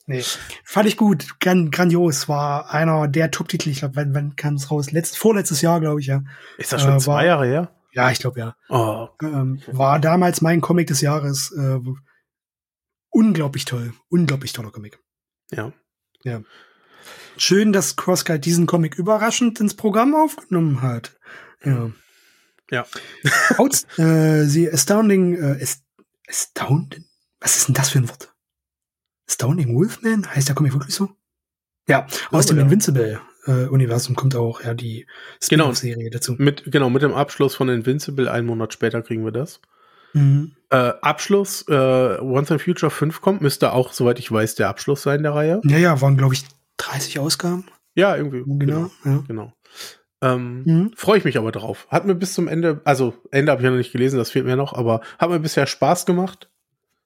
Speaker 2: Nee. Fand ich gut. Gran grandios. War einer der Top-Titel. Ich glaube, wann, wann kam es raus? Letzt, vorletztes Jahr, glaube ich, ja.
Speaker 1: Ist das schon
Speaker 2: Äh,
Speaker 1: zwei
Speaker 2: war-
Speaker 1: Jahre her?
Speaker 2: Ja, ich glaube, ja.
Speaker 1: Oh,
Speaker 2: Ähm, war damals mein Comic des Jahres. Äh, unglaublich toll. Unglaublich toller Comic.
Speaker 1: ja.
Speaker 2: Schön, dass CrossGuide diesen Comic überraschend ins Programm aufgenommen hat. Ja.
Speaker 1: Ja.
Speaker 2: Outs äh, sie Astounding, äh, Ast Astounding? Was ist denn das für ein Wort? Astounding Wolfman? Heißt der Comic wirklich so? Ja, aus dem
Speaker 1: ja.
Speaker 2: Invincible-Universum kommt auch ja die
Speaker 1: Genau.
Speaker 2: Spin-off-Serie dazu.
Speaker 1: Mit, genau, mit dem Abschluss von Invincible, einen Monat später kriegen wir das.
Speaker 2: Mhm.
Speaker 1: Äh, Abschluss, äh, Once in Future 5 kommt, müsste auch, soweit ich weiß, der Abschluss sein der Reihe.
Speaker 2: Ja, ja, waren, glaube ich, 30 Ausgaben.
Speaker 1: Ja, irgendwie.
Speaker 2: Genau. Ja.
Speaker 1: Genau. Ähm,
Speaker 2: Mhm.
Speaker 1: Freue ich mich aber drauf. Hat mir bis zum Ende, also Ende habe ich ja noch nicht gelesen, das fehlt mir noch, aber hat mir bisher Spaß gemacht.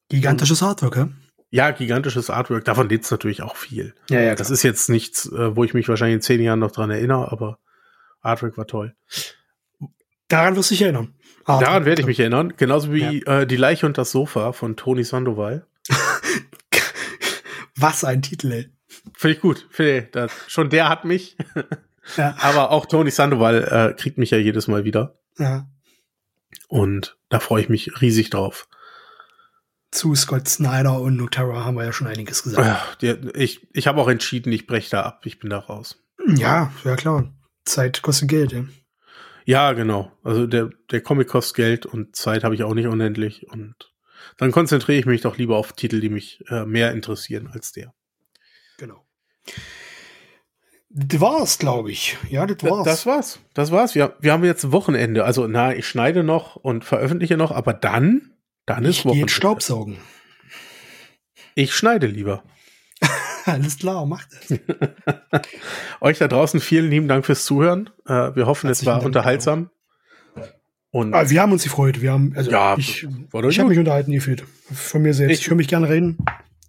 Speaker 2: Gigantisches Artwork, ja?
Speaker 1: Ja, gigantisches Artwork. Davon lebt es natürlich auch viel.
Speaker 2: Ja, ja,
Speaker 1: Das ist jetzt nichts, äh, wo ich mich wahrscheinlich in zehn Jahren noch dran erinnere, aber Artwork war toll.
Speaker 2: Daran wirst du dich erinnern. Ah,
Speaker 1: Daran werde ich mich erinnern. Genauso wie äh, Die Leiche und das Sofa von Toni Sandoval.
Speaker 2: Was ein Titel, ey.
Speaker 1: Finde ich gut. Finde ich, das, schon der hat mich.
Speaker 2: Ja.
Speaker 1: Aber auch Toni Sandoval äh, kriegt mich ja jedes Mal wieder.
Speaker 2: Ja.
Speaker 1: Und da freue ich mich riesig drauf.
Speaker 2: Zu Scott Snyder und Nutera haben wir ja schon einiges gesagt.
Speaker 1: Ich ich habe auch entschieden, ich breche da ab. Ich bin da raus.
Speaker 2: Ja, ja klar. Zeit kostet Geld, ja.
Speaker 1: Ja, genau. Also der, der Comic kostet Geld und Zeit habe ich auch nicht unendlich. Und dann konzentriere ich mich doch lieber auf Titel, die mich äh, mehr interessieren als der.
Speaker 2: Genau. Das war's, glaube ich. Ja, das war's.
Speaker 1: Das war's. Das war's. Wir, wir haben jetzt Wochenende. Also, na, ich schneide noch und veröffentliche noch, aber dann, dann ist
Speaker 2: ich
Speaker 1: Wochenende.
Speaker 2: Staubsaugen.
Speaker 1: Ich schneide lieber.
Speaker 2: Alles klar, mach das.
Speaker 1: Euch da draußen vielen lieben Dank fürs Zuhören. Äh, wir hoffen, es
Speaker 2: Herzlichen
Speaker 1: war
Speaker 2: Dank,
Speaker 1: unterhaltsam. Und
Speaker 2: Ah, wir haben uns gefreut. Wir haben, also
Speaker 1: Ja,
Speaker 2: ich, ich habe mich unterhalten gefühlt. Von mir selbst.
Speaker 1: Ich-
Speaker 2: Ich, höre mich gerne reden.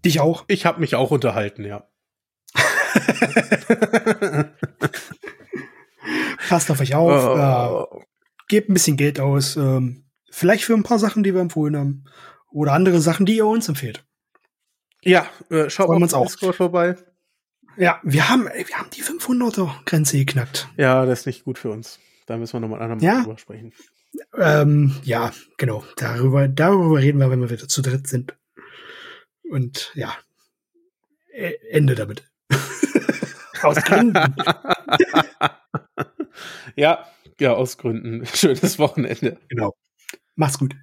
Speaker 2: Dich auch.
Speaker 1: ich habe mich auch unterhalten, ja.
Speaker 2: Passt auf euch auf.
Speaker 1: Oh.
Speaker 2: Äh, gebt ein bisschen Geld aus. Ähm, vielleicht für ein paar Sachen, die wir empfohlen haben. Oder andere Sachen, die ihr uns empfehlt.
Speaker 1: Ja, äh, schaut mal
Speaker 2: uns auch.
Speaker 1: Discord vorbei.
Speaker 2: Ja, wir haben, wir haben die 500er-Grenze geknackt.
Speaker 1: Ja, das ist nicht gut für uns. Da müssen wir nochmal ein andermal
Speaker 2: Ja.
Speaker 1: drüber sprechen.
Speaker 2: Ähm, ja, genau. Darüber, darüber reden wir, wenn wir wieder zu dritt sind. Und ja, E- Ende damit. Aus Gründen.
Speaker 1: ja, ja, aus Gründen. Schönes Wochenende.
Speaker 2: genau. Macht's gut.